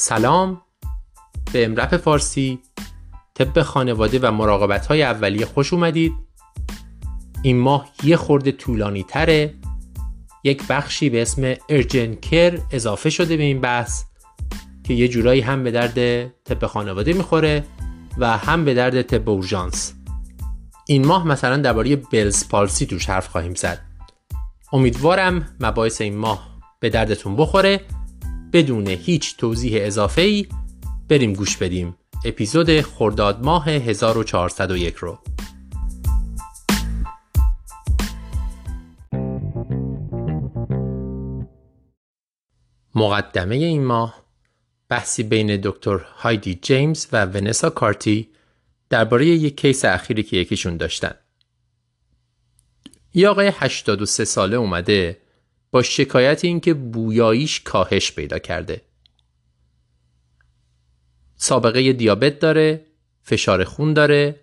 سلام. به امرپ فارسی طب خانواده و مراقبت های اولیه خوش اومدید. این ماه یه خورده طولانی تره یک بخشی به اسم ارجن کر اضافه شده به این بحث که یه جورایی هم به درد طب خانواده می‌خوره و هم به درد طب اورژانس. این ماه مثلا درباره بلز پالسی توش حرف خواهیم زد. امیدوارم مباحث این ماه به دردتون بخوره. بدون هیچ توضیح اضافه ای بریم گوش بدیم اپیزود خرداد ماه 1401 رو مقدمه این ماه بحثی بین دکتر هایدی جیمز و ونسا کارتی درباره یک case اخیری که یکیشون داشتن. یه آقای 83 ساله اومده با شکایت اینکه بویاییش کاهش پیدا کرده. سابقه دیابت داره، فشار خون داره،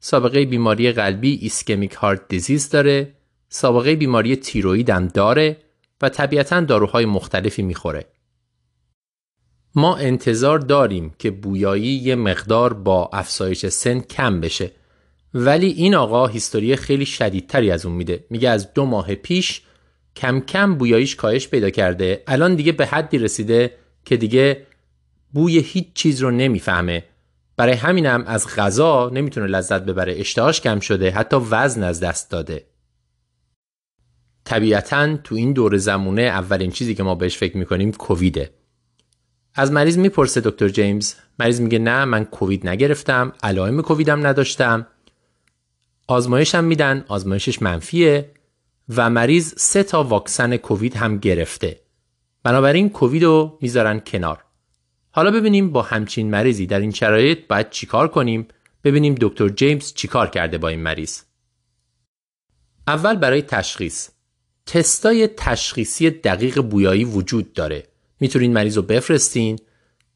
سابقه بیماری قلبی ischemic heart disease داره، سابقه بیماری تیروید هم داره و طبیعتا داروهای مختلفی می‌خوره. ما انتظار داریم که بویایی یه مقدار با افزایش سن کم بشه ولی این آقا هیستوری خیلی شدیدتری از اون میده میگه از دو ماه پیش کم کم بویاییش کاهش پیدا کرده. الان دیگه به حدی رسیده که دیگه بوی هیچ چیز رو نمی‌فهمه. برای همینم از غذا نمی‌تونه لذت ببره. اشتهاش کم شده. حتی وزن از دست داده. طبیعتا تو این دور زمونه اولین چیزی که ما بهش فکر می‌کنیم کوویده. از مریض می‌پرسه دکتر جیمز. مریض میگه نه من کووید نگرفتم. علائم کوویدم نداشتم. آزمایشم میدن. آزمایشش منفیه. و مریض سه تا واکسن کووید هم گرفته. بنابراین کووید رو می‌ذارن کنار. حالا ببینیم با همچین مریضی در این شرایط باید چیکار کنیم؟ ببینیم دکتر جیمز چیکار کرده با این مریض. اول برای تشخیص. تستای تشخیصی دقیق بویایی وجود داره. می‌تونین مریض رو بفرستین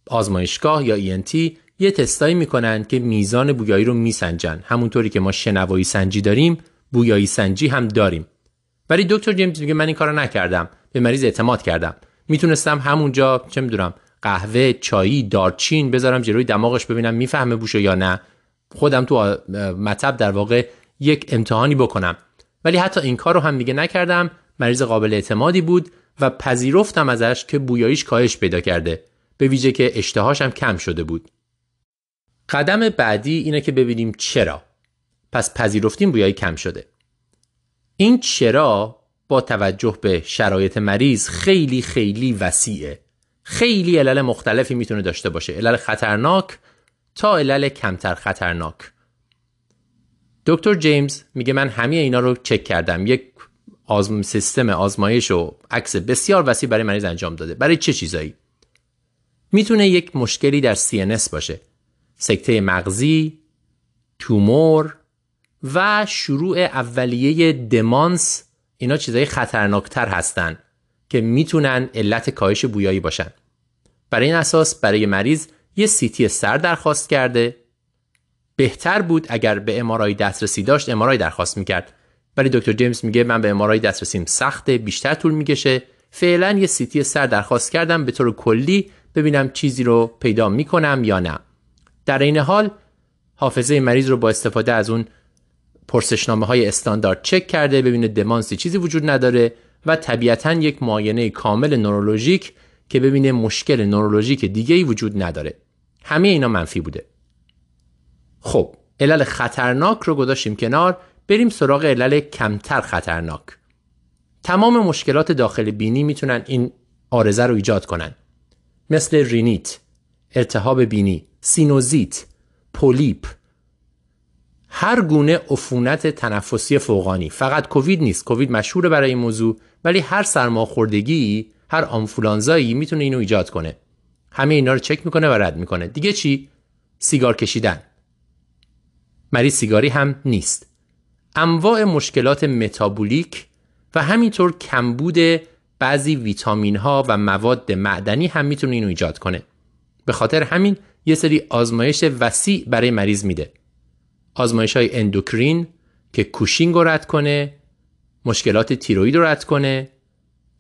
آزمایشگاه یا ENT یه تستایی می‌کنن که میزان بویایی رو میسنجن. همونطوری که ما شنوایی سنجی داریم بویایی سنجی هم داریم. ولی دکتر جیمز میگه من این کارو نکردم. به مریض اعتماد کردم. می‌تونستم همونجا چه می‌دونم قهوه چایی دارچین بذارم جلوی دماغش ببینم می‌فهمه بوشو یا نه. خودم تو مطب در واقع یک امتحانی بکنم. ولی حتی این کار رو هم دیگه نکردم. مریض قابل اعتمادی بود و پذیرفتم ازش که بویاییش کاهش پیدا کرده. به ویژه که اشتهاش هم کم شده بود. قدم بعدی اینه که ببینیم چرا. پس پذیرفتیم بویایی کم شده. این چرا با توجه به شرایط مریض خیلی خیلی وسیعه. خیلی علل مختلفی می‌تونه داشته باشه. علل خطرناک تا علل کمتر خطرناک. دکتر جیمز میگه من همه اینا رو چک کردم. یک آزم سیستم آزمایش و عکس بسیار وسیع برای مریض انجام داده. برای چه چیزایی؟ می‌تونه یک مشکلی در CNS باشه. سکته مغزی تومور و شروع اولیه دمانس اینا چیزای خطرناکتر هستن که می‌تونن علت کاهش بویایی باشن. برای این اساس برای مریض یه CT سر درخواست کرده. بهتر بود اگر به MRI دسترسی داشت MRI درخواست می‌کرد. ولی دکتر جیمز میگه من به MRI دسترسیم سخته بیشتر طول می‌کشه. فعلا یه CT سر درخواست کردم به طور کلی ببینم چیزی رو پیدا می‌کنم یا نه. در این حال حافظه مریض رو با استفاده از اون پرسشنامه های استاندارد چک کرده ببینه دمانسی چیزی وجود نداره و طبیعتا یک معاینه کامل نورولوژیک که ببینه مشکل نورولوژیک دیگه ای وجود نداره. همه اینا منفی بوده. خب علل خطرناک رو گذاشتیم کنار بریم سراغ علل کمتر خطرناک. تمام مشکلات داخل بینی می‌تونن این آرزه رو ایجاد کنن. مثل رینیت، التهاب بینی، سینوزیت، پولیپ هر گونه عفونت تنفسی فوقانی. فقط کووید نیست. کووید مشهور برای این موضوع ولی هر سرماخوردگی هر آنفولانزایی می‌تونه اینو ایجاد کنه. همه اینا رو چک می‌کنه و رد می‌کنه. دیگه چی؟ سیگار کشیدن. مریض سیگاری هم نیست. انواع مشکلات متابولیک و همینطور کمبود بعضی ویتامین ها و مواد معدنی هم می‌تونه اینو ایجاد کنه. به خاطر همین یه سری آزمایش وسیع برای مریض میده. آزمایش های اندوکرین که کوشینگ رو رد کنه مشکلات تیروید رو رد کنه.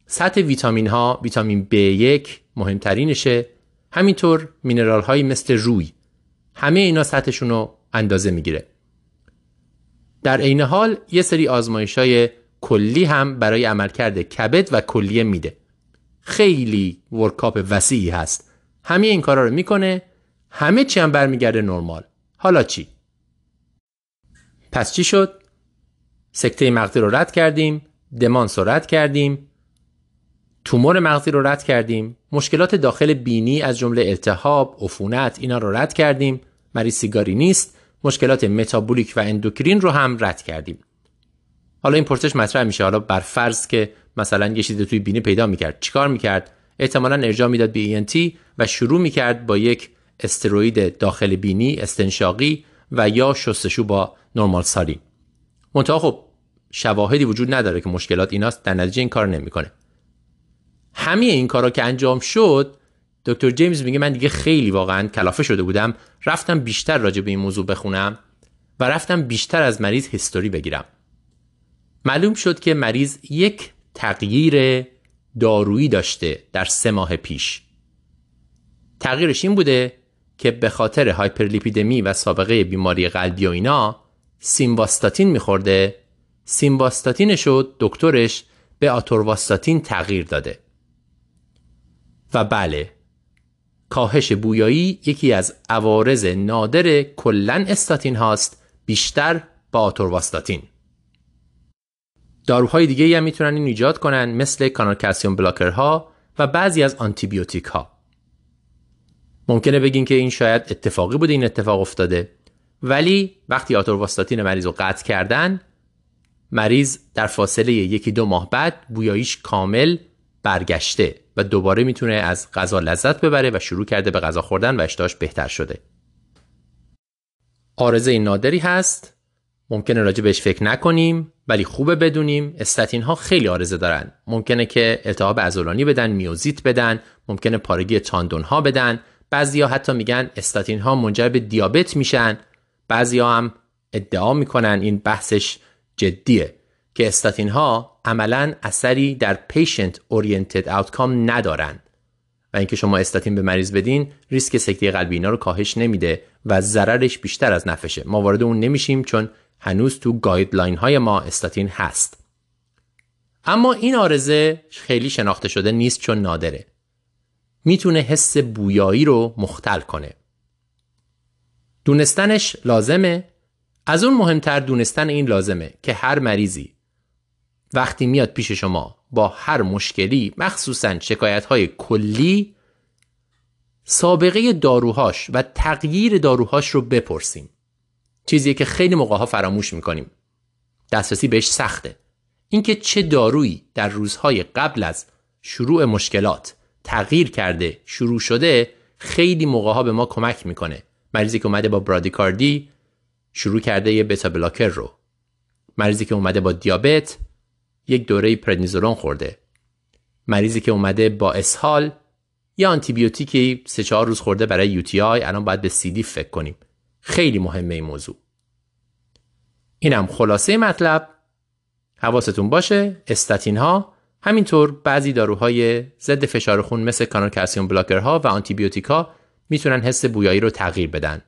سطح ویتامین ها ویتامین B1 مهمترینشه. همینطور مینرال هایی مثل روی. همه اینا سطحشون رو اندازه می‌گیره. در عین حال یه سری آزمایش های کلی هم برای عملکرد کبد و کلیه میده. خیلی ورکاپ وسیعی هست. همه این کارا رو می‌کنه. همه چی هم برمیگرده نرمال. حالا چی؟ پس چی شد؟ سکته مغزی رو رد کردیم دمانس رو رد کردیم تومور مغزی رو رد کردیم مشکلات داخل بینی از جمله التهاب عفونت اینا رو رد کردیم مریض سیگاری نیست مشکلات متابولیک و اندوکرین رو هم رد کردیم. حالا این پرسش مطرح میشه. حالا بر فرض که مثلا یه چیزی توی بینی پیدا می‌کرد چیکار می‌کرد؟ احتمالا ارجاع می‌داد به ENT و شروع می‌کرد با یک استروید داخل بینی استنشاقی و یا شستشو با نرمال ساری منتها خب شواهدی وجود نداره که مشکلات ایناست در نتیجه این کار نمی‌کنه. همه این کارا که انجام شد دکتر جیمز میگه من دیگه خیلی واقعا کلافه شده بودم رفتم بیشتر راجع به این موضوع بخونم و رفتم بیشتر از مریض هیستوری بگیرم. معلوم شد که مریض یک تغییر دارویی داشته در سه ماه پیش. تغییرش این بوده که به خاطر هایپرلیپیدمی و سابقه بیماری قلبی و اینا سیمباستاتین میخورده. سیمباستاتین شد دکترش به آتورواستاتین تغییر داده. و بله کاهش بویایی یکی از عوارض نادر کلن استاتین هاست بیشتر با آتورواستاتین. داروهای دیگه هم می‌تونن این ایجاد کنن مثل کانال کلسیوم بلاکرها و بعضی از آنتیبیوتیک ها ممکنه بگین که این شاید اتفاقی بوده این اتفاق افتاده. ولی وقتی آتورواستاتین مریض رو قطع کردن مریض در فاصله یکی دو ماه بعد بویاییش کامل برگشته و دوباره می‌تونه از غذا لذت ببره و شروع کرده به غذا خوردن و اشتهاش بهتر شده. آرزه نادری هست. ممکنه راجع بهش فکر نکنیم ولی خوبه بدونیم. استاتین ها خیلی آرزه دارن. ممکنه که التهاب عضلانی بدن میوزیت بدن ممکنه پارگی تاندون ها بدن. بعضیا حتی میگن استاتین ها منجر به دیابت میشن. بعضیا هم ادعا می‌کنن این بحثش جدیه که استاتین ها عملا اثری در پیشنت اورینتد آوتکام ندارن و اینکه شما استاتین به مریض بدین ریسک سکته قلبی اینا رو کاهش نمیده و ضررش بیشتر از نفشه ما وارد اون نمیشیم چون هنوز تو گایدلاین های ما استاتین هست. اما این آرزه خیلی شناخته شده نیست چون نادره. می‌تونه حس بویایی رو مختل کنه. دونستنش لازمه؟ از اون مهمتر دونستن این لازمه که هر مریضی وقتی میاد پیش شما با هر مشکلی مخصوصا شکایت های کلی سابقه داروهاش و تغییر داروهاش رو بپرسیم. چیزیه که خیلی موقع ها فراموش می‌کنیم. دسترسی بهش سخته. اینکه چه دارویی در روزهای قبل از شروع مشکلات تغییر کرده شروع شده خیلی موقع ها به ما کمک می‌کنه. مریضی که اومده با برادیکاردی شروع کرده یه بتا بلاکر رو. مریضی که اومده با دیابت یک دوره پرنیزولون خورده. مریضی که اومده با اسهال یا آنتیبیوتیکی سه چهار روز خورده برای یو تی آی. الان باید به سی دی فکر کنیم. خیلی مهمه این موضوع. اینم خلاصه مطلب. حواستون باشه استاتین ها همینطور بعضی داروهای ضد فشار خون مثل کانال کلسیوم بلاکرها و آنتیبیوتیکا می‌تونن حس بویایی رو تغییر بدن.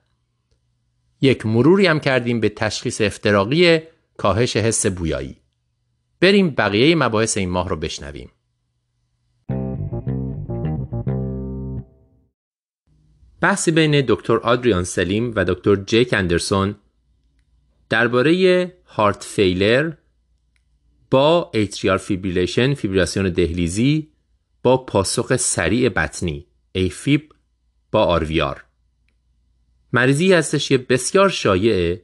یک مروری هم کردیم به تشخیص افتراقی کاهش حس بویایی. بریم بقیه مباحث این ماه رو بشنویم. بحثی بین دکتر آدریان سلیم و دکتر جیک اندرسون درباره heart failure با atrial fibrillation فیبریلاسیون دهلیزی با پاسخ سریع بطنی AFib با RVR. مریضی هستش که بسیار شایعه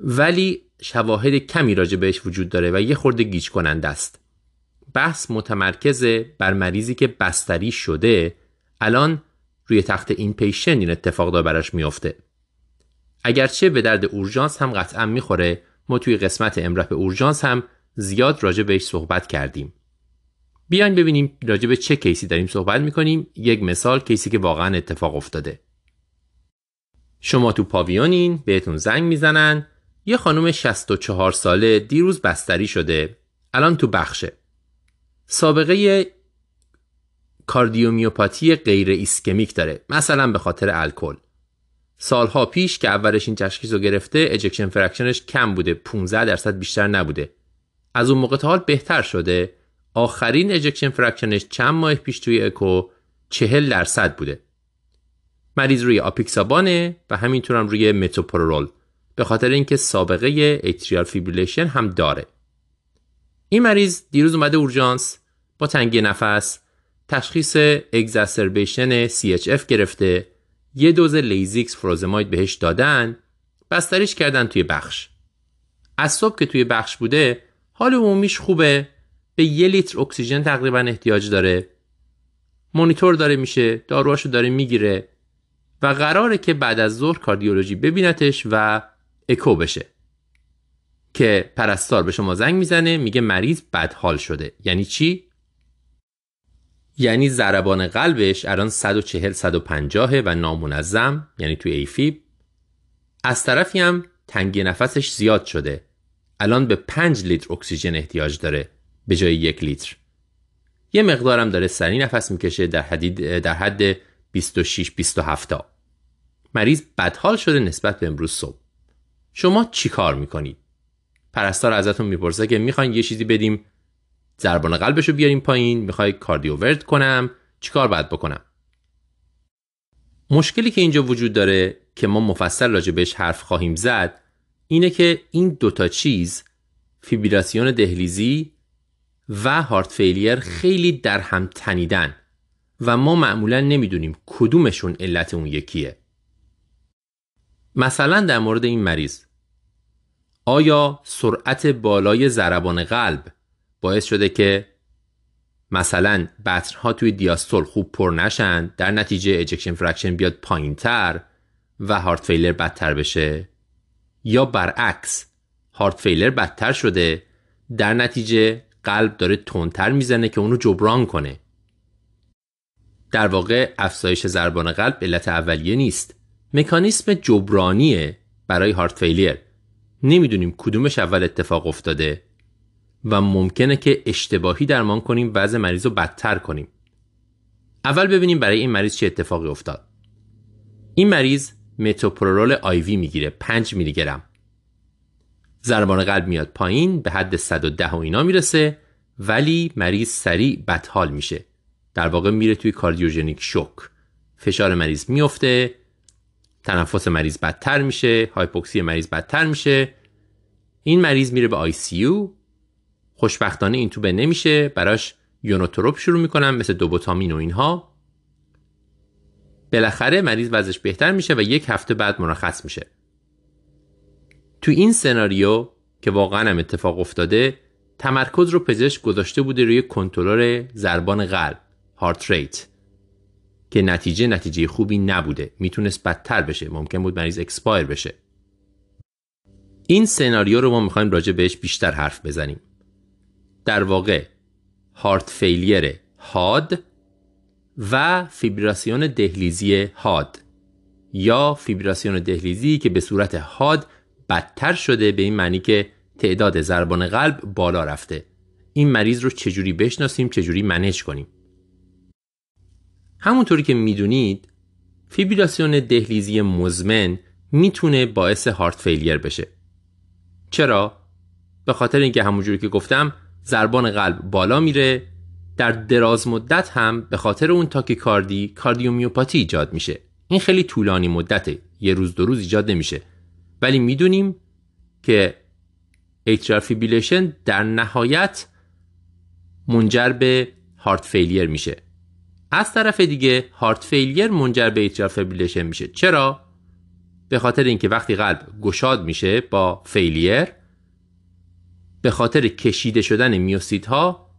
ولی شواهد کمی راجع بهش وجود داره و یه خورده گیج کننده است. بحث متمرکز بر مریضی که بستری شده الان روی تخت این پیشن این اتفاق داره براش میافته اگرچه به درد اورژانس هم قطعا می‌خوره ما توی قسمت به اورژانس هم زیاد راجع بهش صحبت کردیم. بیاین ببینیم راجع به چه کیسی داریم صحبت می‌کنیم. یک مثال کیسی که واقعا اتفاق افتاده. شما تو پاویونین بهتون زنگ می‌زنن. یه خانم 64 ساله دیروز بستری شده. الان تو بخشه. سابقه کاردیومیوپاتی غیر ایسکمیک داره مثلا به خاطر الکل. سالها پیش که اولش این تشخیص رو گرفته ejection fraction ش کم بوده 15 درصد بیشتر نبوده. از اون موقع تا حال بهتر شده. آخرین ejection fraction ش چند ماه پیش توی اکو 40 درصد بوده. مریض روی آپیکسابانه و همینطور هم روی متوپرول به خاطر اینکه سابقه atrial fibrillation هم داره. این مریض دیروز اومده اورژانس با تنگی نفس تشخیص exacerbation CHF گرفته یه دوز Lasix furosemide بهش دادن بستریش کردن توی بخش. از صبح که توی بخش بوده حال عمومیش خوبه به یه لیتر اکسیژن تقریبا احتیاج داره. مونیتور داره میشه داروهاشو داره می‌گیره و قراره که بعد از ظهر کاردیولوژی ببینتش و اکو بشه که پرستار به شما زنگ می‌زنه میگه مریض بدحال شده. یعنی چی؟ یعنی ضربان قلبش الان 140 150 و نامنظم یعنی توی ایفیب از طرفی هم تنگی نفسش زیاد شده. الان به 5 لیتر اکسیژن احتیاج داره. به جای یک لیتر. یه مقدارم داره سری نفس می‌کشه در حد در حد 26 27 تا مریض بدحال شده نسبت به امروز صبح. شما چی کار می‌کنید؟ پرستار ازتون می‌پرسه که می‌خواین یه چیزی بدیم ضربان قلبش رو بیاریم پایین می‌خوای کاردیوورد کنم چیکار باید بکنم؟ مشکلی که اینجا وجود داره که ما مفصل راجع بهش حرف خواهیم زد اینه که این دوتا چیز فیبریلاسیون دهلیزی و heart failure خیلی در هم تنیدن و ما معمولا نمی‌دونیم کدومشون علت اون یکیه. مثلا در مورد این مریض آیا سرعت بالای ضربان قلب باعث شده که مثلا بطن‌ها توی دیاستول خوب پر نشن در نتیجه ejection fraction بیاد پایین تر و heart failure بدتر بشه؟ یا برعکس هارت فیلر بدتر شده در نتیجه قلب داره تندتر می‌زنه که اونو جبران کنه. در واقع افزایش ضربان قلب علت اولیه نیست. مکانیسم جبرانیه برای هارت فیلیر نمی‌دونیم کدومش اول اتفاق افتاده و ممکنه که اشتباهی درمان کنیم وضع مریض رو بدتر کنیم. اول ببینیم برای این مریض چه اتفاقی افتاد. این مریض متوپرول آیوی می‌گیره 5 میلی گرم ضربان قلب میاد پایین به حد 110 و اینا می‌رسه ولی مریض سریع بدحال میشه. در واقع میره توی کاردیوژنیک شوک. فشار مریض میفته تنفس مریض بدتر میشه هایپوکسی مریض بدتر میشه. این مریض میره به آی سی خوشبختانه این تو به نمیشه براش یونوتروپ شروع می‌کنم مثل دوبوتامین و اینها. بالاخره مریض وضعش بهتر میشه و یک هفته بعد مرخص میشه. تو این سناریو که واقعا هم اتفاق افتاده تمرکز رو پزشک گذاشته بوده روی کنترل ضربان قلب heart rate که نتیجه نتیجه خوبی نبوده. می‌تونست بدتر بشه ممکن بود مریض expire بشه. این سناریو رو ما می‌خوایم راجع بهش بیشتر حرف بزنیم. در واقع هارت فیلیر هاد و فیبراسیون دهلیزی هاد یا فیبراسیون دهلیزی که به صورت هاد بدتر شده به این معنی که تعداد ضربان قلب بالا رفته. این مریض رو چجوری بشناسیم چجوری منش کنیم؟ همونطوری که می‌دونید فیبراسیون دهلیزی مزمن می‌تونه باعث هارت فیلیر بشه. چرا؟ به خاطر اینکه همونجوری که گفتم ضربان قلب بالا میره در دراز مدت هم به خاطر اون تاکیکاردی کاردیومیوپاتی ایجاد میشه. این خیلی طولانی مدته یه روز دو روز ایجاد نمیشه. ولی می‌دونیم که atrial fibrillation در نهایت منجر به heart failure میشه. از طرف دیگه heart failure منجر به atrial fibrillation میشه. چرا؟ به خاطر اینکه وقتی قلب گشاد میشه با failure به خاطر کشیده شدن میوسیت ها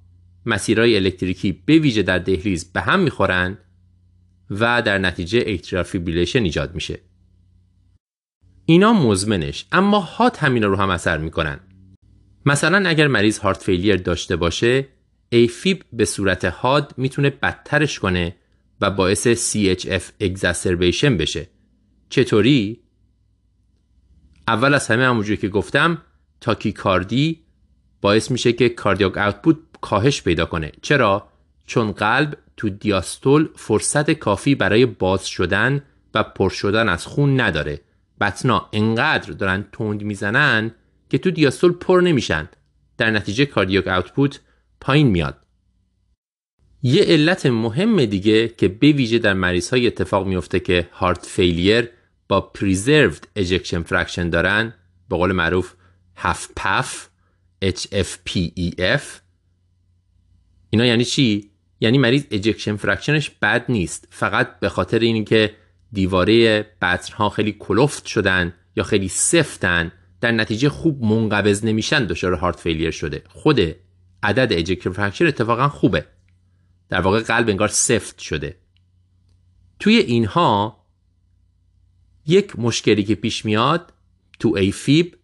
مسیرهای الکتریکی به ویژه در دهلیز به هم می‌خورن و در نتیجه atrial fibrillation ایجاد میشه. اینا مزمنش اما حاد همینا رو هم اثر می‌کنن مثلا اگر مریض heart failure داشته باشه AFib به صورت حاد می‌تونه بدترش کنه و باعث CHF exacerbation بشه چطوری؟ اول از همه همونجوری که گفتم تاکیکاردی باعث میشه که کاردیاک اوتپوت کاهش پیدا کنه چرا؟ چون قلب تو دیاستول فرصت کافی برای باز شدن و پر شدن از خون نداره بطنا انقدر دارن تند می‌زنن که تو دیاستول پر نمیشن. در نتیجه کاردیاک اوتپوت پایین میاد. یه علت مهم دیگه که به ویژه در مریض های اتفاق میفته که heart failure با preserved ejection fraction دارن به قول معروف HFpEF HFPEF اینا یعنی چی؟ یعنی مریض ejection fraction ش بد نیست. فقط به خاطر اینکه دیواره ها خیلی کلفت شدن یا خیلی سفتن در نتیجه خوب منقبض نمیشن دچار heart failure شده. خود عدد ejection fraction اتفاقا خوبه. در واقع قلب انگار سفت شده. توی اینها یک مشکلی که پیش میاد تو AFib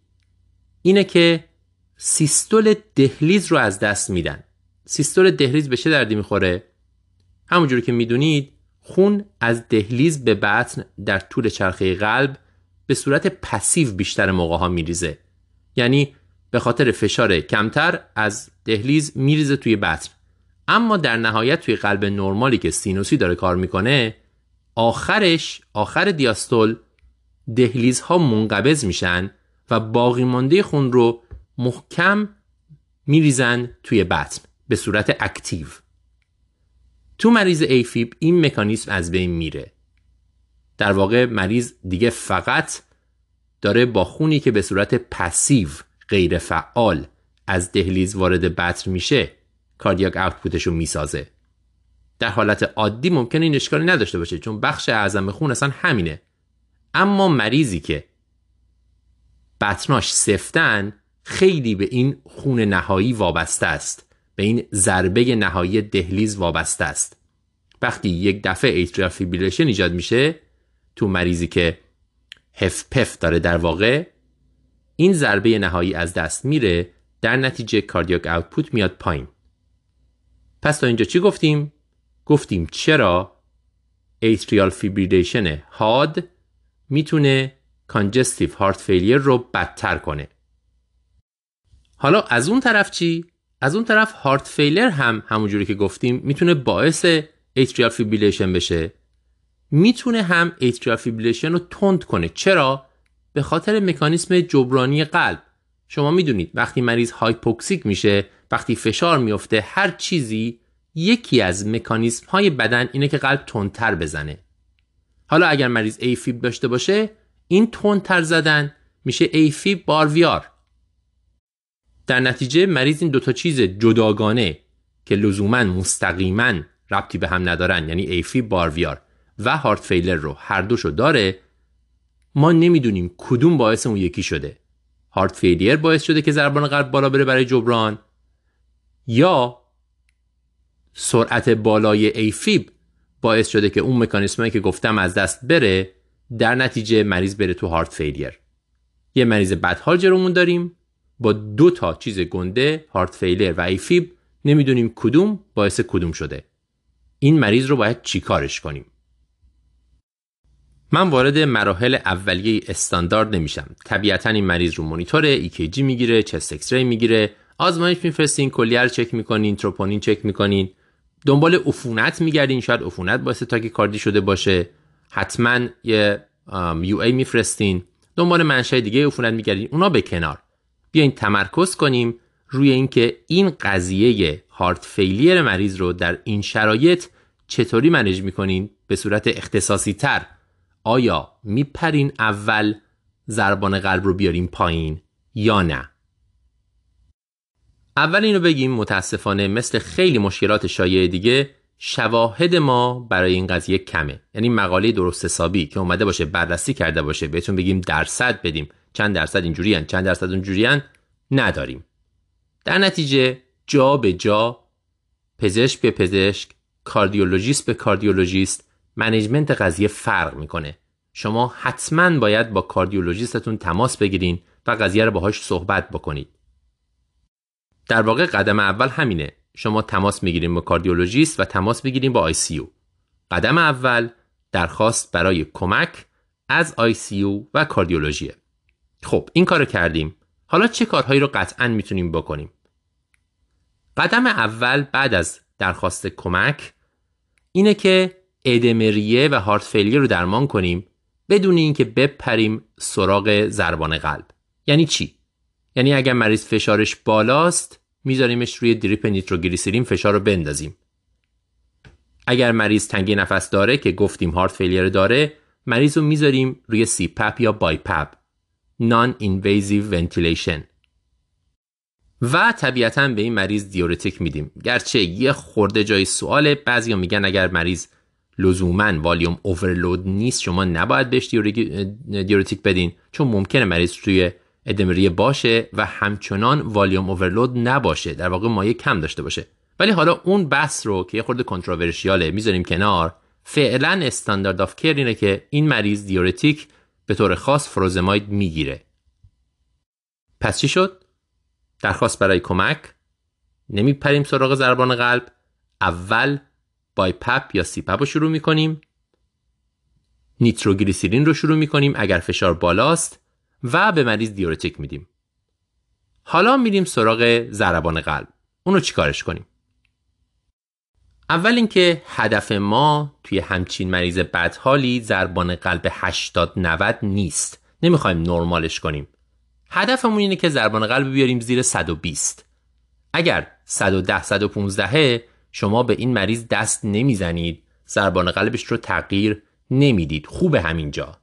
اینه که سیستول دهلیز رو از دست میدن. سیستول دهلیز به چه دردی می‌خوره؟ همونجوری که می‌دونید خون از دهلیز به بطن در طول چرخه قلب به صورت passive بیشتر موقع ها میریزه. یعنی به خاطر فشار کمتر از دهلیز میریزه توی بطن. اما در نهایت توی قلب نرمالی که سینوسی داره کار می‌کنه آخرش آخر دیاستول دهلیز ها منقبض میشن و باقی مانده خون رو محکم میریزن توی بطن به صورت active. تو مریض AFib این مکانیزم از بین میره. در واقع مریض دیگه فقط داره با خونی که به صورت پسیو غیر فعال از دهلیز وارد بطن میشه کاردیاک اوتپوتش رو می‌سازه. در حالت عادی ممکنه این اشکالی نداشته باشه چون بخش اعظم خون اصلا همینه. اما مریضی که بطناش سفتن خیلی به این خون نهایی وابسته است. به این ضربه نهایی دهلیز وابسته است وقتی یک دفعه atrial fibrillation ایجاد میشه تو مریضی که HFpEF داره در واقع این ضربه نهایی از دست میره در نتیجه cardiac output میاد پایین پس تا اینجا چی گفتیم؟ گفتیم چرا atrial fibrillation حاد می‌تونه congestive heart failure رو بدتر کنه حالا از اون طرف چی؟ از اون طرف heart failure هم همونجوری که گفتیم می‌تونه باعث atrial fibrillation بشه. می‌تونه هم atrial fibrillation رو تند کنه. چرا؟ به خاطر مکانیسم جبرانی قلب. شما می‌دونید وقتی مریض hypoxic میشه وقتی فشار میفته هر چیزی یکی از مکانیسم های بدن اینه که قلب تندتر بزنه. حالا اگر مریض AFib داشته باشه این تندتر زدن میشه ایفیب بارویار در نتیجه مریض این دوتا چیز جداگانه که لزوما مستقیما ربطی به هم ندارن یعنی ایفیب بارویار و هارت فیلر رو هر دوشو داره ما نمی‌دونیم کدوم باعث اون یکی شده. هارت فیلیر باعث شده که ضربان قلب بالا بره برای جبران یا سرعت بالای ایفیب باعث شده که اون مکانیسمایی که گفتم از دست بره در نتیجه مریض بره تو heart failure یه مریض بدحال جلومون داریم با دو تا چیز گنده heart failure و AFib نمی‌دونیم کدوم باعث کدوم شده. این مریض رو باید چیکارش کنیم؟ من وارد مراحل اولیه استاندارد نمیشم. طبیعتا این مریض رو مونیتور EKG می‌گیره chest X می‌گیره. آزمایش میفرستین کلیه رو چک می‌کنین تروپونین چک می‌کنین. دنبال عفونت میگردین شاید عفونت باعث تاکی‌کاردی شده باشه. حتما یه یو ای میفرستین. دنبال منشأ دیگه عفونت میگردین. اونا به کنار. بیاین تمرکز کنیم روی اینکه این قضیه هارت فیلیر مریض رو در این شرایط چطوری منیج می‌کنین به صورت اختصاصی تر آیا میپرین اول ضربان قلب رو بیاریم پایین یا نه؟ اول اینو بگیم متاسفانه مثل خیلی مشکلات شایع دیگه شواهد ما برای این قضیه کمه. یعنی مقاله درست حسابی که اومده باشه بررسی کرده باشه بهتون بگیم درصد بدیم. چند درصد اینجوری چند درصد اونجوری نداریم. در نتیجه جا به جا پزشک به پزشک کاردیولوژیست به کاردیولوژیست منیجمنت قضیه فرق می‌کنه. شما حتما باید با کاردیولوژیستتون تماس بگیرین و قضیه رو باهاش صحبت بکنید. در واقع قدم اول همینه. شما تماس می‌گیریم با کاردیولوژیست و تماس بگیریم با آی قدم اول درخواست برای کمک از آی و کاردیولوژیه خب این کارو کردیم. حالا چه کارهایی رو قطعا می‌تونیم بکنیم؟ قدم اول بعد از درخواست کمک اینه که ادمریه و هارت فیلیر رو درمان کنیم بدون اینکه بپریم سراغ ضربان قلب. یعنی چی؟ یعنی اگر مریض فشارش بالاست میذاریمش روی drip نیتروگلیسرین فشار رو بندازیم. اگر مریض تنگی نفس داره که گفتیم heart failure داره مریض رو می‌ذاریم روی CPAP یا BiPAP. non-invasive ventilation و طبیعتا به این مریض دیورتیک میدیم. گرچه یه خورده جای سواله بعضیا میگن اگر مریض لزوما volume overload نیست شما نباید بهش دیورتیک بدین چون ممکنه مریض توی ادمریه باشه و همچنان volume overload نباشه در واقع مایه کم داشته باشه. ولی حالا اون بحث رو که یه خورده controversial ه می‌ذاریم کنار. فعلا standard of care اینه که این مریض دیورتیک به طور خاص furosemide می‌گیره. پس چی شد؟ درخواست برای کمک؟ نمیپریم سراغ ضربان قلب؟ اول BiPAP یا CPAP رو شروع می‌کنیم. نیتروگلیسیرین رو شروع می‌کنیم اگر فشار بالاست و به مریض دیورتیک میدیم. حالا میریم سراغ ضربان قلب. اونو چیکارش کنیم؟ اول اینکه هدف ما توی همچین مریض بدحالی ضربان قلب 80 90 نیست. نمی‌خوایم نرمالش کنیم. هدفمون اینه که ضربان قلب بیاریم زیر 120 اگر 110 115 شما به این مریض دست نمی‌زنید ضربان قلبش رو تغییر نمی‌دید. خوبه همینجا.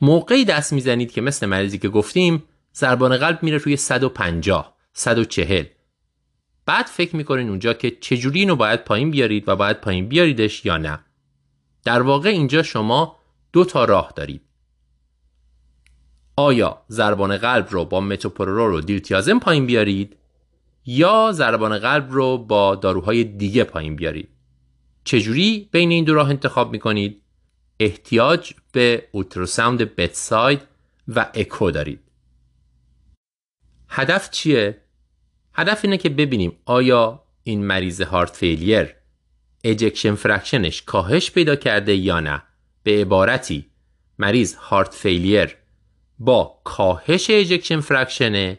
موقعی دست می‌زنید که مثل مریضی که گفتیم ضربان قلب میره روی 150 140 بعد فکر می‌کنین اونجا که چجوری اینو باید پایین بیارید و باید پایین بیاریدش یا نه؟ در واقع اینجا شما دو تا راه دارید. آیا ضربان قلب رو با متوپرولول و دیرتیازم پایین بیارید یا ضربان قلب رو با داروهای دیگه پایین بیارید؟ چجوری بین این دو راه انتخاب می‌کنید؟ احتیاج به ultrasound bedside و اکو دارید. هدف چیه؟ هدف اینه که ببینیم آیا این مریض heart failure ejection fraction ش کاهش پیدا کرده یا نه. به عبارتی مریض heart failure با کاهش ejection fraction ه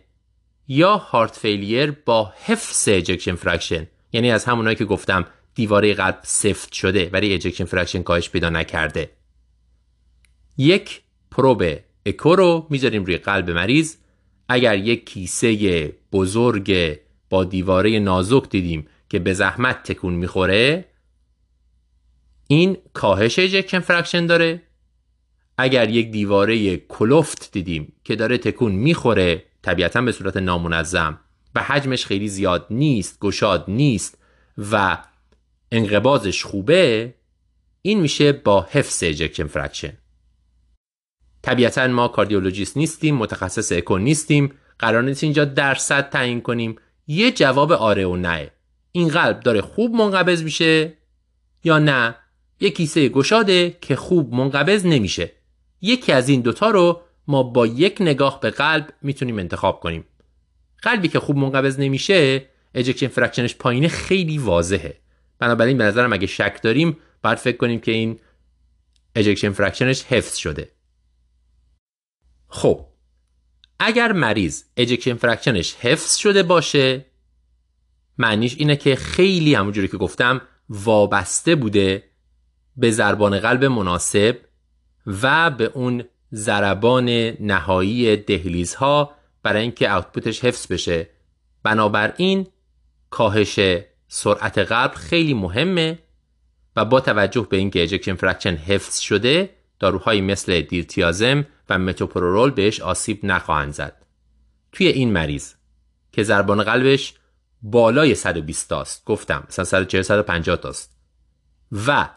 یا heart failure با حفظ ejection fraction یعنی از همونایی که گفتم دیواره قلب سفت شده ولی ejection fraction کاهش پیدا نکرده. یک پروب اکو رو می‌ذاریم روی قلب مریض. اگر یک کیسه بزرگ با دیواره نازک دیدیم که به زحمت تکون می‌خوره این کاهش ejection fraction داره. اگر یک دیواره کلفت دیدیم که داره تکون می‌خوره طبیعتا به صورت نامنظم و حجمش خیلی زیاد نیست گشاد نیست و انقباضش خوبه این میشه با حفظ ejection fraction طبیعتا ما کاردیولوژیست نیستیم متخصص اکو نیستیم. قرار نیست اینجا درصد تعیین کنیم. یه جواب آره و نه. این قلب داره خوب منقبض میشه یا نه؟ یه کیسه گشاده که خوب منقبض نمیشه. یکی از این دوتا رو ما با یک نگاه به قلب می‌تونیم انتخاب کنیم. قلبی که خوب منقبض نمیشه ejection fraction ش پایینه خیلی واضحه. بنابراین به نظرم اگه شک داریم باید فکر کنیم که این ejection fraction ش حفظ شده. خب اگر مریض ejection fraction ش حفظ شده باشه معنیش اینه که خیلی همونجوری که گفتم وابسته بوده به ضربان قلب مناسب و به اون ضربان نهایی دهلیزها برای اینکه output ش حفظ بشه. بنابراین کاهش سرعت قلب خیلی مهمه و با توجه به اینکه ejection fraction حفظ شده داروهایی مثل دیلتیازم و متوپرولول بهش آسیب نخواهند زد. توی این مریض که ضربان قلبش بالای 120 تاست گفتم مثلا 140 150 تاست. و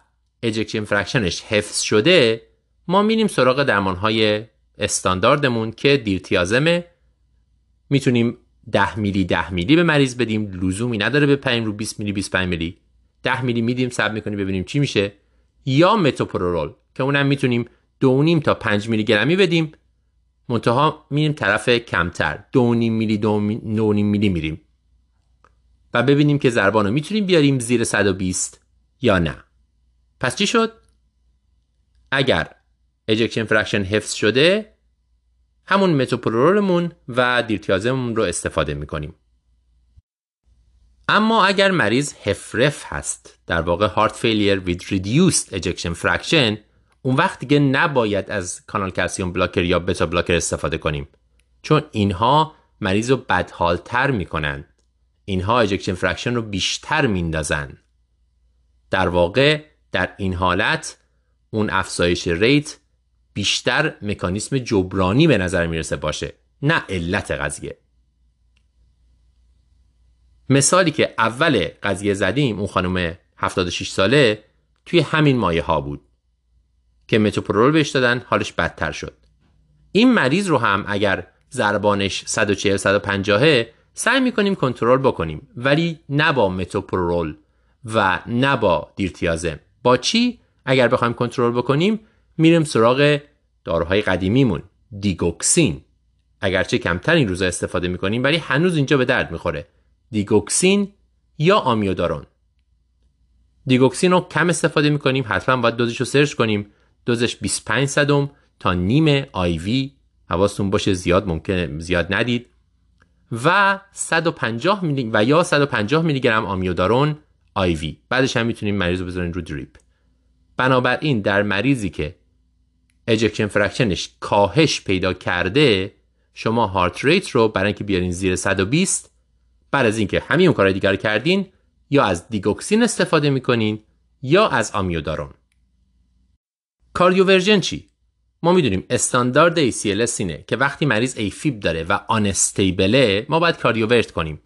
ejection fraction ش حفظ شده ما میریم سراغ درمان های استانداردمون که دیلتیازمه می‌تونیم 10 میلی 10 میلی به مریض بدیم لزومی نداره بپریم رو 20 میلی 25 میلی. 10 میلی میدیم صبر می‌کنیم ببینیم چی میشه. یا متوپرولول که اونم می‌تونیم 2.5 تا 5 میلی گرمی بدیم. منتها میریم طرف کمتر. 2.5 میلی 2.5 میلی میریم. و ببینیم که ضربان رو می‌تونیم بیاریم زیر 120 یا نه. پس چی شد؟ اگر ejection fraction حفظ شده همون متوپرولولمون و دیلتیازممون رو استفاده می‌کنیم. اما اگر مریض HFrEF هست در واقع heart failure with reduced ejection fraction اون وقت دیگه نباید از کانال calcium blocker یا beta blocker استفاده کنیم. چون اینها مریض رو بدحالتر می‌کنن. اینها ejection fraction رو بیشتر میندازن. در واقع در این حالت اون افزایش rate بیشتر مکانیسم جبرانی به نظر می‌رسه باشه نه علت قضیه. مثالی که اول قضیه زدیم اون خانم 76 ساله توی همین مایه ها بود. که متوپرول بهش دادن حالش بدتر شد. این مریض رو هم اگر ضربانش 140 150 سعی می‌کنیم کنترل بکنیم ولی نه با متوپرول و نه با دیرتیازم با چی؟ اگر بخوایم کنترل بکنیم میریم سراغ داروهای قدیمیمون دیگوکسین. اگرچه کمتر این روزا استفاده می‌کنیم ولی هنوز اینجا به درد می‌خوره. digoxin یا amiodarone. digoxin رو کم استفاده می‌کنیم حتما باید دوزش رو search کنیم. دوزش 25 صدم تا نیم IV حواستون باشه زیاد ممکنه زیاد ندید. و 150 میلی و یا 150 میلی گرم amiodarone IV بعدش هم می‌تونیم مریض رو بذارین رو drip. بنابراین در مریضی که ejection fraction ش کاهش پیدا کرده شما heart rate رو برای اینکه بیارین زیر 120 بعد از اینکه همین کارهای دیگر کردین یا از digoxin استفاده می‌کنین یا از amiodarone. cardioversion چی؟ ما می‌دونیم استاندارد ACLS اینه که وقتی مریض AFib داره و unstable ه ما باید cardiovert کنیم.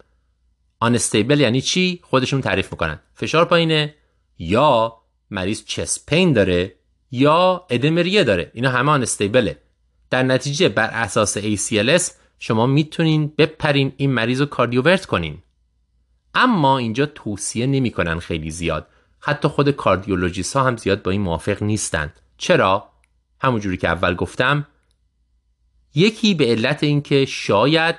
unstable یعنی چی؟ خودشون تعریف می‌کنن. فشار پایینه یا مریض chest pain داره یا ادمریه داره. اینا همه آنستیبله در نتیجه بر اساس ACLS شما می‌تونین بپرین این مریض رو کاردیوورت کنین. اما اینجا توصیه نمی‌کنن خیلی زیاد. حتی خود کاردیولوژیست ها هم زیاد با این موافق نیستن چرا؟ همونجوری که اول گفتم. یکی به علت اینکه شاید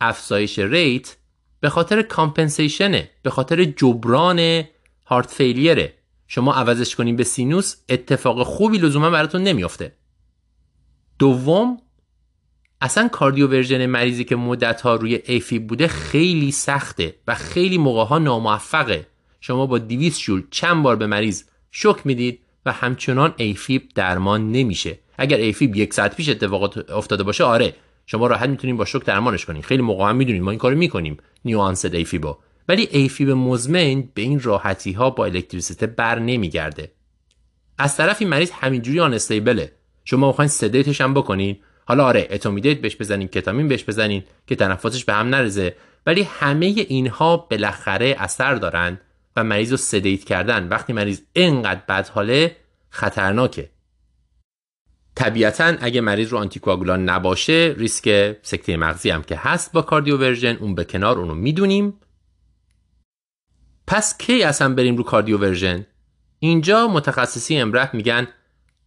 افزایش ریت به خاطر کامپنسیشنه به خاطر جبران هارت فیلیره. شما عوضش کنین به سینوس اتفاق خوبی لزوما براتون نمیافته. دوم اصلا کاردیو مریضی که مدت ها روی ایفی بوده خیلی سخته و خیلی موقع ها ناموفقه. شما با 200 جول چند بار به مریض شک می‌دید؟ و همچنان ایفیب درمان نمیشه. اگر ایفیب یک ساعت پیش اتفاقات افتاده باشه آره شما راحت می‌تونید با شک درمانش کنین. خیلی موقع هم می‌دونید ما این کارو می‌کنیم new onset AFib و. ولی AFib مزمن به این راحتی ها با الکتریسیته بر نمیگرده. از طرفی مریض همینجوری unstable ه. شما می‌خواین sedate ش هم بکنین. حالا آره etomidate بهش بزنین ketamine بهش بزنین که تنفسش به هم نریزه. ولی همه اینها بالاخره اثر دارن. و مریض رو sedate کردن. وقتی مریض اینقدر بد حاله خطرناکه. طبیعتا اگه مریض رو anticoagulant نباشه ریسک سکته مغزی هم که هست با cardioversion اون به کنار اونو می‌دونیم. پس کی اصلا بریم رو کاردیوورژن؟ اینجا متخصصی امرح میگن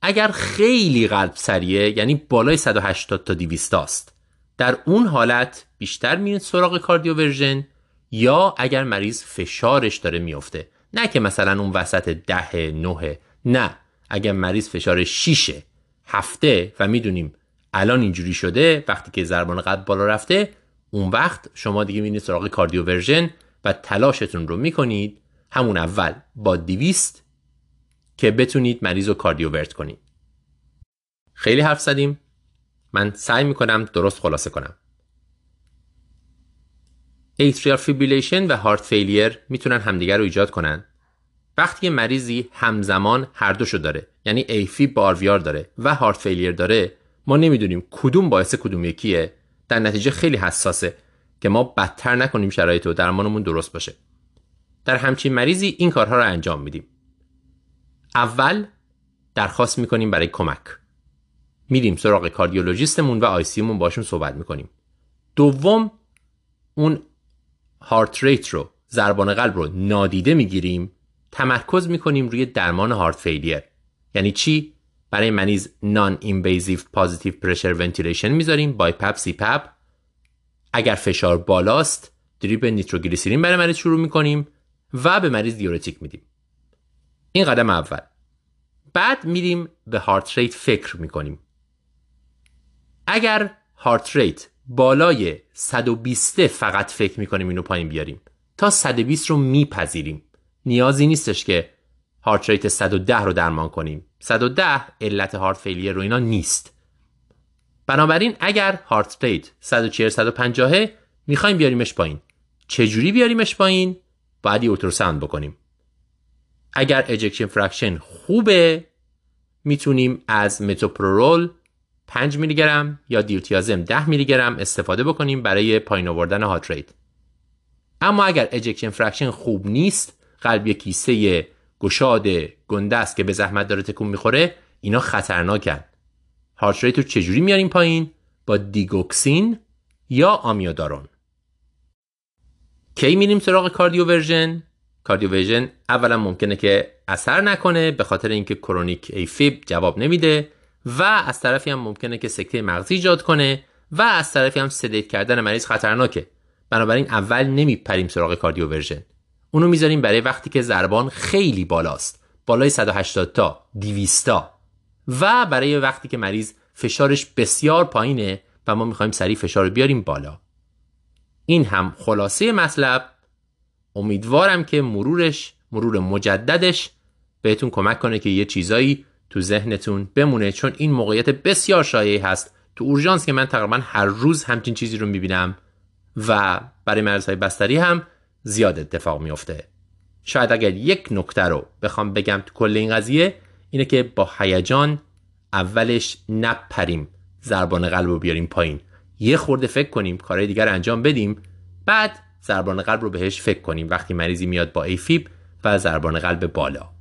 اگر خیلی قلب سریه یعنی بالای 180 تا 200 است در اون حالت بیشتر میرین سراغ کاردیوورژن. یا اگر مریض فشارش داره میفته. نه که مثلا اون وسط ده نه نه. اگر مریض فشار 6 هفته و می‌دونیم الان اینجوری شده وقتی که ضربان قلب بالا رفته اون وقت شما دیگه میرید سراغ cardioversion و تلاشتون رو می‌کنید. همون اول با دیویست که بتونید مریض رو cardiovert کنید. خیلی حرف زدیم. من سعی می‌کنم درست خلاصه کنم. atrial fibrillation و heart failure می‌تونن همدیگر رو ایجاد کنن. وقتی مریضی همزمان هر دوشو داره یعنی AFib RVR داره و heart failure داره ما نمی‌دونیم کدوم باعث کدوم یکیه. در نتیجه خیلی حساسه که ما بدتر نکنیم شرایط و درمانمون درست باشه. در همچین مریضی این کارها رو انجام میدیم. اول درخواست می‌کنیم برای کمک. میریم سراغ کاردیولوژیستمون و آیسیمون باشون صحبت می‌کنیم. دوم اون هارت ریت رو ضربان قلب رو نادیده می‌گیریم تمرکز می‌کنیم روی درمان هارت فیلیر یعنی چی؟ برای مریض non-invasive positive pressure ventilation می‌ذاریم BiPAP CPAP اگر فشار بالاست drip nitroglycerin برای مریض شروع می‌کنیم و به مریض diuretic میدیم. این قدم اول. بعد میریم به heart rate فکر می‌کنیم. اگر heart rate بالای 120 فقط فکر می‌کنیم اینو پایین بیاریم. تا 120 رو میپذیریم. نیازی نیستش که heart rate 110 رو درمان کنیم. 110 علت heart failure و اینا نیست. بنابراین اگر heart rate 140 150 می‌خوایم بیاریمش پایین. چجوری بیاریمش پایین؟ باید یه بکنیم. اگر ejection fraction خوبه می‌تونیم از metoprolol 5 میلی گرم یا diltiazem 10 میلی گرم استفاده بکنیم برای پایین آوردن heart rate. اما اگر ejection fraction خوب نیست قلب یک کیسه گشاد گنده است که به زحمت داره تکون می‌خوره اینا خطرناکن. heart rate رو چجوری میاریم پایین؟ با digoxin یا amiodarone. کی میریم سراغ cardioversion؟ cardioversion اولا ممکنه که اثر نکنه به خاطر اینکه chronic AFib جواب نمیده. و از طرفی هم ممکنه که سکته مغزی ایجاد کنه و از طرفی هم sedate کردن مریض خطرناکه. بنابراین اول نمیریم سراغ cardioversion. اونو می‌ذاریم برای وقتی که ضربان خیلی بالاست. بالای 180 تا 200 تا. و برای وقتی که مریض فشارش بسیار پایینه و ما می‌خوایم سریع فشار رو بیاریم بالا. این هم خلاصه مطلب. امیدوارم که مرورش مرور مجددش بهتون کمک کنه که یه چیزایی تو ذهنتون بمونه چون این موقعیت بسیار شایعی هست. تو اورژانس که من تقریبا هر روز همچین چیزی رو می‌بینم و برای مرزهای بستری هم زیاد اتفاق میفته شاید اگر یک نکته رو بخوام بگم تو کل این قضیه اینه که با هیجان اولش نپریم ضربان قلب رو بیاریم پایین. یه خورده فکر کنیم کارهای دیگر انجام بدیم بعد ضربان قلب رو بهش فکر کنیم. وقتی مریضی میاد با ایفیب و ضربان قلب بالا.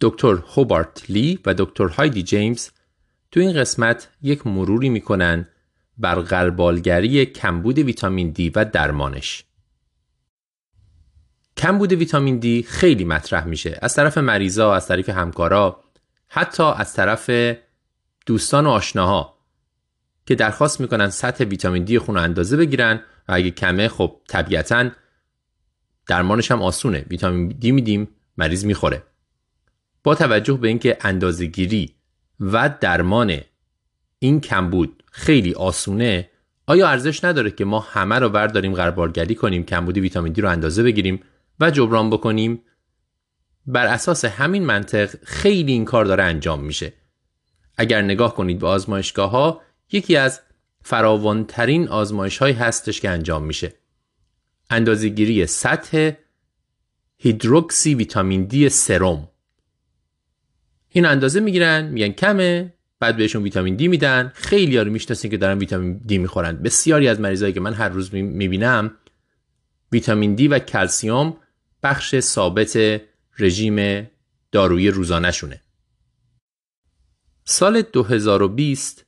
دکتر هوبارت لی و دکتر هایدی جیمز تو این قسمت یک مروری می‌کنن بر غربالگری کمبود ویتامین دی و درمانش. کمبود ویتامین دی خیلی مطرح میشه. از طرف مریضا، از طرف همکارا، حتی از طرف دوستان و آشناها که درخواست می‌کنن سطح ویتامین دی خون اندازه بگیرن و اگه کمه خب طبیعتا درمانش هم آسونه. ویتامین دی میدیم مریض می‌خوره. با توجه به اینکه اندازه گیری و درمان این کمبود خیلی آسونه آیا ارزش نداره که ما همه رو برداریم غربالگری کنیم کمبود ویتامین دی رو اندازه بگیریم و جبران بکنیم؟ بر اساس همین منطق خیلی این کار داره انجام میشه. اگر نگاه کنید به آزمایشگاه ها یکی از فراوانترین آزمایش های هستش که انجام میشه. اندازهگیری سطح هیدروکسی ویتامین دی سرم. این اندازه می‌گیرن میگن کمه بعد بهشون ویتامین دی میدن. خیلی رو می‌شناسین که دارن ویتامین دی می‌خورن. بسیاری از مریضایی که من هر روز می‌بینم ویتامین دی و کلسیوم بخش ثابت رژیم دارویی روزانهشونه. سال 2020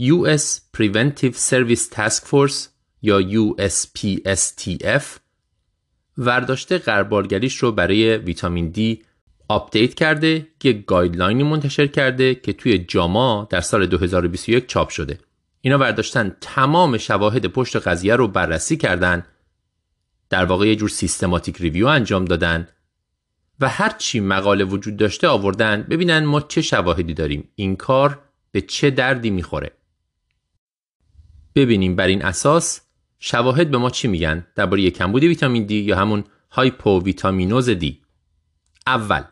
US Preventive Service Task Force یا USPSTF ورداشته غربالگریش رو برای ویتامین دی update کرده که guideline ی منتشر کرده که توی JAMA در سال 2021 چاپ شده. اینا برداشتن تمام شواهد پشت قضیه رو بررسی کردن در واقع یه جور systematic review انجام دادن و هر چی مقاله وجود داشته آوردن ببینن ما چه شواهدی داریم. این کار به چه دردی می‌خوره؟ ببینیم بر این اساس شواهد به ما چی میگن؟ درباره کمبود ویتامین دی یا همون ویتامینوز دی. اول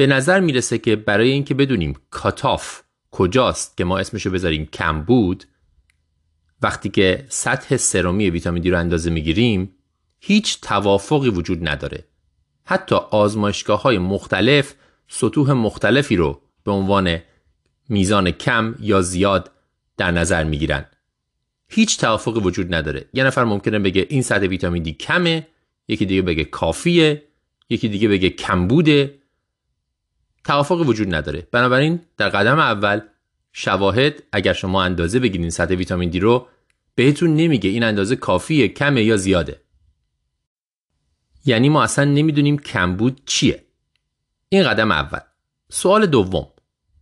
به نظر می‌رسه که برای اینکه بدونیم کاتاف کجاست که ما اسمشو بذاریم کم بود وقتی که سطح سرمی ویتامین دی رو اندازه می‌گیریم هیچ توافقی وجود نداره. حتی آزمایشگاه های مختلف سطوح مختلفی رو به عنوان میزان کم یا زیاد در نظر می‌گیرن. هیچ توافقی وجود نداره. یه نفر ممکنه بگه این سطح ویتامین دی کمه یکی دیگه بگه کافیه یکی دیگه بگه کمبوده. توافق وجود نداره. بنابراین در قدم اول شواهد اگر شما اندازه بگیرین سطح ویتامین دی رو بهتون نمیگه این اندازه کافیه کمه یا زیاده. یعنی ما اصلا نمی‌دونیم کمبود چیه. این قدم اول. سوال دوم.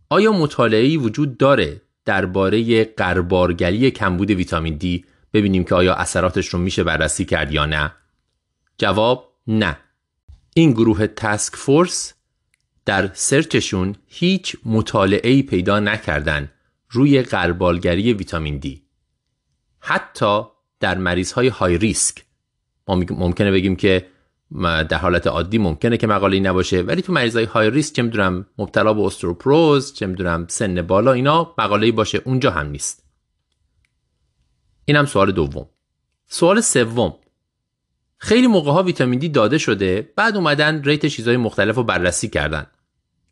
آیا مطالعه‌ای وجود داره درباره قربارگلی کمبود ویتامین دی ببینیم که آیا اثراتش رو میشه بررسی کرد یا نه. جواب نه. این گروه تسک فورس در سرچشون هیچ مطالعه‌ای پیدا نکردن روی قربالگری ویتامین دی. حتی در مریض های های ریسک. ما ممکنه بگیم که در حالت عادی ممکنه که مقاله نباشه ولی تو مریض های های ریسک چه می‌دونم مبتلا به استروپروز چه می‌دونم سن بالا اینا مقاله باشه اونجا هم نیست. اینم سوال دوم. سوال سوم. خیلی موقع ها ویتامین دی داده شده بعد اومدن ریت چیزهای مختلف رو بررسی کردن.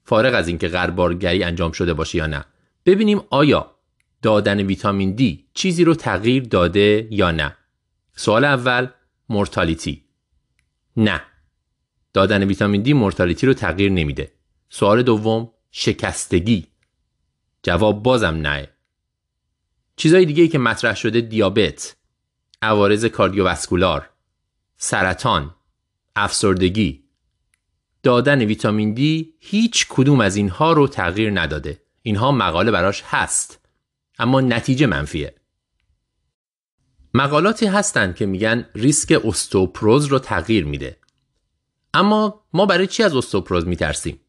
فارغ از اینکه غربارگری انجام شده باشه یا نه. ببینیم آیا دادن ویتامین دی چیزی رو تغییر داده یا نه. سوال اول مورتالیتی. نه. دادن ویتامین دی مورتالیتی رو تغییر نمیده. سوال دوم شکستگی. جواب بازم نه. چیزهای دیگه که مطرح شده دیابت عوارض کاردیوواسکولار سرطان افسردگی. دادن ویتامین دی هیچ کدوم از اینها رو تغییر نداده. اینها مقاله براش هست اما نتیجه منفیه. مقالاتی هستند که میگن ریسک استوپروز رو تغییر میده. اما ما برای چی از استوپروز میترسیم؟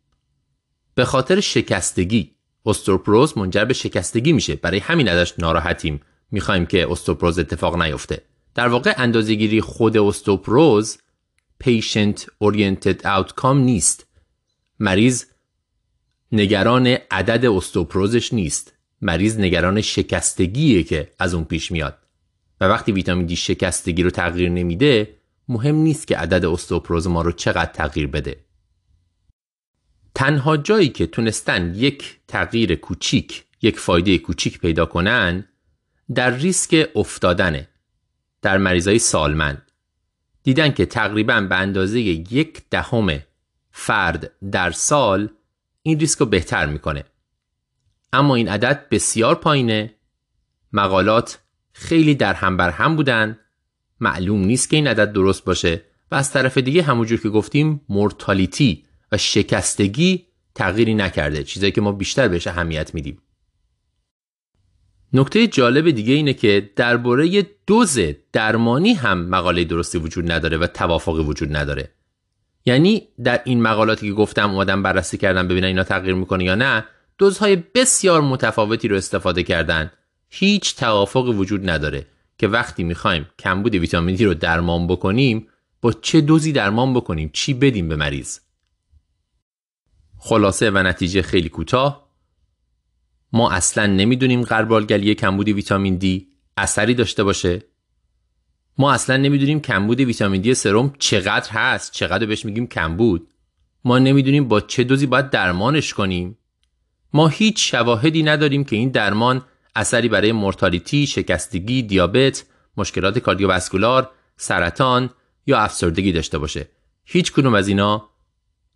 به خاطر شکستگی. استوپروز منجر به شکستگی میشه. برای همین ازش ناراحتیم. می‌خوایم که استوپروز اتفاق نیفته. در واقع اندازهگیری خود استوپروز patient oriented outcome نیست. مریض نگران عدد استوپروزش نیست. مریض نگران شکستگیه که از اون پیش میاد. و وقتی ویتامین دی شکستگی رو تغییر نمیده مهم نیست که عدد استوپروز ما رو چقدر تغییر بده. تنها جایی که تونستن یک تغییر کوچیک یک فایده کوچیک پیدا کنن در ریسک افتادنه. در مریضای سالمند. دیدن که تقریبا به اندازه یک دهم فرد در سال این ریسک رو بهتر می‌کنه. اما این عدد بسیار پایینه. مقالات خیلی در هم بر هم بودن. معلوم نیست که این عدد درست باشه و از طرف دیگه همونجور که گفتیم مورتالیتی و شکستگی تغییری نکرده چیزایی که ما بیشتر بهش اهمیت میدیم. نکته جالب دیگه اینه که درباره دوز درمانی هم مقاله درستی وجود نداره و توافقی وجود نداره. یعنی در این مقالاتی که گفتم اومدن بررسی کردن ببینن اینا تغییر می‌کنه یا نه دوزهای بسیار متفاوتی رو استفاده کردن. هیچ توافقی وجود نداره که وقتی می‌خوایم کمبود ویتامین دی رو درمان بکنیم با چه دوزی درمان بکنیم؟ چی بدیم به مریض؟ خلاصه و نتیجه خیلی کوتاه. ما اصلا نمی‌دونیم غربالگلی کمبود ویتامین دی اثری داشته باشه. ما اصلا نمی‌دونیم کمبود ویتامین دی سرم چقدر هست چقدر بهش میگیم کمبود. ما نمی‌دونیم با چه دوزی باید درمانش کنیم. ما هیچ شواهدی نداریم که این درمان اثری برای مورتالیتی، شکستگی، دیابت، مشکلات کاردیوواسکولار، سرطان یا افسردگی داشته باشه. هیچ کدوم از اینا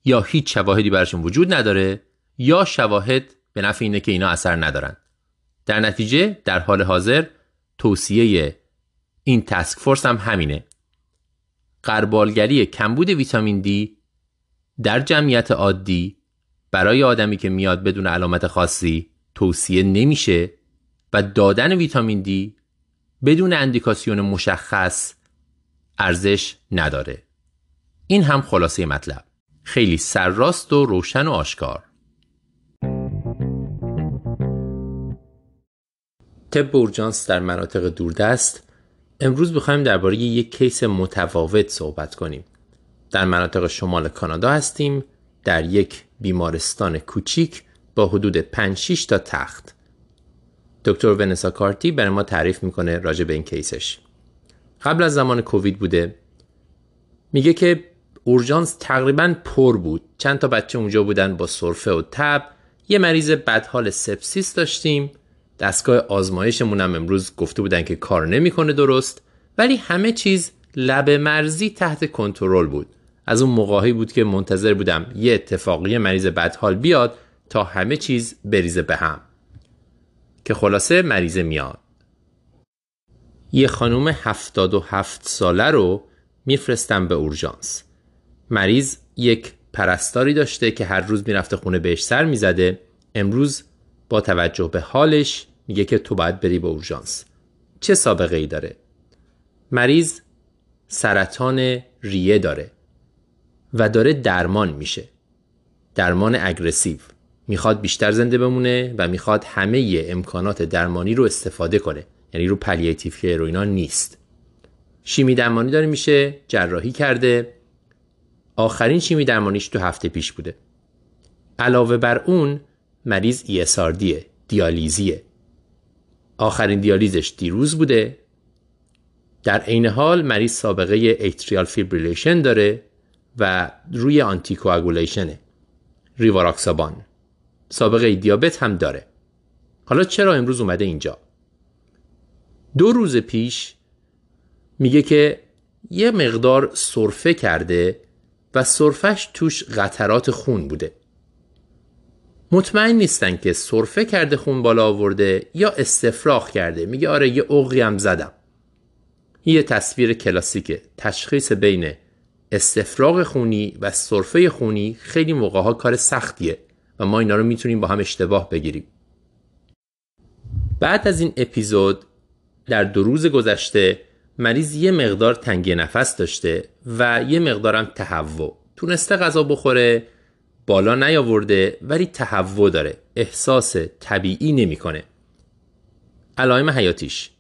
یا هیچ شواهدی براشون وجود نداره یا شواهد به نفع اینه که اینا اثر ندارن. در نتیجه در حال حاضر توصیه این تسک فورس هم همینه. قربالگری کمبود ویتامین دی در جمعیت عادی برای آدمی که میاد بدون علامت خاصی توصیه نمیشه و دادن ویتامین دی بدون اندیکاسیون مشخص ارزش نداره. این هم خلاصه مطلب. خیلی سرراست و روشن و آشکار. طب اورژانس در مناطق دوردست امروز بخوایم درباره یک کیس متفاوت صحبت کنیم. در مناطق شمال کانادا هستیم در یک بیمارستان کوچیک با حدود 5 تا تخت. دکتر ونسا کارتی برای ما تعریف می‌کنه راجع به این کیسش. قبل از زمان کووید بوده میگه که اورژانس تقریبا پر بود چند تا بچه اونجا بودن با سرفه و تب یه مریض بدحال سپسیس داشتیم دستگاه آزمایشمون هم امروز گفته بودن که کار نمی‌کنه درست ولی همه چیز لب مرزی تحت کنترل بود. از اون موقعی بود که منتظر بودم یه اتفاقی مریض بدحال بیاد تا همه چیز بریزه به هم. که خلاصه مریضه میاد. یه خانوم 77 ساله رو میفرستم به اورژانس. مریض یک پرستاری داشته که هر روز می‌رفته خونه بهش سر می‌زده امروز با توجه به حالش میگه که تو باید بری به اورژانس. چه سابقه ای داره؟ مریض سرطان ریه داره و داره درمان میشه. درمان aggressive. می‌خواد بیشتر زنده بمونه و می‌خواد همه امکانات درمانی رو استفاده کنه. یعنی رو palliative care و اینا نیست. شیمی درمانی داره میشه جراحی کرده. آخرین شیمی درمانیش تو هفته پیش بوده. علاوه بر اون مریض ESRD ه دیالیزیه. آخرین دیالیزش دیروز بوده. در عین حال مریض سابقه atrial fibrillation داره و روی anticoagulation ه rivaroxaban. سابقه دیابت هم داره. حالا چرا امروز اومده اینجا؟ دو روز پیش میگه که یه مقدار سرفه کرده و سرفش توش قطرات خون بوده. مطمئن نیستن که سرفه کرده خون بالا آورده یا استفراغ کرده. میگه آره یه عقی هم زدم. یه تصویر کلاسیکه. تشخیص بین استفراغ خونی و سرفه خونی خیلی موقع ها کار سختیه و ما اینا رو می‌تونیم با هم اشتباه بگیریم. بعد از این اپیزود در دو روز گذشته مریض یه مقدار تنگی نفس داشته و یه مقدارم تهوع. تونسته غذا بخوره بالا نیاورده ولی تهوع داره. احساس طبیعی نمی‌کنه. علائم حیاتیش.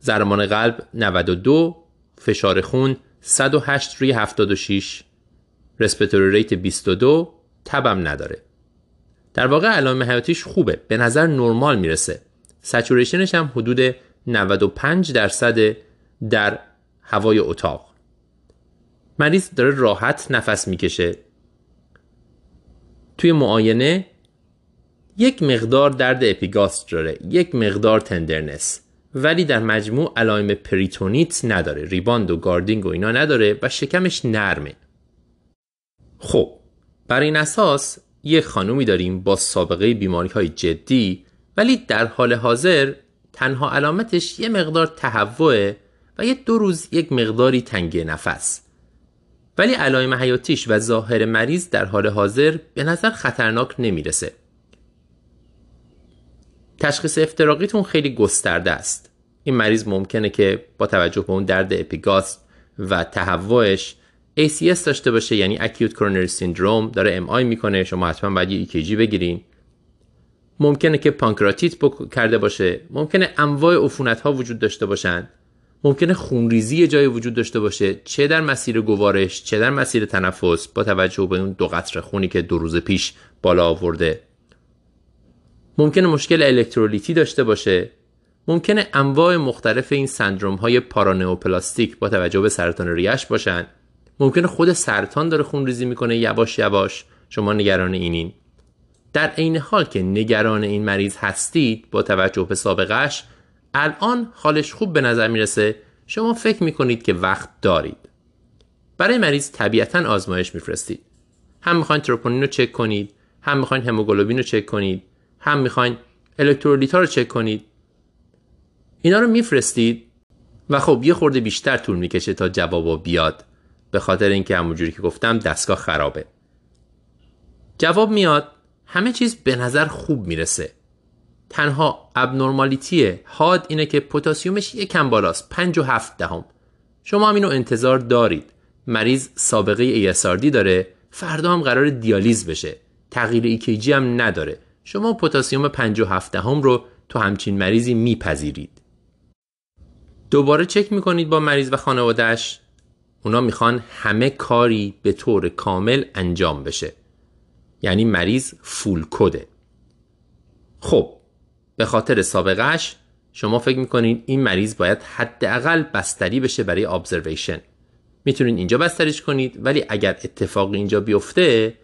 زرمان قلب 92 فشار خون 108 روی 76 رسپتوری ریت 22 تبم نداره. در واقع علائم حیاتیش خوبه. به نظر نرمال می‌رسه. سچوریشنش هم حدود 95 درصد در هوای اتاق. مریض داره راحت نفس می‌کشه. توی معاینه یک مقدار درد اپیگاستر داره یک مقدار tenderness. ولی در مجموع علائم پریتونیت نداره rebound و guarding و اینا نداره و شکمش نرمه. خب برای این اساس یک خانومی داریم با سابقه بیماری های جدی ولی در حال حاضر تنها علامتش یه مقدار تهوعه و یه دو روز یک مقداری تنگی نفس. ولی علائم حیاتیش و ظاهر مریض در حال حاضر به نظر خطرناک نمی‌رسه. تشخیص افتراقیتون خیلی گسترده است. این مریض ممکنه که با توجه به اون درد اپیگاست و تهوعش ACS داشته باشه یعنی Acute Coronary Syndrome داره ام آی می‌کنه شما حتما باید یه EKG بگیرین. ممکنه که پانکراتیت کرده باشه. ممکنه انواع عفونت ها وجود داشته باشن. ممکنه خونریزی جای وجود داشته باشه چه در مسیر گوارش چه در مسیر تنفس با توجه به اون دو قطره خونی که دو روز پیش بالا آورده. ممکنه مشکل الکترولیتی داشته باشه. ممکنه انواع مختلف این سندروم های پارانئوپلاستیک با توجه به سرطان ریش باشن. ممکنه خود سرطان داره خونریزی می‌کنه یواش یواش. شما نگران اینین. در عین حال که نگران این مریض هستید با توجه به سابقش الان حالش خوب به نظر می‌رسه؟ شما فکر می‌کنید که وقت دارید. برای مریض طبیعتا آزمایش میفرستید. هم می‌خواین تروپونین رو چک کنید هم می‌خواین هموگلوبین رو چک کنید هم می‌خواین الکترولیت ها رو چک کنید. اینا رو میفرستید و خب یه خورده بیشتر طول می‌کشه تا جوابا بیاد. به خاطر اینکه همونجوری که گفتم دستگاه خرابه. جواب میاد همه چیز به نظر خوب می‌رسه. تنها ابنرمالیتی هاد اینه که پتاسیومش یکم بالاست. 5 و 7 دهم. شما هم اینو انتظار دارید. مریض سابقه ASRD داره. فردا هم قرار دیالیز بشه. تغییر EKG هم نداره. شما پتاسیم 5 و 7 دهم رو تو همچین مریضی میپذیرید. دوباره چک می‌کنید با مریض و خانوادهش اونا می‌خوان همه کاری به طور کامل انجام بشه. یعنی مریض فول کده خب به خاطر سابقهش شما فکر می‌کنین این مریض باید حداقل بستری بشه برای ابزرویشن می‌تونین اینجا بستریش کنید ولی اگر اتفاق اینجا بیفته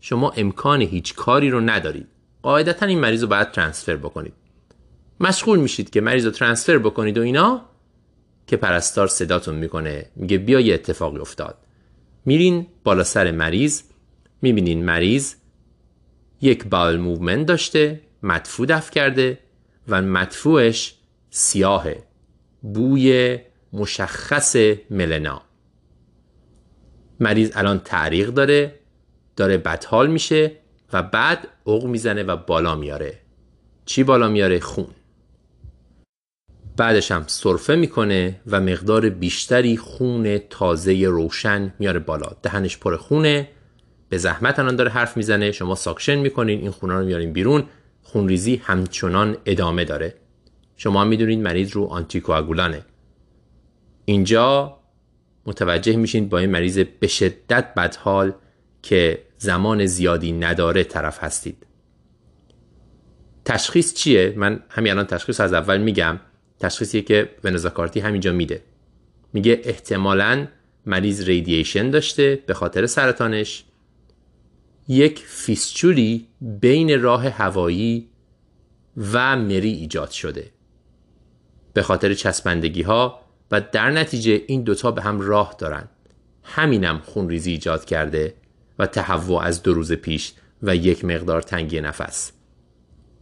شما امکان هیچ کاری رو ندارید. قاعدتا این مریض رو باید ترانسفر بکنید. مشغول میشید که مریض رو ترانسفر بکنید و اینا که پرستار صداتون می‌کنه. میگه بیا یه اتفاقی افتاد. میرین بالا سر مریض می‌بینین مریض یک باول موومنت داشته. مدفوع دفع کرده و مدفوعش سیاهه بوی مشخص ملنا. مریض الان تعریق داره داره بدحال میشه و بعد عق می‌زنه و بالا میاره. چی بالا میاره؟ خون. بعدش هم سرفه می‌کنه و مقدار بیشتری خون تازه روشن میاره بالا. دهنش پر خونه به زحمت الان داره حرف می‌زنه شما ساکشن می‌کنین این خونا رو میارین بیرون. خونریزی همچنان ادامه داره. شما می‌دونید مریض رو آنتیکواگولانه. اینجا متوجه میشین با این مریض به شدت بدحال که زمان زیادی نداره طرف هستید. تشخیص چیه؟ من همین الان تشخیص از اول میگم. تشخیصیه که ونزاکارتی همینجا میده. میگه احتمالا مریض ریدییشن داشته به خاطر سرطانش. یک فیسچولی بین راه هوایی و مری ایجاد شده. به خاطر چسبندگی ها و در نتیجه این دوتا به هم راه دارن. همینم خونریزی ایجاد کرده و تهوع از دو روز پیش و یک مقدار تنگی نفس.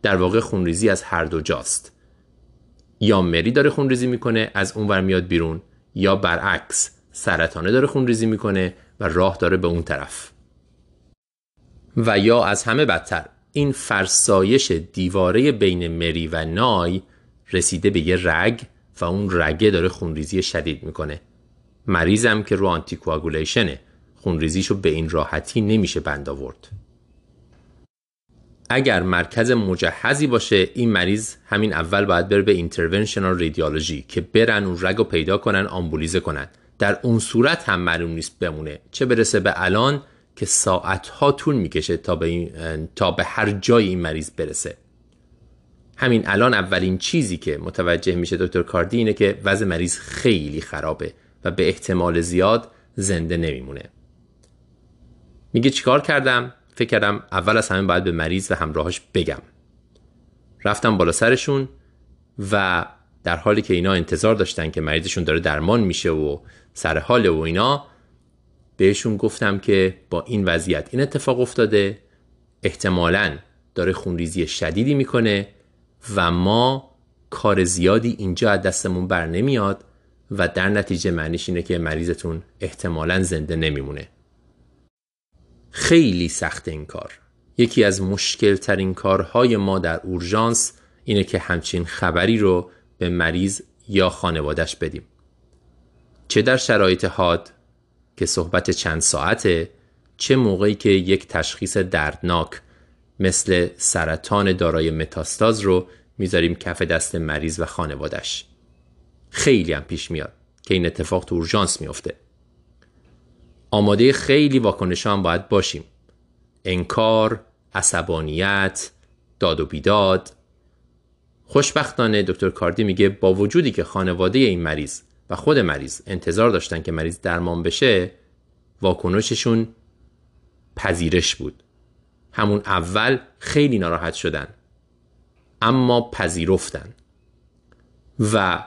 در واقع خونریزی از هر دو جاست. یا مری داره خونریزی می‌کنه از اونور میاد بیرون یا برعکس سرطانه داره خونریزی می‌کنه و راه داره به اون طرف. و یا از همه بدتر این فرسایش دیواره بین مری و نای رسیده به یه رگ و اون رگه داره خونریزی شدید می‌کنه. مریضم که رو آنتیکواگولیشنه خونریزیشو به این راحتی نمیشه بند آورد. اگر مرکز مجهزی باشه این مریض همین اول باید بره به اینترونشنال ریدیولوژی که برن اون رگ رو پیدا کنن آمبولیزه کنن. در اون صورت هم معلوم نیست بمونه. چه برسه به الان که ساعتها طول می‌کشه تا به, این، تا به هر جای این مریض برسه. همین الان اولین چیزی که متوجه میشه دکتر کاردی اینه که وضع مریض خیلی خرابه و به احتمال زیاد زنده نمیمونه. میگه چیکار کردم؟ فکر کردم اول از همه باید به مریض و همراهاش بگم. رفتم بالا سرشون و در حالی که اینا انتظار داشتن که مریضشون داره درمان میشه و سر حال و اینا بهشون گفتم که با این وضعیت این اتفاق افتاده احتمالا داره خونریزی شدیدی می‌کنه و ما کار زیادی اینجا از دستمون بر نمیاد و در نتیجه معنیش اینه که مریضتون احتمالا زنده نمیمونه. خیلی سخت این کار. یکی از مشکل ترین کارهای ما در اورژانس اینه که همچین خبری رو به مریض یا خانوادش بدیم. چه در شرایط حاد که صحبت چند ساعته چه موقعی که یک تشخیص دردناک مثل سرطان دارای متاستاز رو می‌ذاریم کف دست مریض و خانوادش خیلی هم پیش میاد که این اتفاق تو اورژانس میفته آماده خیلی واکنش هم باید باشیم. انکار، عصبانیت، داد و بیداد. خوشبختانه دکتر کاردی میگه با وجودی که خانواده این مریض و خود مریض انتظار داشتن که مریض درمان بشه واکنششون پذیرش بود. همون اول خیلی ناراحت شدن اما پذیرفتن. و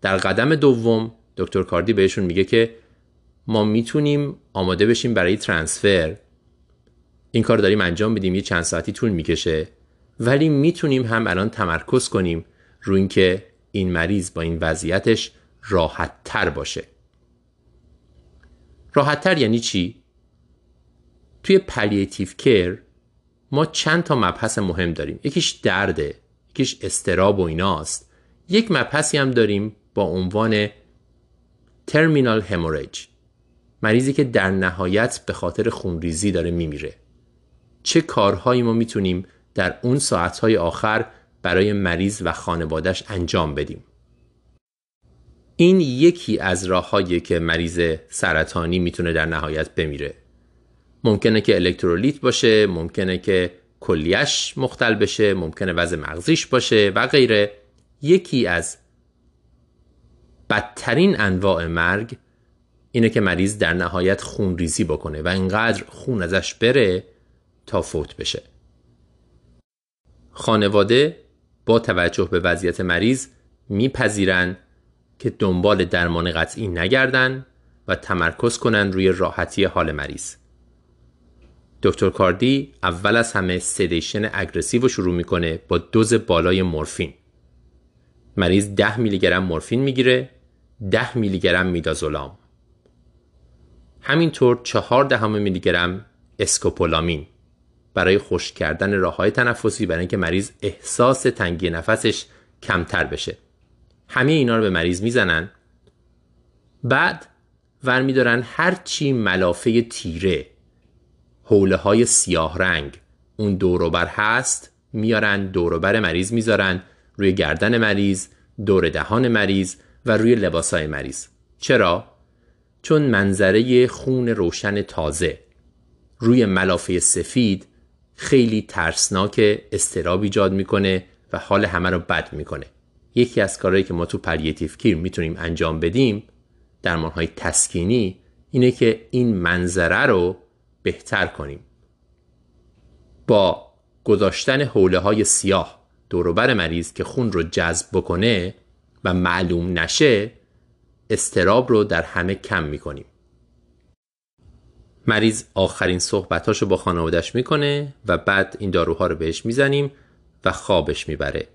در قدم دوم دکتر کاردی بهشون میگه که ما می‌تونیم آماده بشیم برای transfer. این کار داریم انجام بدیم یه چند ساعتی طول می‌کشه ولی می‌تونیم هم الان تمرکز کنیم رو اینکه این مریض با این وضعیتش راحت تر باشه. راحت تر یعنی چی؟ توی palliative care ما چند تا مبحث مهم داریم. یکیش درده یکیش استراب و ایناست. یک مبحثی هم داریم با عنوان ترمینال هموریج مریضی که در نهایت به خاطر خونریزی داره میمیره. چه کارهایی ما می‌تونیم در اون ساعتهای آخر برای مریض و خانوادش انجام بدیم؟ این یکی از راههایی که مریض سرطانی می‌تونه در نهایت بمیره. ممکنه که الکترولیت باشه ممکنه که کلیش مختل بشه ممکنه وضع مغزیش باشه و غیره. یکی از بدترین انواع مرگ اینه که مریض در نهایت خون ریزی بکنه و اینقدر خون ازش بره تا فوت بشه. خانواده با توجه به وضعیت مریض میپذیرند که دنبال درمان قطعی نگردن و تمرکز کنند روی راحتی حال مریض. دکتر کاردی اول از همه سدیشن اگرسیو رو شروع می‌کنه با دوز بالای مورفین. مریض 10 میلی گرم مورفین می‌گیره 10 میلی گرم میدازولام. همینطور 4 دهم میلی گرم اسکوپولامین برای خشک کردن راه های تنفسی برای اینکه مریض احساس تنگی نفسش کمتر بشه. همه اینا رو به مریض می‌زنن. بعد ور میدارن هرچی ملافه تیره حوله های سیاه رنگ اون دوروبر هست میارن دوروبر مریض می‌ذارن روی گردن مریض دور دهان مریض و روی لباس های مریض. چرا؟ چون منظره خون روشن تازه. روی ملافه سفید خیلی ترسناک استراب ایجاد می‌کنه و حال همه رو بد می‌کنه. یکی از کارهایی که ما تو palliative care می‌تونیم انجام بدیم درمان های تسکینی اینه که این منظره رو بهتر کنیم. با گذاشتن حوله های سیاه دوروبر مریض که خون رو جذب بکنه و معلوم نشه اضطراب رو در همه کم می‌کنیم. مریض آخرین صحبتاشو با خانوادش می‌کنه و بعد این داروها رو بهش می‌زنیم و خوابش می‌بره.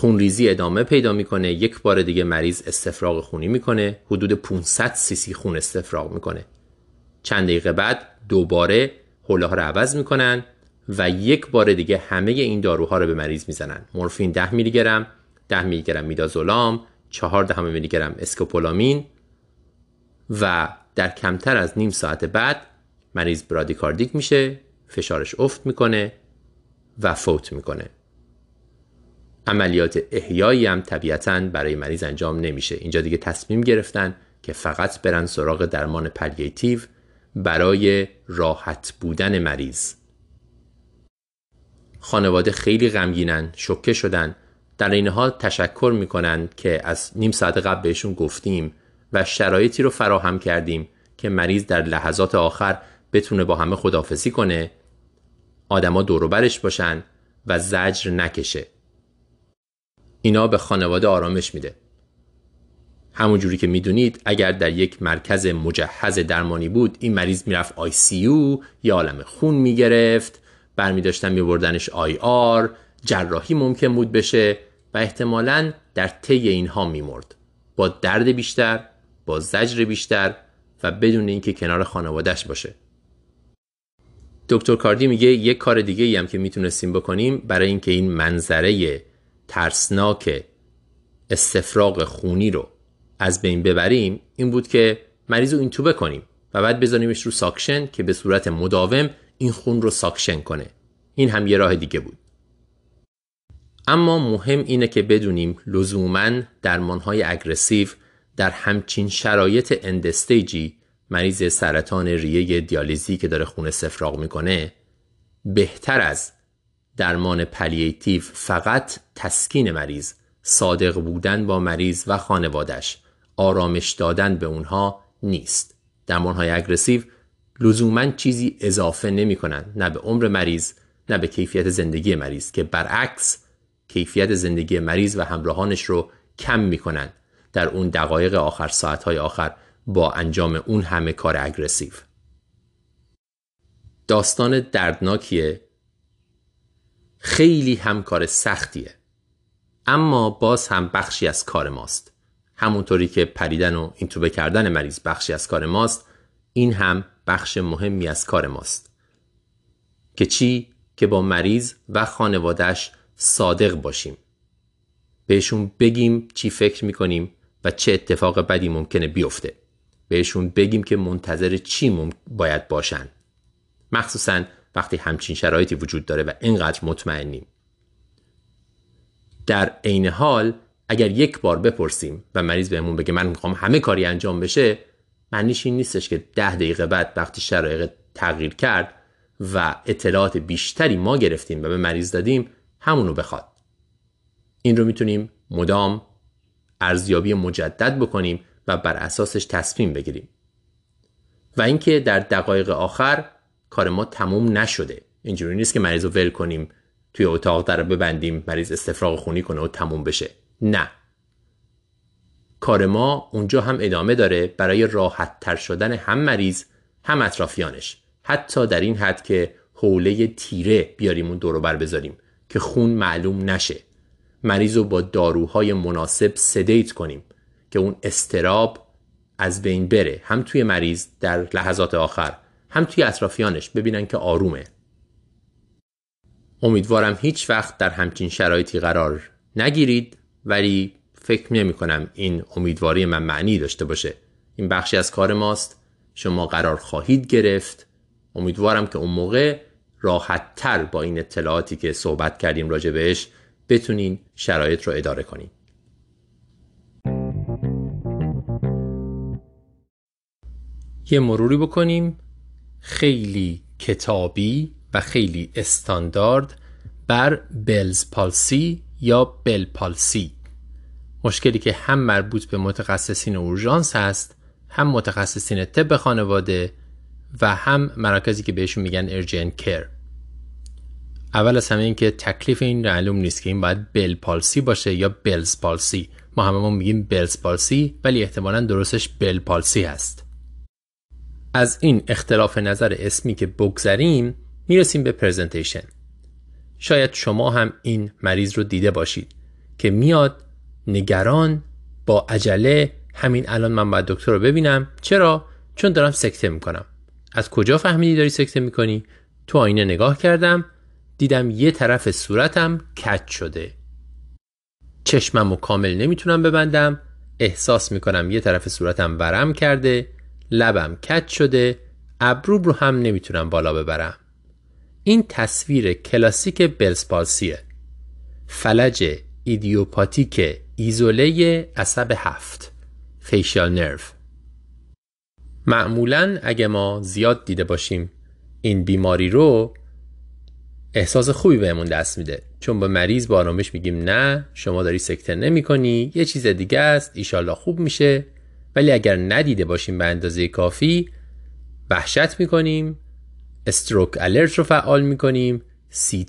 خونریزی ادامه پیدا می‌کنه. یک بار دیگه مریض استفراغ خونی می‌کنه. حدود 500 سیسی خون استفراغ می‌کنه. چند دقیقه بعد دوباره حوله ها رو عوض می‌کنن و یک بار دیگه همه این داروها رو به مریض می‌زنن. مورفین 10 میلی گرم 10 میلی گرم میدازولام 4 دهم میلی گرم اسکوپولامین و در کمتر از نیم ساعت بعد مریض bradycardic میشه فشارش افت می‌کنه و فوت می‌کنه. عملیات احیایی هم طبیعتا برای مریض انجام نمیشه. اینجا دیگه تصمیم گرفتن که فقط برن سراغ درمان palliative برای راحت بودن مریض. خانواده خیلی غمگینن شوکه شدن. در این حال تشکر می‌کنن که از نیم ساعت قبل بهشون گفتیم و شرایطی رو فراهم کردیم که مریض در لحظات آخر بتونه با همه خدافزی کنه آدما دوروبرش باشن و زجر نکشه. اینا به خانواده آرامش میده. همونجوری که می‌دونید اگر در یک مرکز مجهز درمانی بود این مریض می‌رفت آی سی او یا عالم خون می‌گرفت برمی داشتن میبردنش آی آر جراحی ممکن بود بشه و احتمالا در طی اینها میمرد. با درد بیشتر با زجر بیشتر و بدون اینکه کنار خانوادهش باشه. دکتر کاردی میگه یک کار دیگه ای هم که می‌تونستیم بکنیم برای اینکه این منظره ترسناک استفراغ خونی رو از بین ببریم این بود که مریض رو اینتوبه کنیم و بعد بذاریمش رو suction که به صورت مداوم این خون رو suction کنه. این هم یه راه دیگه بود. اما مهم اینه که بدونیم لزوما درمانهای aggressive در همچین شرایط end stage ی مریض سرطان ریه دیالیزی که داره خون استفراغ می‌کنه بهتر از درمان palliative فقط تسکین مریض صادق بودن با مریض و خانوادش آرامش دادن به اونها نیست. درمان های aggressive لزوما چیزی اضافه نمی کنن نه به عمر مریض نه به کیفیت زندگی مریض که برعکس کیفیت زندگی مریض و همراهانش رو کم می‌کنن. در اون دقایق آخر ساعتهای آخر با انجام اون همه کار اگرسیو. داستان دردناکیه خیلی هم کار سختیه. اما باز هم بخشی از کار ماست. همونطوری که پریدن و اینتوبه کردن مریض بخشی از کار ماست این هم بخش مهمی از کار ماست. که چی؟ که با مریض و خانوادهش صادق باشیم. بهشون بگیم چی فکر می‌کنیم و چه اتفاق بدی ممکنه بیفته. بهشون بگیم که منتظر چی باید باشن. مخصوصا وقتی همچین شرایطی وجود داره و اینقدر مطمئنیم. در عین حال اگر یک بار بپرسیم و مریض بهمون بگه من می‌خوام همه کاری انجام بشه معنیش این نیستش که ده دقیقه بعد وقتی شرایط تغییر کرد و اطلاعات بیشتری ما گرفتیم و به مریض دادیم همونو بخواد. این رو می‌تونیم مدام ارزیابی مجدد بکنیم و بر اساسش تصمیم بگیریم. و اینکه در دقایق آخر کار ما تموم نشده. اینجوری نیست که مریض رو ول کنیم توی اتاق در ببندیم مریض استفراغ خونی کنه و تموم بشه. نه. کار ما اونجا هم ادامه داره برای راحت تر شدن هم مریض هم اطرافیانش. حتی در این حد که حوله تیره بیاریم اون دورو بر بذاریم که خون معلوم نشه. مریض رو با داروهای مناسب سدیت کنیم که اون استراب از بین بره. هم توی مریض در لحظات آخر هم توی اطرافیانش ببینن که آرومه. امیدوارم هیچ وقت در همچین شرایطی قرار نگیرید ولی فکر نمی کنم این امیدواری من معنی داشته باشه. این بخشی از کار ماست. شما قرار خواهید گرفت. امیدوارم که اون موقع راحت تر با این اطلاعاتی که صحبت کردیم راجع بهش بتونین شرایط رو اداره کنین. یه مروری بکنیم. خیلی کتابی و خیلی استاندارد بر بلز پالسی یا بل پالسی. مشکلی که هم مربوط به متخصصین اورژانس هست هم متخصصین طب خانواده و هم مراکزی که بهشون میگن ارجن کر اول از همه این که تکلیف این معلوم نیست که این باید بل پالسی باشه یا بلز پالسی. ما هممون میگیم بلز پالسی ولی احتمالا درستش بل پالسی هست. از این اختلاف نظر اسمی که بگذریم می‌رسیم به پرزنتیشن شاید شما هم این مریض رو دیده باشید که میاد نگران با عجله. همین الان من باید دکتر رو ببینم. چرا؟ چون دارم سکته می‌کنم. از کجا فهمیدی داری سکته می‌کنی؟ تو آینه نگاه کردم دیدم یه طرف صورتم کج شده. چشمم و کامل نمی‌تونم ببندم. احساس می‌کنم یه طرف صورتم ورم کرده. لبم کج شده ابروم رو هم نمی‌تونم بالا ببرم. این تصویر کلاسیک بلسپالسیه. فلج ایدیوپاتیک ایزوله عصب هفت. فیشیال نرو معمولا اگه ما زیاد دیده باشیم این بیماری رو احساس خوبی بهمون دست میده. چون با مریض با آرامش میگیم نه شما داری سکته نمی کنی یه چیز دیگه است ایشالله خوب میشه. ولی اگر ندیده باشیم به اندازه کافی وحشت می‌کنیم استروک الرت رو فعال می‌کنیم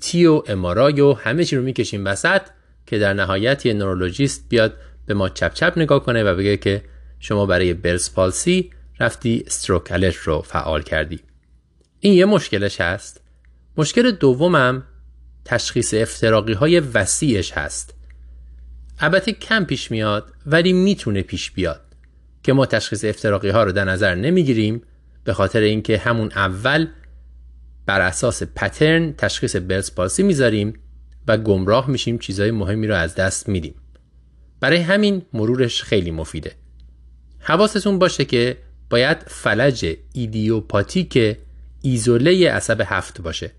تی و امارای و همه چی رو می‌کشیم وسط که در نهایت یه نورولوژیست بیاد به ما چپ چپ نگاه کنه و بگه که شما برای برس پالسی رفتی استروک الرت رو فعال کردی. این یه مشکلش هست. مشکل دومم تشخیص افتراقی های وسیعش هست. البته کم پیش میاد ولی می‌تونه پیش بیاد. که ما تشخیص افتراقی ها رو در نظر نمی‌گیریم به خاطر اینکه همون اول بر اساس پترن تشخیص برس پالسی می‌ذاریم و گمراه میشیم چیزهای مهمی رو از دست میدیم. برای همین مرورش خیلی مفیده. حواستون باشه که باید فلج ایدیوپاتیک ایزوله عصب هفت باشه.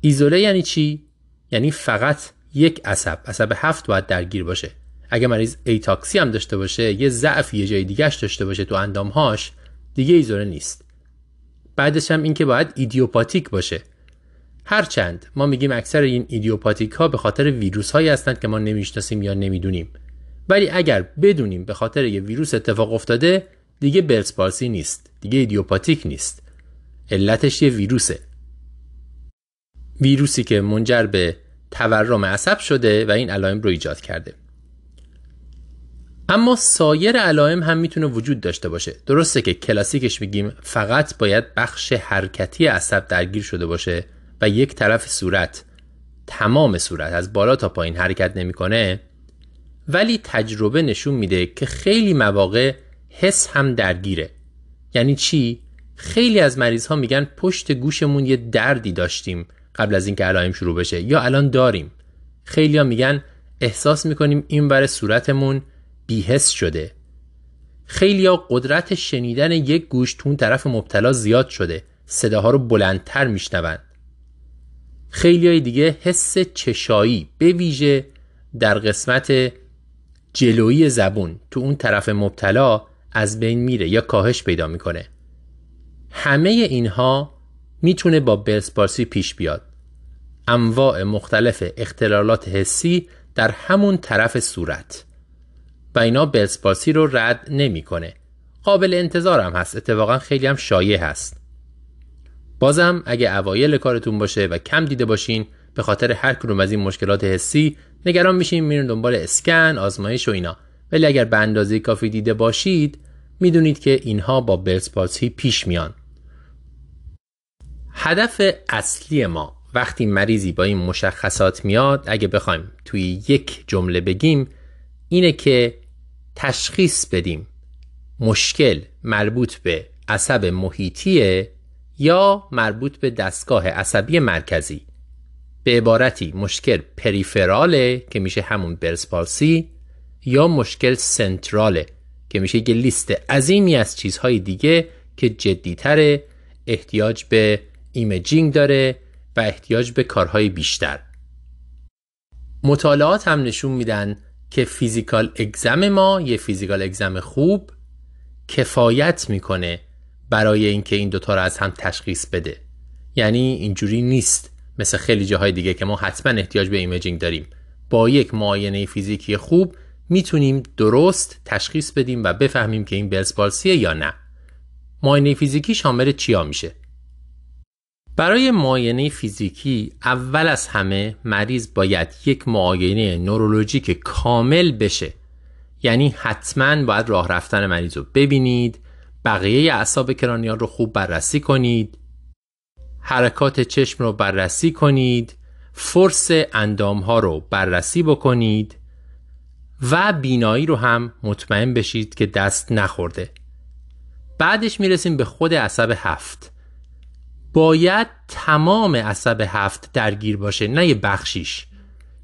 ایزوله یعنی چی؟ یعنی فقط یک عصب. عصب هفت باید درگیر باشه. اگه مریض ایتاکسی هم داشته باشه یه ضعف یه جای دیگهش داشته باشه تو اندامهاش دیگه ایزوله نیست. بعدش هم اینکه باید ایدیوپاتیک باشه. هرچند ما میگیم اکثر این ایدیوپاتیک ها به خاطر ویروس هایی هستند که ما نمی‌شناسیم یا نمی‌دونیم. ولی اگر بدونیم به خاطر یه ویروس اتفاق افتاده دیگه برس نیست دیگه ایدیوپاتیک نیست. علتش یه ویروسه. ویروسی که منجر به تورم عصب شده و این علائم رو ایجاد کرده. اما سایر علائم هم می‌تونه وجود داشته باشه. درسته که کلاسیکش میگیم فقط باید بخش حرکتی عصب درگیر شده باشه و یک طرف صورت تمام صورت از بالا تا پایین حرکت نمی‌کنه ولی تجربه نشون میده که خیلی مواقع حس هم درگیره. یعنی چی؟ خیلی از مریض ها میگن پشت گوشمون یه دردی داشتیم قبل از اینکه علائم شروع بشه یا الان داریم. خیلی ها میگن احساس می‌کنیم این بر صورتمون بیهس شده. خیلی ها قدرت شنیدن یک گوش تو اون طرف مبتلا زیاد شده. صداها رو بلندتر میشنوند خیلی های دیگه حس چشایی به ویژه در قسمت جلویی زبون تو اون طرف مبتلا از بین میره یا کاهش پیدا می‌کنه. همه اینها می‌تونه با بلسپارسی پیش بیاد. انواع مختلف اختلالات حسی در همون طرف صورت. و اینا بلسپارسی رو رد نمی‌کنه. قابل انتظار هم هست. اتفاقا خیلی هم شایع هست. بازم اگه اوایل کارتون باشه و کم دیده باشین به خاطر هر کدوم از این مشکلات حسی نگران میشین میرین دنبال اسکن آزمایش و اینا. ولی اگر به اندازه کافی دیده باشید می‌دونید که اینها با برس پالسی پیش میان. هدف اصلی ما وقتی مریضی با این مشخصات میاد اگه بخوایم توی یک جمله بگیم اینه که تشخیص بدیم. مشکل مربوط به عصب محیطیه یا مربوط به دستگاه عصبی مرکزی؟ به عبارتی مشکل peripheral ه که میشه همون Bell's palsy یا مشکل central ه که میشه یه لیست عظیمی از چیزهای دیگه که جدیتره احتیاج به imaging داره و احتیاج به کارهای بیشتر. مطالعات هم نشون میدن که physical exam ما یه physical exam خوب کفایت می‌کنه برای اینکه این دوتا رو از هم تشخیص بده. یعنی اینجوری نیست. مثل خیلی جاهای دیگه که ما حتما احتیاج به imaging داریم. با یک معاینه فیزیکی خوب می‌تونیم درست تشخیص بدیم و بفهمیم که این Bell's palsy ه یا نه. معاینه فیزیکی شامل چیا میشه؟ برای معاینه فیزیکی اول از همه مریض باید یک معاینه نورولوژیک کامل بشه. یعنی حتما باید راه رفتن مریض رو ببینید بقیه اعصاب کرانیال رو خوب بررسی کنید حرکات چشم رو بررسی کنید فرس اندام ها رو بررسی بکنید و بینایی رو هم مطمئن بشید که دست نخورده. بعدش می‌رسیم به خود عصب هفت. باید تمام عصب هفت درگیر باشه نه یه بخشیش.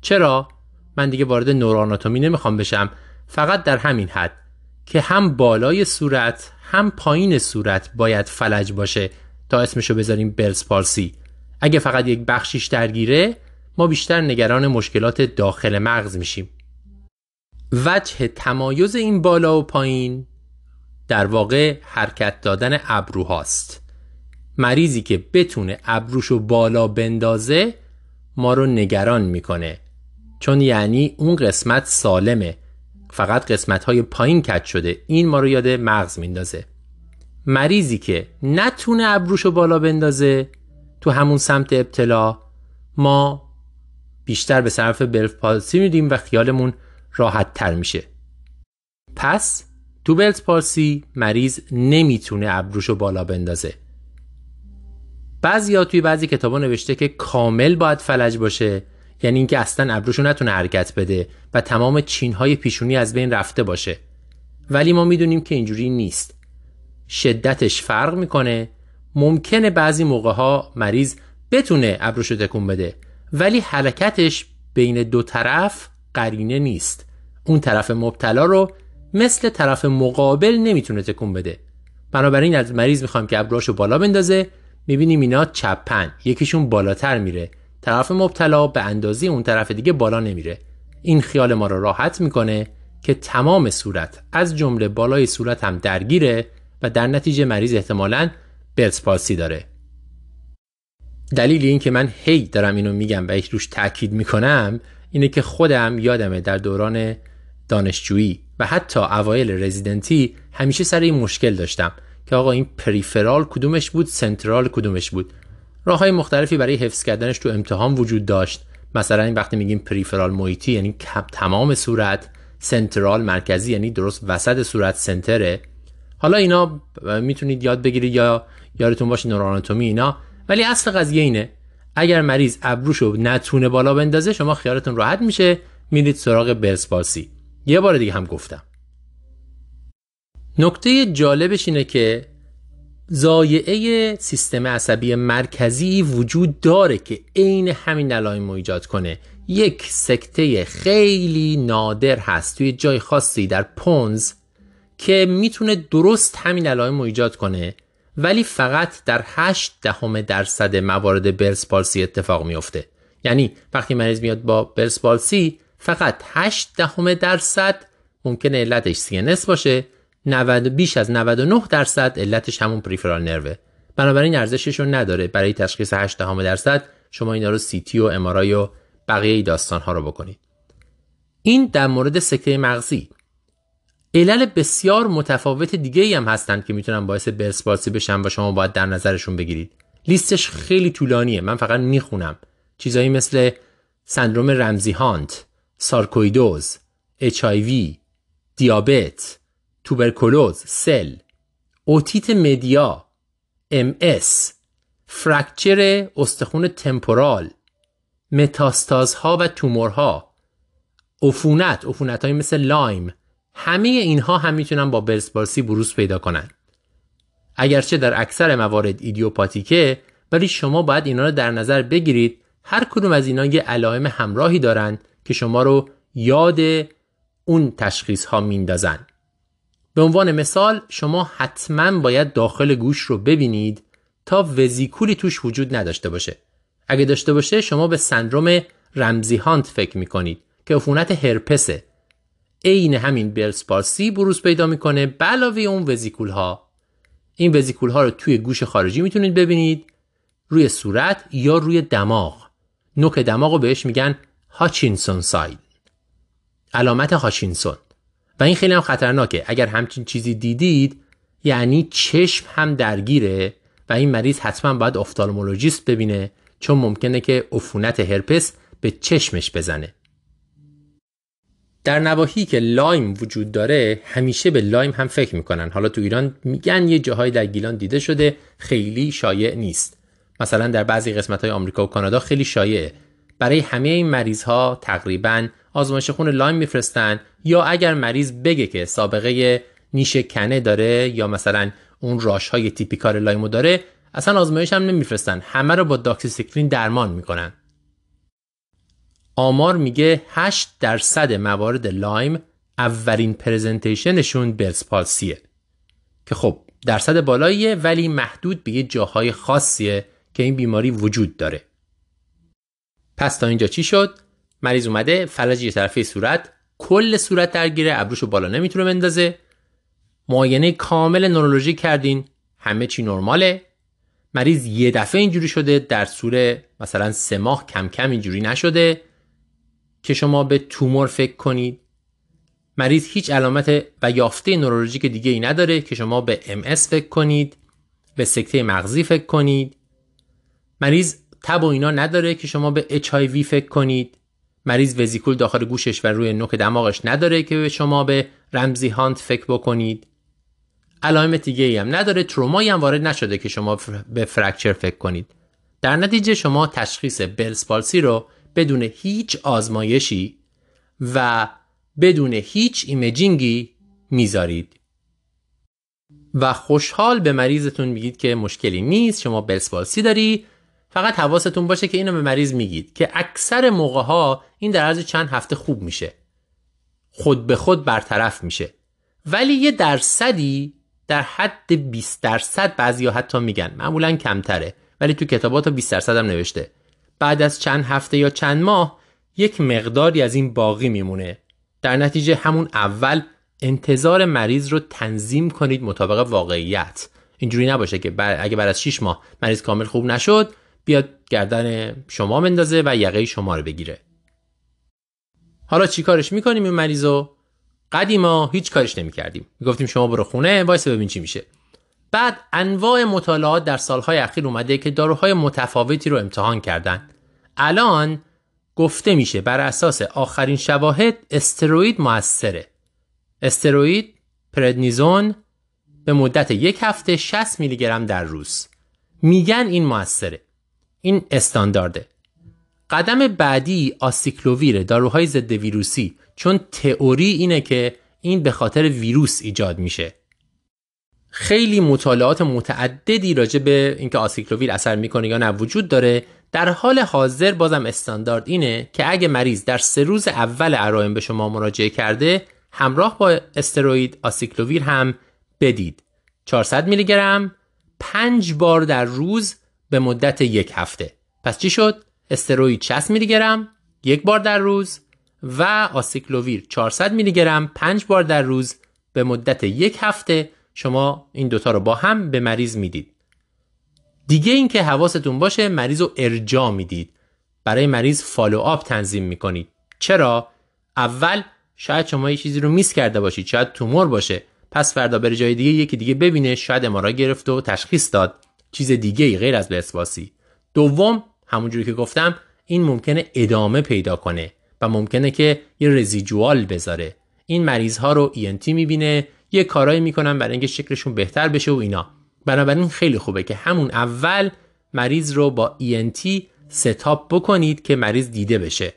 چرا؟ من دیگه وارد نوراناتومی نمی‌خوام بشم. فقط در همین حد که هم بالای صورت هم پایین صورت باید فلج باشه. تا اسمشو بذاریم بلز پارسی اگه فقط یک بخشیش درگیره ما بیشتر نگران مشکلات داخل مغز میشیم. وجه تمایز این بالا و پایین در واقع حرکت دادن ابروهاست. مریضی که بتونه ابروشو بالا بندازه ما رو نگران می‌کنه. چون یعنی اون قسمت سالمه. فقط قسمت های پایین کج شده. این ما رو یاد مغز میندازه. مریضی که نتونه ابروشو بالا بندازه تو همون سمت ابتلا ما بیشتر به صرف بلف پالسی میدیم و خیالمون راحت تر میشه. پس تو بلت پالسی مریض نمی‌تونه ابروشو بالا بندازه. بعضی توی بعضی کتابا نوشته که کامل باید فلج باشه. یعنی اینکه اصلا ابروشو نتونه حرکت بده و تمام چینهای پیشونی از بین رفته باشه. ولی ما می‌دونیم که اینجوری نیست. شدتش فرق می‌کنه. ممکنه بعضی موقع ها مریض بتونه ابروشو تکون بده ولی حرکتش بین دو طرف قرینه نیست. اون طرف مبتلا رو مثل طرف مقابل نمی‌تونه تکون بده. بنابراین از مریض می‌خوایم که ابروشو بالا بندازه می‌بینیم اینا چپن. یکیشون بالاتر میره. طرف مبتلا به اندازی اون طرف دیگه بالا نمیره. این خیال ما رو راحت می‌کنه که تمام صورت از جمله بالای صورت هم درگیره و در نتیجه مریض احتمالاً پالسی داره. دلیل این که من هی دارم اینو میگم و روش تاکید می‌کنم اینه که خودم یادمه در دوران دانشجویی و حتی اوایل رزیدنتی همیشه سر این مشکل داشتم. که آقا این پریفرال کدومش بود سنترال کدومش بود؟ راه های مختلفی برای حفظ کردنش تو امتحان وجود داشت. مثلا این وقتی میگیم پریفرال محیطی یعنی تمام صورت سنترال مرکزی یعنی درست وسط صورت سنتره. حالا اینا می‌تونید یاد بگیرید یا یادتون باشه نوراناتومی اینا. ولی اصل قضیه اینه اگر مریض ابروشو نتونه بالا بندازه شما خیالتون راحت میشه. میرید سراغ برسپاسی. یه بار دیگه هم گفتم. نکته جالبش اینه که زایعه سیستم عصبی مرکزی وجود داره که عین همین علائم رو ایجاد کنه. یک سکته خیلی نادر هست توی جای خاصی در پونز که می‌تونه درست همین علائم رو ایجاد کنه ولی فقط در 8 دهم درصد موارد برس پالسی اتفاق میفته. یعنی وقتی مریض میاد با برس پالسی فقط 8 دهم درصد ممکنه علتش CNS باشه. 90 بیش از 99 درصد علتش همون پریفرال نروه. بنابراین ارزشش رو نداره. برای تشخیص 8 دهم درصد شما اینا رو تی و امارای و بقیه داستان ها رو بکنید. این در مورد سکته مغزی. علل بسیار متفاوت دیگه ای هم هستن که می‌تونن باعث برسپارسی بشن و شما باید در نظرشون بگیرید. لیستش خیلی طولانیه. من فقط می‌خونم. چیزایی مثل سندروم Ramsay Hunt سارکویدوز HIV دیابت توبرکولوز سل otitis media MS fracture استخون temporal متاستازها و تومورها عفونت عفونت مثل Lyme همه اینها هم می‌تونن با Bell's palsy بروز پیدا کنن. اگرچه در اکثر موارد ایدیوپاتیکه ولی شما باید اینا رو در نظر بگیرید. هر کدوم از اینا یه علائم همراهی دارن که شما رو یاد اون تشخیص ها میندازن. به عنوان مثال شما حتما باید داخل گوش رو ببینید تا وزیکولی توش وجود نداشته باشه. اگه داشته باشه شما به سندروم رمزی هانت فکر می‌کنید که عفونت هرپسه. عین همین Bell's palsy بروز پیدا می‌کنه علاوه اون وزیکول ها این وزیکول ها رو توی گوش خارجی می‌تونید ببینید. روی صورت یا روی دماغ. نوک دماغ رو بهش میگن Hutchinson sign علامت Hutchinson. و این خیلی هم خطرناکه. اگر همچین چیزی دیدید یعنی چشم هم درگیره و این مریض حتما باید ophthalmologist ببینه چون ممکنه که عفونت هرپس به چشمش بزنه. در نواحی که Lyme وجود داره همیشه به Lyme هم فکر می‌کنن. حالا تو ایران میگن یه جاهای در گیلان دیده شده خیلی شایع نیست. مثلا در بعضی قسمت های آمریکا و کانادا خیلی شایعه. برای همه این مریض ها تقریبا آزمایش خون Lyme میفرستن یا اگر مریض بگه که سابقه نیش کنه داره یا مثلا اون rash های typical Lyme و داره اصلا آزمایش هم نمیفرستن. همه رو با داکسیسیکلین درمان می‌کنن. آمار میگه 8 درصد موارد Lyme اولین presentation شون Bell's palsy ه که خب درصد بالاییه ولی محدود به یه جاهای خاصیه که این بیماری وجود داره. پس تا اینجا چی شد؟ مریض اومده فلج یه طرفه صورت کل صورت درگیره ابروشو بالا نمی‌تونه بندازه. معاینه کامل نورولوژی کردین همه چی نرماله. مریض یه دفعه اینجوری شده در صورت مثلا سه ماه کم کم اینجوری نشده که شما به تومور فکر کنید. مریض هیچ علامت و یافته نورولوژیک دیگه ای نداره که شما به MS فکر کنید به سکته مغزی فکر کنید. مریض تب و اینا نداره که شما به HIV فکر کنید. مریض وزیکول داخل گوشش و روی نوک دماغش نداره که به شما به رمزی هانت فکر بکنید. علائم دیگه ای هم نداره ترومایی هم وارد نشده که شما به fracture فکر کنید. در نتیجه شما تشخیص Bell's palsy رو بدون هیچ آزمایشی و بدون هیچ imaging ی می‌ذارید. و خوشحال به مریضتون میگید که مشکلی نیست شما Bell's palsy داری. فقط حواستون باشه که اینو به مریض میگید که اکثر موقع ها این در عرض چند هفته خوب میشه. خود به خود برطرف میشه. ولی یه درصدی در حد 20 درصد بعضی حتی میگن. معمولا کمتره. ولی تو کتابات 20 درصد هم نوشته. بعد از چند هفته یا چند ماه یک مقداری از این باقی میمونه. در نتیجه همون اول انتظار مریض رو تنظیم کنید مطابق واقعیت. اینجوری نباشه که اگه بعد از 6 ماه مریض کامل خوب نشد بیاد گردن شما مندازه و یقه شما رو بگیره. حالا چی کارش می‌کنیم این مریضو قدیما هیچ کارش نمی‌کردیم. می‌گفتیم شما برو خونه وایس ببین چی میشه. بعد انواع مطالعات در سالهای اخیر اومده که داروهای متفاوتی رو امتحان کردن. الان گفته میشه بر اساس آخرین شواهد استروید موثره. استروید پردنیزون به مدت یک هفته 60 میلی گرم در روز. میگن این موثره. این استاندارده. قدم بعدی آسیکلوویر داروهای ضد ویروسی چون تئوری اینه که این به خاطر ویروس ایجاد میشه. خیلی مطالعات متعددی راجع به اینکه آسیکلوویر اثر می‌کنه یا نه وجود داره. در حال حاضر بازم استاندارد اینه که اگه مریض در سه روز اول علائم به شما مراجعه کرده همراه با steroid acyclovir هم بدید. 400 میلی گرم 5 بار در روز به مدت یک هفته. پس چی شد؟ steroid 60 میلی گرم یک بار در روز و آسیکلوویر 400 میلی گرم 5 بار در روز به مدت یک هفته. شما این دوتا رو با هم به مریض می‌دید. دیگه اینکه حواستون باشه مریض رو ارجاع می‌دید. برای مریض follow up تنظیم می‌کنید. چرا؟ اول شاید شما یه چیزی رو میس کرده باشید. شاید تومور باشه. پس فردا بره جای دیگه یکی دیگه ببینه. شاید امارا گرفت و تشخیص داد. چیز دیگه ای غیر از برسپارسی دوم همونجوری که گفتم این ممکنه ادامه پیدا کنه و ممکنه که یه رزیجوال بذاره. این مریض ها رو ENT می‌بینه یه کارایی می‌کنن برای اینکه شکلشون بهتر بشه و اینا. بنابراین خیلی خوبه که همون اول مریض رو با ENT ستاپ بکنید که مریض دیده بشه.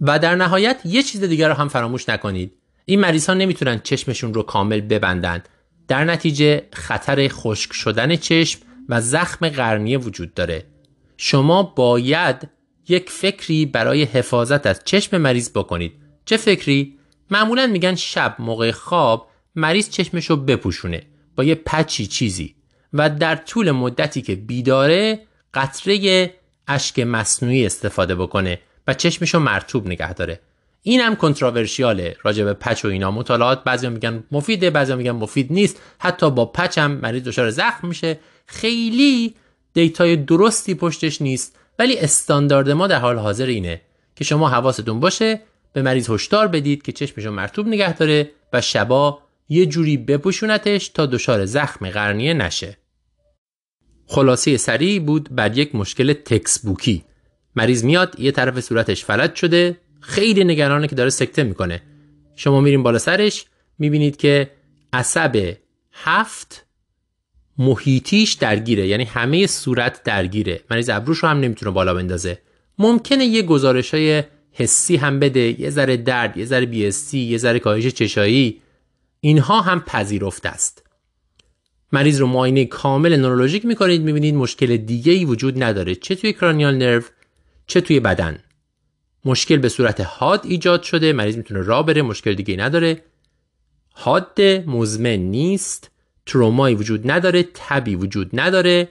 و در نهایت یه چیز دیگر رو هم فراموش نکنید. این مریض ها نمی‌تونن چشمشون رو کامل ببندن. در نتیجه خطر خشک شدن چشم و زخم قرنیه وجود داره. شما باید یک فکری برای حفاظت از چشم مریض بکنید. چه فکری؟ معمولا میگن شب موقع خواب مریض چشمش رو بپوشونه با یه پچی چیزی و در طول مدتی که بیداره قطره اشک مصنوعی استفاده بکنه و چشمش رو مرتوب نگه داره. این هم راجع به پچ و اینا. مطالعات بعضی میگن مفیده بعضی میگن مفید نیست. حتی با پچ هم مریض دچار زخم میشه. خیلی دیتای درستی پشتش نیست. ولی استاندارد ما در حال حاضر اینه که شما حواستون باشه به مریض هشدار بدید که چشمشو مرتوب نگه داره و شبا یه جوری بپوشونتش تا دچار زخم قرنیه نشه. خلاصه سریع بود بر یک مشکل تکس بوکی مریض میاد یه طرف صورتش فلج شده خیلی نگرانه که داره سکته می‌کنه. شما میرین بالا سرش می‌بینید که عصب هفت محیطیش درگیره یعنی همه صورت درگیره. مریض ابروش رو هم نمی‌تونه بالا بندازه. ممکنه یه گزارش های حسی هم بده یه ذره درد یه ذره بیستی یه ذره کاهش چشایی. اینها هم پذیرفته است. مریض رو معاینه کامل نورولوژیک می‌کنید می‌بینید مشکل دیگه ای وجود نداره. چه توی کرانیال نرو چه توی بدن. مشکل به صورت حاد ایجاد شده مریض می‌تونه راه بره مشکل دیگه نداره. حاد مزمن نیست ترومایی وجود نداره تبی وجود نداره.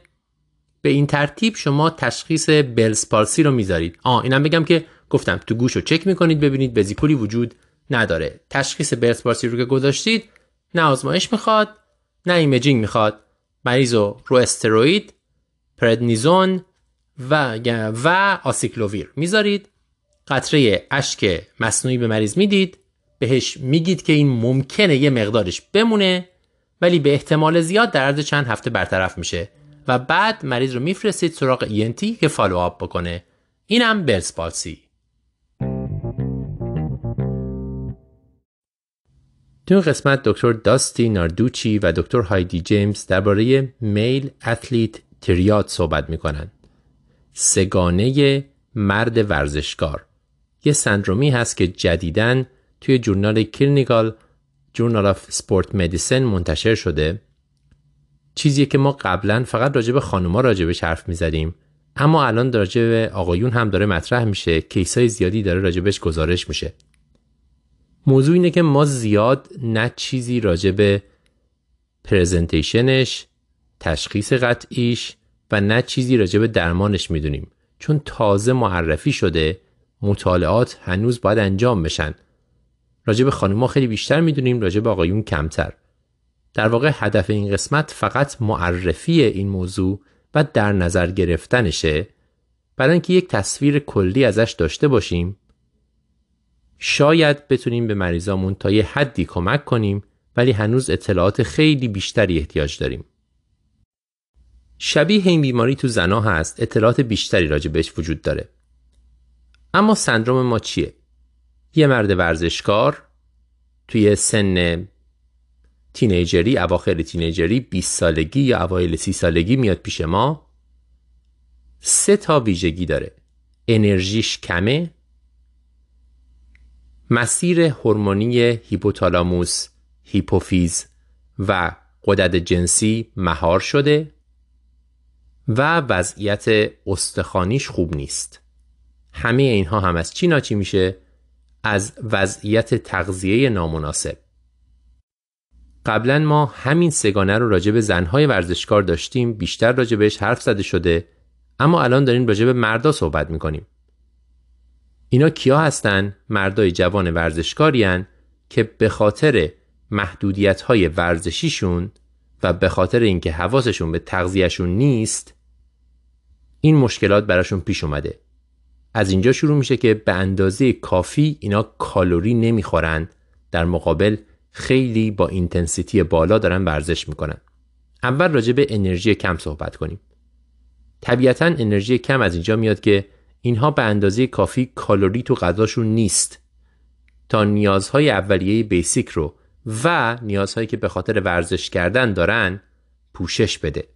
به این ترتیب شما تشخیص بلز پارسی رو می‌ذارید. آه اینم بگم که گفتم تو گوش رو چک می‌کنید ببینید بزیکولی وجود نداره. تشخیص Bell's palsy رو که گذاشتید نه آزمایش می‌خواد نه imaging می‌خواد. مریض رو رو steroid prednisone و و آسیکلوویر می‌ذارید. قطره اشک مصنوعی به مریض می‌دید بهش میگید که این ممکنه یه مقدارش بمونه ولی به احتمال زیاد در عرض چند هفته برطرف میشه و بعد مریض رو میفرستید سراغ ENT که follow up بکنه. اینم Bell's palsy تو قسمت دکتر داستی ناردوچی و دکتر هایدی جیمز درباره male athlete triad صحبت می‌کنن. سه‌گانه مرد ورزشکار. یه سندرومی هست که جدیدا توی journal Clinical Journal of Sport Medicine منتشر شده. چیزیه که ما قبلا فقط راجع به خانوما راجبش حرف می‌زدیم. اما الان راجع به آقایون هم داره مطرح میشه کیسای زیادی داره راجبش گزارش میشه. موضوع اینه که ما زیاد نه چیزی راجع به پرزنتیشنش تشخیص قطعیش و نه چیزی راجع به درمانش می‌دونیم. چون تازه معرفی شده مطالعات هنوز باید انجام بشن. راجع به خانوما خیلی بیشتر می‌دونیم راجع به آقایون کمتر. در واقع هدف این قسمت فقط معرفی این موضوع و در نظر گرفتنشه. برای اینکه یک تصویر کلی ازش داشته باشیم شاید بتونیم به مریضامون تا یه حدی کمک کنیم ولی هنوز اطلاعات خیلی بیشتری احتیاج داریم. شبیه این بیماری تو زنا هست اطلاعات بیشتری راجع بهش وجود داره. اما سندروم ما چیه؟ یه مرد ورزشکار توی سن تینیجری اواخر تینیجری 20 سالگی یا اوایل 30 سالگی میاد پیش ما. سه تا ویژگی داره. انرژیش کمه. مسیر هورمونی هیپوتالاموس هیپوفیز و قدرت جنسی مهار شده و وضعیت استخوانیش خوب نیست. همه اینها هم از چی ناچی میشه؟ از وضعیت تغذیه نامناسب. قبلا ما همین سگانه رو راجع به زنهای ورزشکار داشتیم بیشتر راجع بهش حرف زده شده اما الان داریم راجع به مردا صحبت می‌کنیم. اینا کیا هستن؟ مردای جوان ورزشکاری که به خاطر محدودیت های ورزشیشون و به خاطر اینکه حواسشون به تغذیهشون نیست این مشکلات براشون پیش اومده. از اینجا شروع میشه که به اندازه کافی اینا کالری نمی‌خورن. در مقابل خیلی با intensity بالا دارن ورزش می‌کنن. اول راجع به انرژی کم صحبت کنیم. طبیعتا انرژی کم از اینجا میاد که اینها به اندازه کافی کالری تو غذاشون نیست. تا نیازهای اولیه basic رو و نیازهایی که به خاطر ورزش کردن دارن پوشش بده.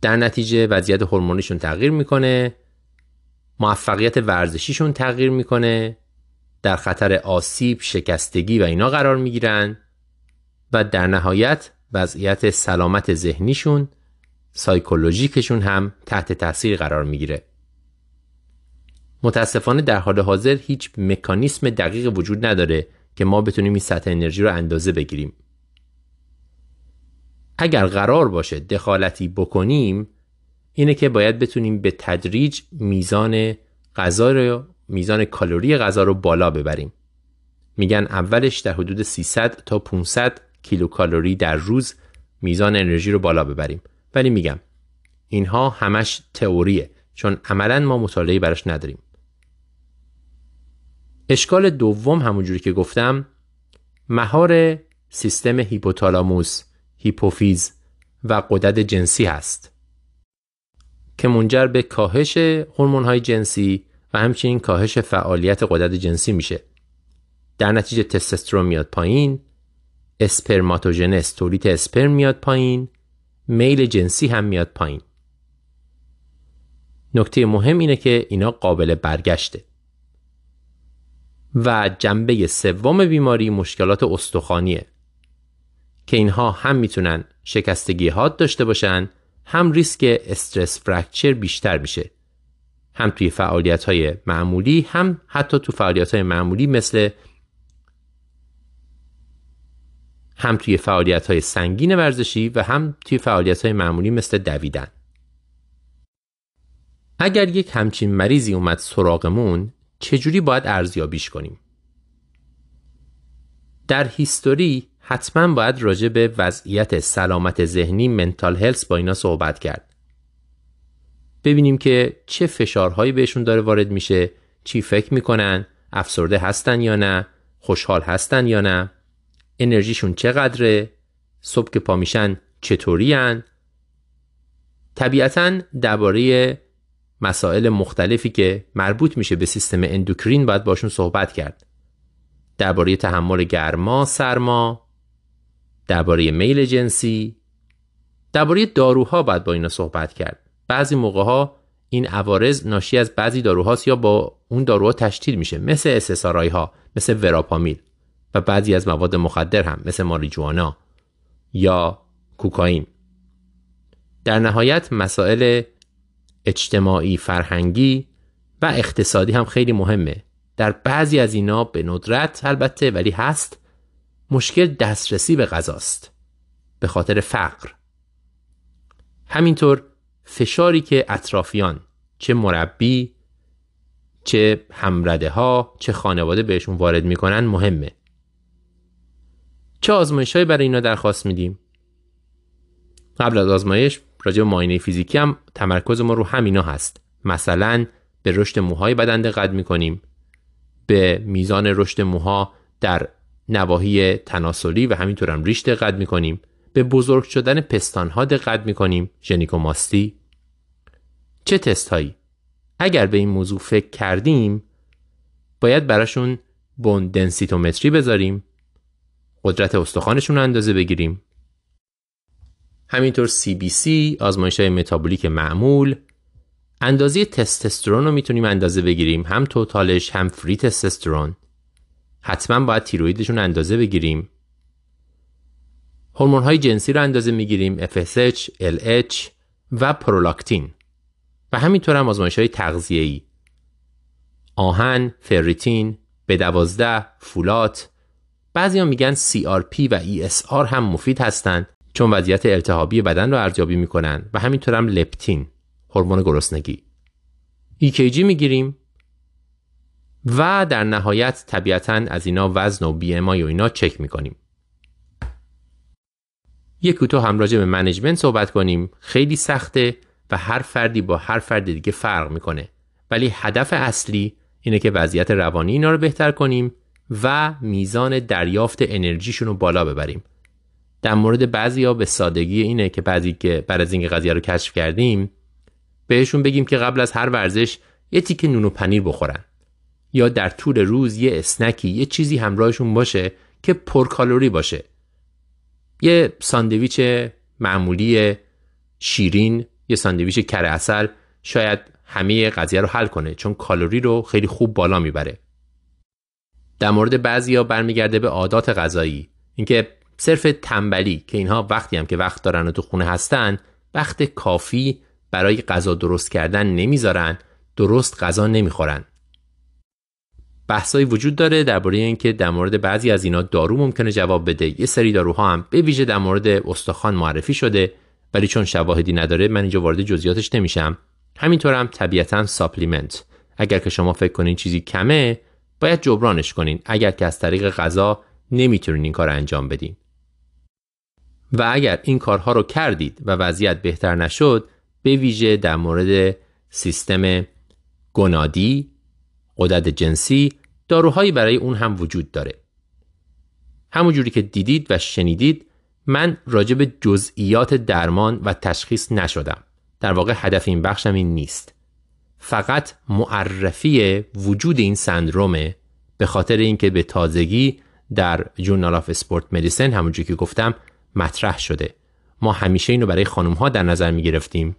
در نتیجه وضعیت هورمونیشون تغییر می‌کنه موفقیت ورزشیشون تغییر می‌کنه در خطر آسیب، شکستگی و اینا قرار می‌گیرن و در نهایت وضعیت سلامت ذهنیشون سایکولوژیکشون هم تحت تاثیر قرار می‌گیره. متاسفانه در حال حاضر هیچ مکانیسم دقیق وجود نداره که ما بتونیم این سطح انرژی رو اندازه بگیریم. اگر قرار باشه دخالتی بکنیم اینه که باید بتونیم به تدریج میزان غذا رو میزان کالری غذا رو بالا ببریم. میگن اولش در حدود 300 تا 500 کیلوکالری در روز میزان انرژی رو بالا ببریم. ولی میگم اینها همش تئوریه چون عملا ما مطالعه براش نداریم. اشکال دوم همونجوری که گفتم مهار سیستم هیپوتالاموس، هیپوفیز و قدرت جنسی هست که منجر به کاهش های جنسی و همچنین کاهش فعالیت قدرت جنسی میشه. در نتیجه تستوسترون میاد پایین، اسپرماتوژنس تولید اسپرم میاد پایین، میل جنسی هم میاد پایین. نکته مهم اینه که اینا قابل برگشته. و جنبه سوم بیماری مشکلات استخوانیه که اینها هم می‌تونن شکستگی هات داشته باشن هم ریسک استرس فرکچر بیشتر میشه هم توی فعالیت های معمولی هم حتی تو فعالیت های معمولی مثل هم توی فعالیت های سنگین ورزشی و هم توی فعالیت های معمولی مثل دویدن اگر یک همچین مریضی اومد سراغمون چجوری باید ارزیابیش کنیم؟ در هیستوری حتما باید راجع به وضعیت سلامت ذهنی منتال هلس با اینا صحبت کرد. ببینیم که چه فشارهایی بهشون داره وارد میشه، چی فکر می‌کنن، افسرده هستن یا نه، خوشحال هستن یا نه، انرژیشون چقدره، صبح که پا میشن چطوری هن؟ طبیعتا درباره مسائل مختلفی که مربوط میشه به سیستم اندوکرین باید باشون صحبت کرد. درباره تحمل گرما، سرما، درباره میل جنسی، درباره داروها باید با اینا صحبت کرد. بعضی موقع ها این عوارض ناشی از بعضی داروهاست یا با اون داروها تشدید میشه مثل اسسارای ها مثل وراپامیل و بعضی از مواد مخدر هم مثل ماریجوانا یا کوکائین. در نهایت مسائل اجتماعی فرهنگی و اقتصادی هم خیلی مهمه. در بعضی از اینا به ندرت البته ولی هست. مشکل دسترسی به غذاست. به خاطر فقر. همینطور فشاری که اطرافیان چه مربی چه همرده ها چه خانواده بهشون وارد می‌کنن مهمه. چه آزمایش برای اینا درخواست میدیم؟ قبل از آزمایش راجع به معاینه فیزیکی هم تمرکز ما رو همینا هست. مثلا به رشد موهای بدن دقت می‌کنیم. به میزان رشد موها در نواحی تناسلی و همینطور هم ریش دقت می‌کنیم. به بزرگ شدن پستان ها دقت می‌کنیم. ژنیکوماستی. چه تست هایی اگر به این موضوع فکر کردیم باید براشون بون دنسیتومتری بذاریم. قدرت استخوانشون اندازه بگیریم. همینطور CBC آزمایش های متابولیک معمول. اندازه تستوسترون رو می‌تونیم اندازه بگیریم. هم توتالش هم فری تستوسترون حتما باید تیرویدشون اندازه بگیریم. هورمون های جنسی رو اندازه می‌گیریم FSH, LH و پرولاکتین. و همینطور هم آزمایش های تغذیه‌ای. آهن، فریتین، B12، فولات. بعضی هم میگن CRP و ESR هم مفید هستند چون وضعیت التهابی بدن رو ارزیابی می‌کنن و همینطور هم لپتین هورمون گرسنگی. EKG می‌گیریم. و در نهایت طبیعتا از اینا وزن و بی و اینا چک می‌کنیم. یک کوتاه هم راجع به management صحبت کنیم. خیلی سخته و هر فردی با هر فرد دیگه فرق می‌کنه. ولی هدف اصلی اینه که وضعیت روانی اینا رو بهتر کنیم و میزان دریافت انرژیشون رو بالا ببریم. در مورد بعضی ها به سادگی اینه که بعضی که بعد از اینکه قضیه رو کشف کردیم بهشون بگیم که قبل از هر ورزش یه تیکه نون و پنیر بخورن. یا در طول روز یه snack ی یه چیزی همراهشون باشه که پرکالری باشه. یه ساندویچ معمولی شیرین یه ساندویچ کره اصل شاید همه قضیه رو حل کنه چون کالری رو خیلی خوب بالا می‌بره. در مورد بعضیا برمیگرده به عادات غذایی. اینکه صرف تنبلی که اینها وقتی هم که وقت دارن و تو خونه هستن وقت کافی برای غذا درست کردن نمی‌ذارن درست غذا نمی‌خورن. بحثایی وجود داره درباره اینکه در مورد بعضی از اینا دارو ممکنه جواب بده. یه سری داروها هم به ویژه در مورد استخوان معرفی شده ولی چون شواهدی نداره من اینجا وارد جزئیاتش نمیشم. همینطور هم طبیعتا ساپلیمنت. اگر که شما فکر کنین چیزی کمه باید جبرانش کنین. اگر که از طریق غذا نمی‌تونین این کار انجام بدین. و اگر این کارها رو کردید و وضعیت بهتر نشد به ویژه در مورد سیستم گنادی قدرت جنسی داروهایی برای اون هم وجود داره. همونجوری که دیدید و شنیدید من به جزئیات درمان و تشخیص نشدم. در واقع هدف این بخشم این نیست. فقط معرفی وجود این سندرومه به خاطر اینکه به تازگی در جورنال آف اسپورت مدیسن همونجوری که گفتم مطرح شده. ما همیشه اینو برای خانم ها در نظر می گرفتیم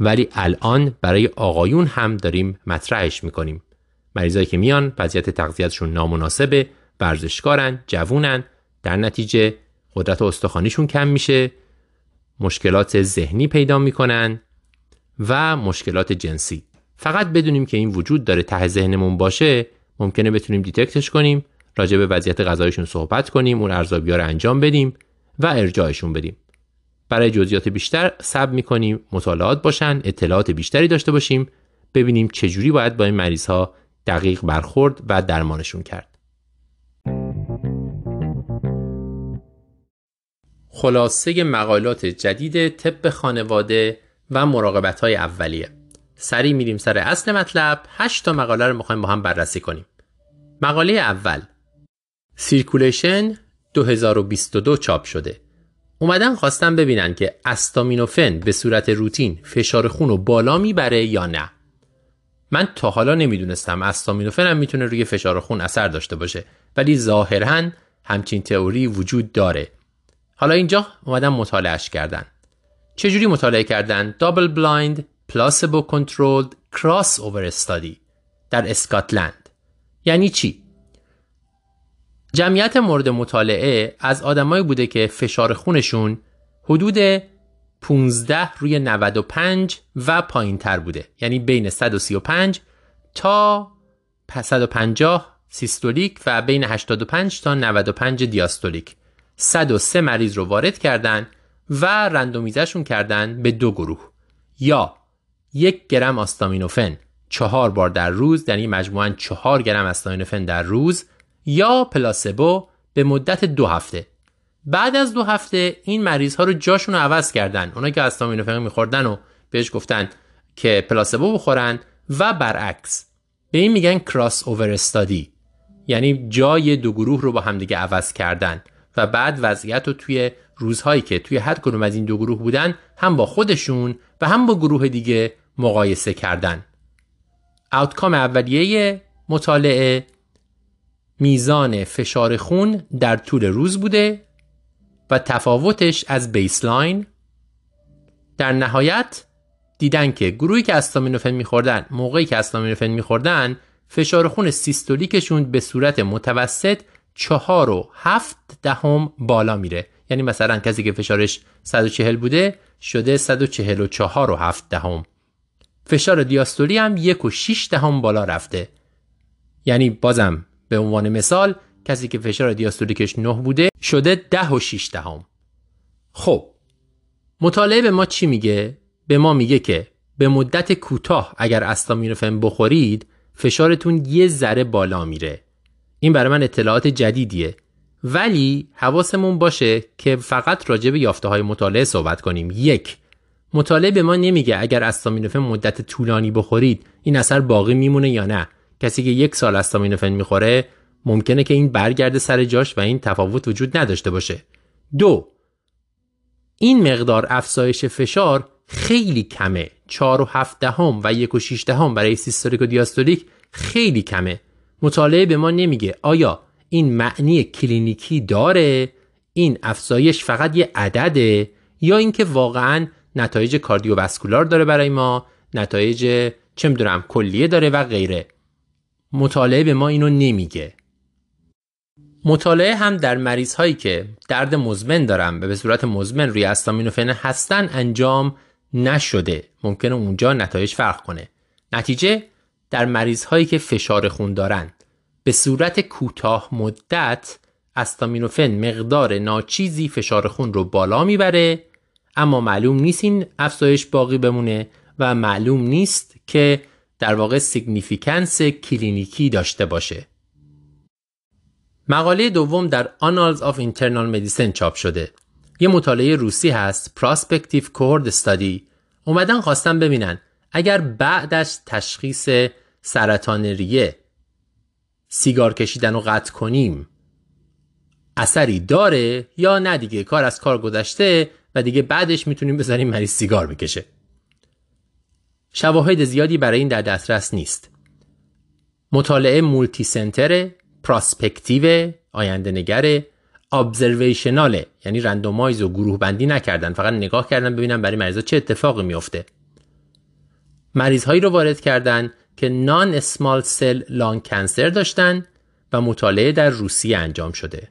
ولی الان برای آقایون هم داریم مطرحش می‌کنیم. مریضایی که میان وضعیت تغذیتشون نامناسبه ورزشکارن جوونن در نتیجه قدرت استخوانیشون کم میشه مشکلات ذهنی پیدا می‌کنن و مشکلات جنسی. فقط بدونیم که این وجود داره ته ذهنمون باشه ممکنه بتونیم دیتکتش کنیم راجع به وضعیت غذایشون صحبت کنیم اون ارزیابی رو انجام بدیم و ارجاعشون بدیم. برای جزئیات بیشتر سب می‌کنیم مطالعات باشن اطلاعات بیشتری داشته باشیم ببینیم چجوری باید با این مریض ها دقیق برخورد و درمانشون کرد. خلاصه مقالات جدید طب خانواده و مراقبت های اولیه. سریع میریم سر اصل مطلب. 8 تا مقاله رو می‌خوایم با هم بررسی کنیم. مقاله اول. Circulation 2022 چاپ شده. اومدن خواستن ببینن که استامینوفن به صورت روتین فشار خون رو بالا می‌بره یا نه. من تا حالا نمی‌دونستم استامینوفن هم می‌تونه روی فشار خون اثر داشته باشه ولی ظاهرا همچین تئوری وجود داره. حالا اینجا اومدن مطالعهش کردن. چجوری مطالعه کردن؟ double blind placebo controlled crossover study در اسکاتلند. یعنی چی؟ جمعیت مورد مطالعه از آدمایی بوده که فشار خونشون حدود 15 روی 95 و پایین تر بوده. یعنی بین 135 تا 150 سیستولیک و بین 85 تا 95 دیاستولیک. 103 مریض رو وارد کردن و رندومیزشون کردن به دو گروه. یا یک گرم آستامینوفن چهار بار در روز یعنی مجموعاً چهار گرم آستامینوفن در روز یا پلاسبو به مدت دو هفته. بعد از دو هفته این مریض ها رو جاشون رو عوض کردن. اونا که استامینوفن میخوردن و بهش گفتن که پلاسبو بخورن و برعکس. به این میگن کراس اوور استادی یعنی جای دو گروه رو با همدیگه عوض کردن و بعد وضعیت رو توی روزهایی که توی هر کدوم از این دو گروه بودن هم با خودشون و هم با گروه دیگه مقایسه کردن. اوتکام اولیه مطالعه میزان فشار خون در طول روز بوده و تفاوتش از بیسلاین. در نهایت دیدن که گروهی که استامینوفن میخوردن موقعی که استامینوفن میخوردن فشار خون سیستولیکشون به صورت متوسط چهار و هفت دهم بالا میره. یعنی مثلا کسی که فشارش 140 بوده شده 144 و هفت دهم. فشار دیاستولی هم یک و 6 دهم بالا رفته. یعنی بازم به عنوان مثال کسی که فشار دیاستولیکش 9 بوده شده 10 و 6 دهم. خب مطالعه به ما چی میگه؟ به ما میگه که به مدت کوتاه اگر استامینوفن بخورید فشارتون یه ذره بالا میره. این برای من اطلاعات جدیدیه. ولی حواسمون باشه که فقط راجع به یافته های مطالعه صحبت کنیم. یک مطالعه به ما نمیگه اگر استامینوفن مدت طولانی بخورید این اثر باقی میمونه یا نه. کسی که یک سال استامینوفن می‌خوره ممکنه که این برگرده سر جاش و این تفاوت وجود نداشته باشه. دو این مقدار افزایش فشار خیلی کمه. 4 و 7 دهم و 1 و 6 دهم برای سیستولیک و دیاستولیک خیلی کمه. مطالعه به ما نمیگه آیا این معنی کلینیکی داره؟ این افزایش فقط یه عدده؟ یا اینکه واقعا نتایج کاردیوواسکولار داره برای ما؟ نتایج چه می‌دونم کلیه داره و غیره. مطالعه به ما اینو نمیگه. مطالعه هم در مریض هایی که درد مزمن دارن به صورت مزمن روی استامینوفن هستن انجام نشده. ممکنه اونجا نتایج فرق کنه. نتیجه در مریض هایی که فشار خون دارن به صورت کوتاه مدت استامینوفن مقدار ناچیزی فشار خون رو بالا می‌بره اما معلوم نیست این افزایش باقی بمونه و معلوم نیست که در واقع significance کلینیکی داشته باشه. مقاله دوم در Annals of Internal Medicine چاپ شده. یه مطالعه روسی هست Prospective Cohort Study. اومدن خواستن ببینن اگر بعد از تشخیص سرطان ریه سیگار کشیدن رو قطع کنیم اثری داره یا نه دیگه؟ کار از کار گذشته و دیگه بعدش می‌تونیم بذاریم مریض سیگار بکشه. شواهد زیادی برای این در دسترس نیست. مطالعه multicenter prospective آینده نگره observational ه یعنی randomize و گروه بندی نکردن. فقط نگاه کردن ببینن برای مریضا چه اتفاقی میفته. مریض هایی رو وارد کردن که نان اسمال سل لانگ کنسر داشتن و مطالعه در روسیه انجام شده.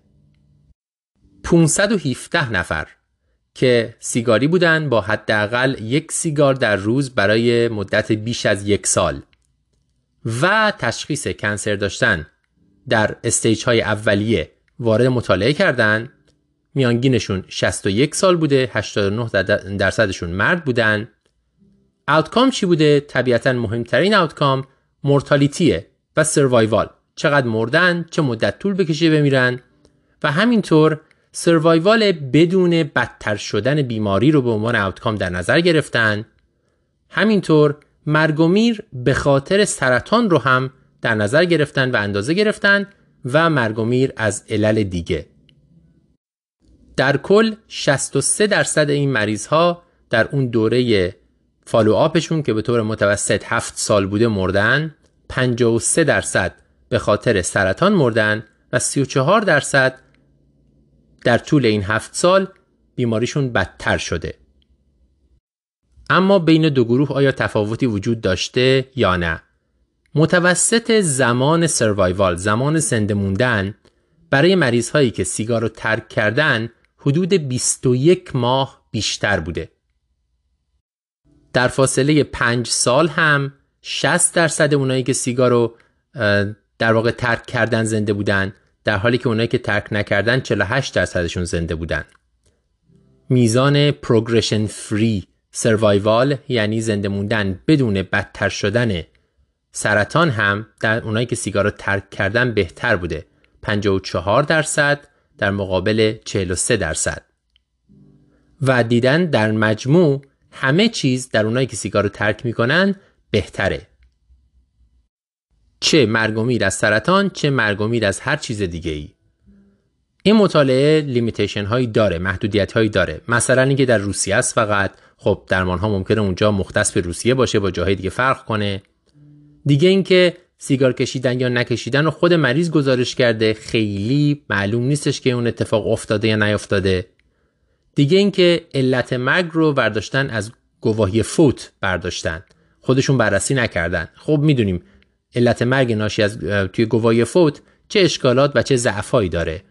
517 نفر که سیگاری بودن با حداقل یک سیگار در روز برای مدت بیش از یک سال و تشخیص کنسر داشتن. در استیج های اولیه وارد مطالعه کردن. میانگینشون 61 سال بوده 89 درصدشون مرد بودن. اوتکام چی بوده؟ طبیعتا مهمترین اوتکام مورتالیتیه و سروایوال چقدر مردن چه مدت طول بکشه بمیرن. و همینطور سروایوال بدون بدتر شدن بیماری رو به عنوان اوتکام در نظر گرفتن. همینطور مرگ و میر به خاطر سرطان رو هم در نظر گرفتن و اندازه گرفتن و مرگ از علل دیگه. در کل 63 درصد این مریض ها در اون دوره فالو آپشون که به طور متوسط 7 سال بوده مردن 53 درصد به خاطر سرطان مردن و 34 درصد در طول این هفت سال بیماریشون بدتر شده. اما بین دو گروه آیا تفاوتی وجود داشته یا نه؟ متوسط زمان سروایوال زمان زنده موندن برای مریض هایی که سیگار رو ترک کردن حدود 21 ماه بیشتر بوده. در فاصله 5 سال هم 60 درصد اونایی که سیگار رو در واقع ترک کردن زنده بودن در حالی که اونایی که ترک نکردن 48 درصدشون زنده بودن. میزان پروگرشن فری سروایوال یعنی زنده موندن بدون بدتر شدن سرطان هم در اونایی که سیگار رو ترک کردن بهتر بوده. 54 درصد در مقابل 43 درصد. و دیدن در مجموع همه چیز در اونایی که سیگار رو ترک می‌کنن بهتره. چه مرگ از سرطان چه مرگ از هر چیز دیگه ای این مطالعه limitation هایی داره محدودیت هایی داره. مثلا اینکه در روسیه است فقط. خب درمان ها ممکنه اونجا مختص به روسیه باشه با جاهای دیگه فرق کنه. دیگه اینکه سیگار کشیدن یا نکشیدن رو خود مریض گزارش کرده خیلی معلوم نیستش که اون اتفاق افتاده یا نیافتاده دیگه اینکه علت مرگ رو برداشتن از گواهی فوت برداشتن. خودشون بررسی نکردن. خب می‌دونیم علت مرگ ناشی از توی گواهی فوت چه اشکالات و چه ضعفایی داره.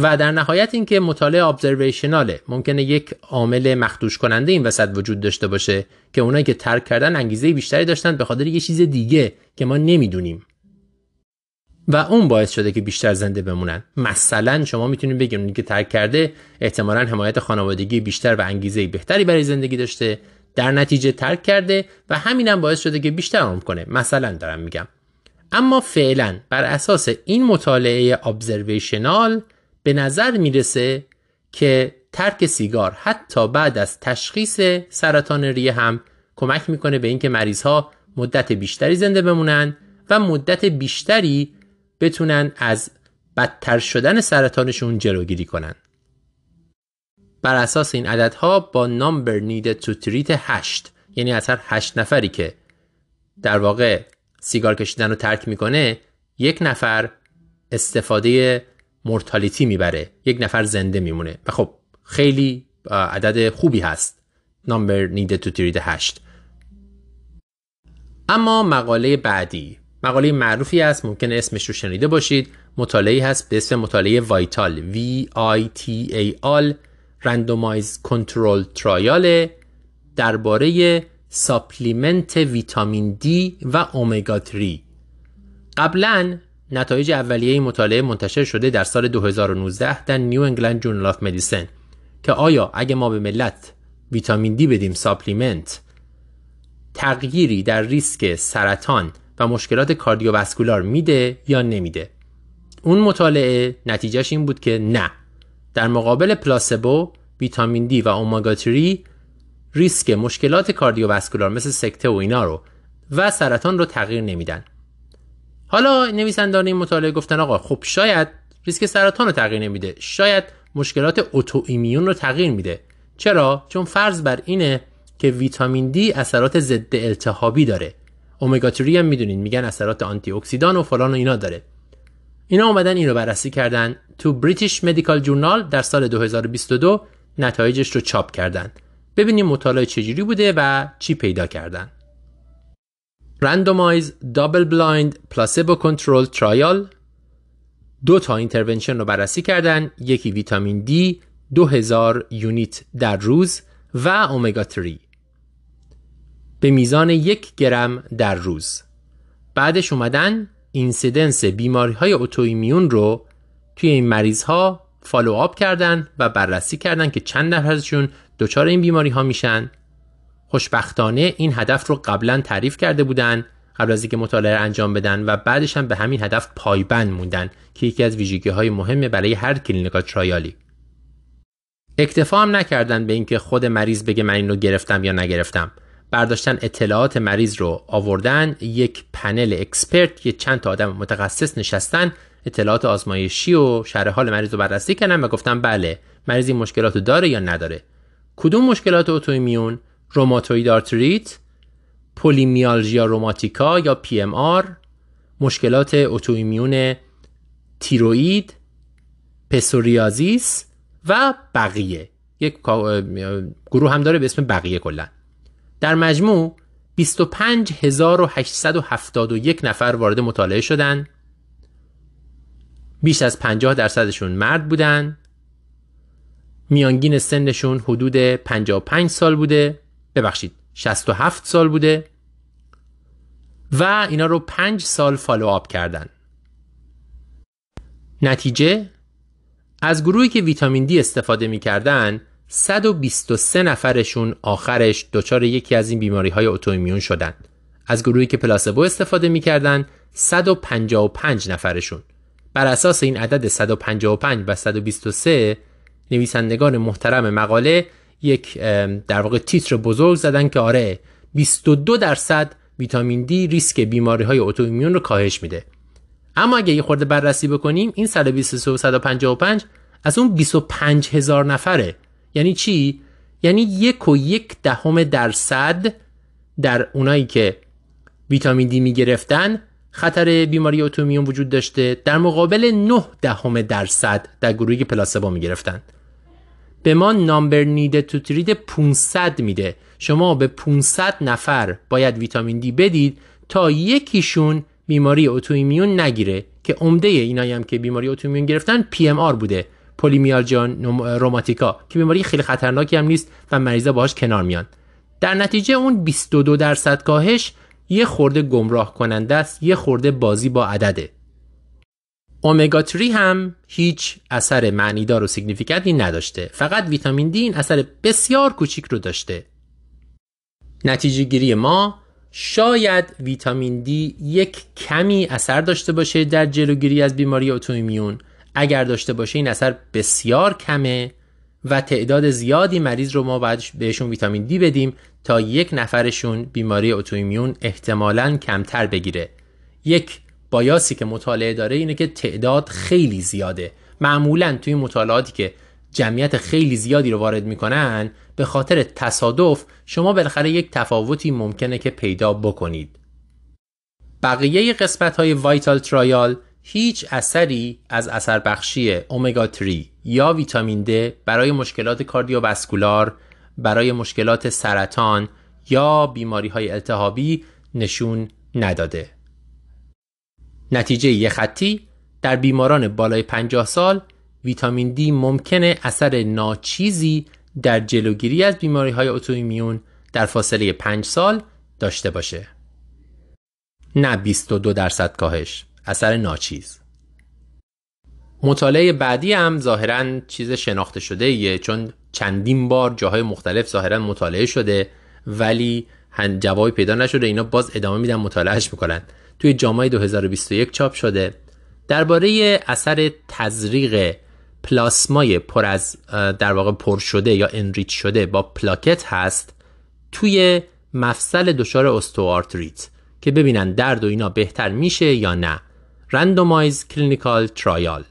و در نهایت اینکه مطالعه ابزرویشناله ممکنه یک عامل مخدوش کننده این وسط وجود داشته باشه که اونایی که ترک کردن انگیزه بیشتری داشتن به خاطر یه چیز دیگه که ما نمی‌دونیم. و اون باعث شده که بیشتر زنده بمونن. مثلا شما می‌تونید بگید که ترک کرده احتمالا حمایت خانوادگی بیشتر و انگیزه بهتری برای زندگی داشته در نتیجه ترک کرده و همینم باعث شده که بیشتر عمر کنه. مثلا دارم میگم. اما فعلا بر اساس این مطالعه ابزرویشنال به نظر می‌رسه که ترک سیگار حتی بعد از تشخیص سرطان ریه هم کمک می‌کنه به اینکه مریض ها مدت بیشتری زنده بمونن و مدت بیشتری بتونن از بدتر شدن سرطانشون جلوگیری کنن. بر اساس این عددها با نامبر needed to treat 8 یعنی از هر 8 نفری که در واقع سیگار کشیدن رو ترک می‌کنه یک نفر استفاده مورتالیتی می‌بره. یک نفر زنده میمونه. و خب خیلی عدد خوبی هست. نامبر needed to treat 8 اما مقاله بعدی. مقاله معروفی است ممکن اسمش رو شنیده باشید. مطالعه هست به اسم مطالعه وایتال V I T A L Randomized Control Trial درباره supplement ویتامین D و اومگا 3 قبلا نتایج اولیه این مطالعه منتشر شده در سال 2019 در New England Journal of Medicine که آیا اگه ما به ملت ویتامین دی بدیم supplement تغییری در ریسک سرطان و مشکلات cardiovascular میده یا نمیده؟ اون مطالعه نتیجهش این بود که نه. در مقابل پلاسبو ویتامین دی و اومگا 3 ریسک مشکلات کاردیوواسکولار مثل سکته و اینا رو و سرطان رو تغییر نمیدن. حالا نویسندان این مطالعه گفتن آقا خب شاید ریسک سرطان رو تغییر نمیده. شاید مشکلات اوتو ایمیون رو تغییر میده. چرا؟ چون فرض بر اینه که ویتامین دی اثرات ضد التهابی داره. اومگا 3 هم می‌دونین میگن اثرات آنتی اکسیدان و فلان و اینا داره. اینا اومدن این رو بررسی کردن. تو British Medical Journal در سال 2022 نتایجش رو چاپ کردن. ببینیم مطالعه چجوری بوده و چی پیدا کردن. randomized double blind placebo control trial دو تا intervention رو بررسی کردن. یکی ویتامین دی 2000 unit در روز و اومگا 3 به میزان یک گرم در روز. بعدش اومدن incidence بیماری های autoimmune رو توی این مریض ها follow up کردن و بررسی کردن که چند نفرشون دچار این بیماری ها میشن. خوشبختانه این هدف رو قبلا تعریف کرده بودن قبل از اینکه مطالعه انجام بدن و بعدش هم به همین هدف پایبند موندن که یکی از ویژگی های مهمه برای هر clinical trial ی. اکتفا هم نکردن به اینکه خود مریض بگه من این رو گرفتم یا نگرفتم. برداشتن اطلاعات مریض رو آوردن یک panel expert که چند تا آدم متخصص نشستن اطلاعات آزمایشی و شرح حال مریض رو بررسی کردن و گفتن بله مریض این مشکلات داره یا نداره. کدوم مشکلات autoimmune روماتوید آرتریت polymyalgia rheumatica یا PMR مشکلات autoimmune تیروئید psoriasis و بقیه. یک گروه هم داره به اسم بقیه کلا. در مجموع 25871 نفر وارد مطالعه شدن. بیش از 50 درصدشون مرد بودن. میانگین سنشون حدود 55 سال بوده. ببخشید 67 سال بوده و اینا رو 5 سال فالو آپ کردن. نتیجه از گروهی که ویتامین دی استفاده می‌کردن 123 نفرشون آخرش دچار یکی از این بیماری های اوتوایمیون شدن. از گروهی که پلاسبو استفاده می‌کردن 155 نفرشون. بر اساس این عدد 155 و 123 نویسندگان محترم مقاله یک در واقع تیتر بزرگ زدن که آره 22 درصد ویتامین دی ریسک بیماری های اوتوایمیون رو کاهش میده. اما اگه یه خورده بررسی بکنیم این 123 و 155 از اون 25 هزار نفره. یعنی چی؟ یعنی یک و یک دهم درصد در اونایی که ویتامین دی می‌گرفتن خطر بیماری اوتومیون وجود داشته. در مقابل 9 دهم درصد در گروهی که پلاسبو می‌گرفتن. به ما نامبر نیده تو ترید 500 میده. شما به 500 نفر باید ویتامین دی بدید تا یکیشون بیماری autoimmune نگیره که عمده اینایی هم که بیماری autoimmune گرفتن PMR بوده. polymyalgia rheumatica که بیماری خیلی خطرناکی هم نیست و مریضا باهاش کنار میان. در نتیجه اون 22 درصد کاهش یه خورده گمراه کننده است یه خورده بازی با عدده. اومگا 3 هم هیچ اثر معنیدار و significant ی نداشته. فقط ویتامین دی این اثر بسیار کوچیک رو داشته. نتیجه گیری ما شاید ویتامین دی یک کمی اثر داشته باشه در جلوگیری از بیماری اوتوایمیون اگر داشته باشه این اثر بسیار کمه و تعداد زیادی مریض رو ما باید بهشون ویتامین دی بدیم تا یک نفرشون بیماری اوتوایمیون احتمالا کمتر بگیره. یک بایاسی که مطالعه داره اینه که تعداد خیلی زیاده معمولا توی مطالعاتی که جمعیت خیلی زیادی رو وارد می‌کنن به خاطر تصادف شما بالاخره یک تفاوتی ممکنه که پیدا بکنید بقیه قسمت های وایتال ترایال هیچ اثری از اثر بخشی اومگا 3 یا ویتامین د برای مشکلات کاردیوواسکولار برای مشکلات سرطان یا بیماری های التهابی نشون نداده. نتیجه یه خطی در بیماران بالای 50 سال ویتامین دی ممکنه اثر ناچیزی در جلوگیری از بیماری های اتوایمیون در فاصله 5 سال داشته باشه. نه 22 درصد کاهش اثر ناچیز مطالعه بعدی هم ظاهرا چیز شناخته شده ایه چون چندین بار جاهای مختلف ظاهرا مطالعه شده ولی جوابی پیدا نشده اینا باز ادامه میدن مطالعهش می‌کنن توی JAMA ی 2021 چاپ شده. درباره اثر تزریق پلاسمای پر از در واقع پر شده یا enrich شده با پلاکت هست توی مفصل دچار استئوآرتریت که ببینن درد و اینا بهتر میشه یا نه. randomized clinical trial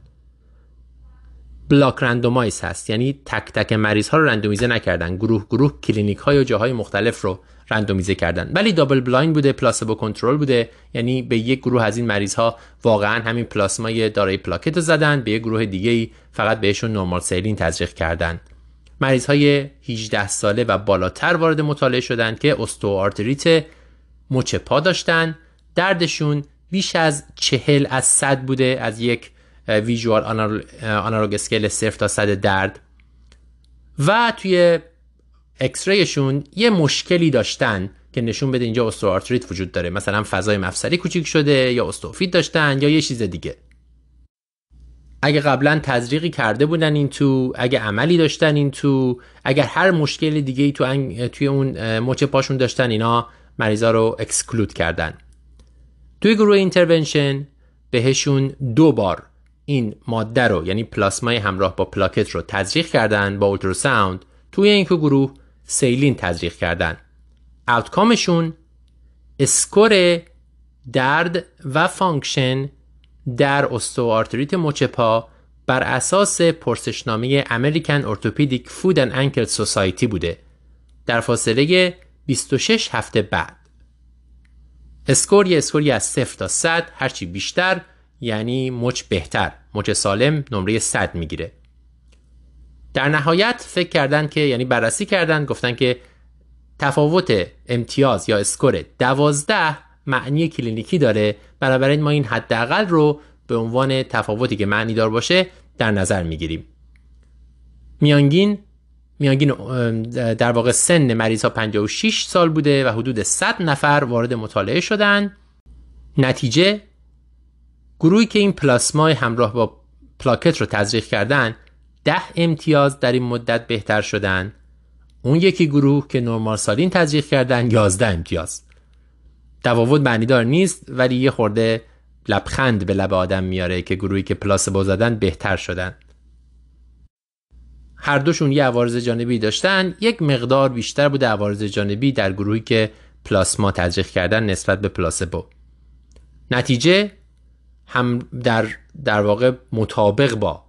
block randomized هست. یعنی تک تک مریض ها رو رندومیزه نکردن. گروه گروه کلینیک های و جاهای مختلف رو. رندومیزه کردن. ولی double blind بوده placebo control بوده. یعنی به یک گروه از این مریض ها واقعا همین پلاسمای دارای پلاکت رو زدن به یک گروه دیگه ای فقط بهشون normal saline تزریق کردن. مریض های 18 ساله و بالاتر وارد مطالعه شدن که استئوآرتریت مچ پا داشتن. دردشون بیش از چهل از صد بوده از یک visual analog scale صفر تا صد درد. و توی X-ray شون یه مشکلی داشتن که نشون بده اینجا استئوآرتریت وجود داره. مثلا فضای مفصلی کوچیک شده یا osteophyte داشتن یا یه چیز دیگه. اگه قبلا تزریقی کرده بودن اینتو اگه عملی داشتن اینتو اگر هر مشکل دیگه ای تو توی اون مچ پاشون داشتن اینا مریضا رو exclude کردن. توی گروه intervention بهشون دو بار این ماده رو یعنی پلاسمای همراه با پلاکت رو تزریق کردن با ultrasound توی این گروه. saline تزریق کردن. outcome شون score درد و function در استئوآرتریت مچ پا بر اساس پرسشنامه American Orthopaedic Foot and Ankle Society بوده. در فاصله 26 هفته بعد. score یه score ی از 0 تا 100 هرچی بیشتر یعنی مچ بهتر. مچ سالم نمره 100 می‌گیره. در نهایت فکر کردن که یعنی بررسی کردن گفتن که تفاوت امتیاز یا score 12 معنی کلینیکی داره. بنابراین ما این حداقل رو به عنوان تفاوتی که معنی دار باشه در نظر می‌گیریم. میانگین میانگین در واقع سن مریض ها 56 سال بوده و حدود 100 نفر وارد مطالعه شدن. نتیجه گروهی که این پلاسمای همراه با پلاکت رو تزریق کردن 10 امتیاز در این مدت بهتر شدن. اون یکی گروه که نرمال سالین تزریق کردن 11 امتیاز. تفاوت معنیدار نیست ولی یه خورده لبخند به لب آدم میاره که گروهی که پلاسبو زدن بهتر شدن. هر دوشون یه عوارض جانبی داشتن. یک مقدار بیشتر بوده عوارض جانبی در گروهی که پلاسما تزریق کردن نسبت به پلاسبو نتیجه هم در, در واقع مطابق با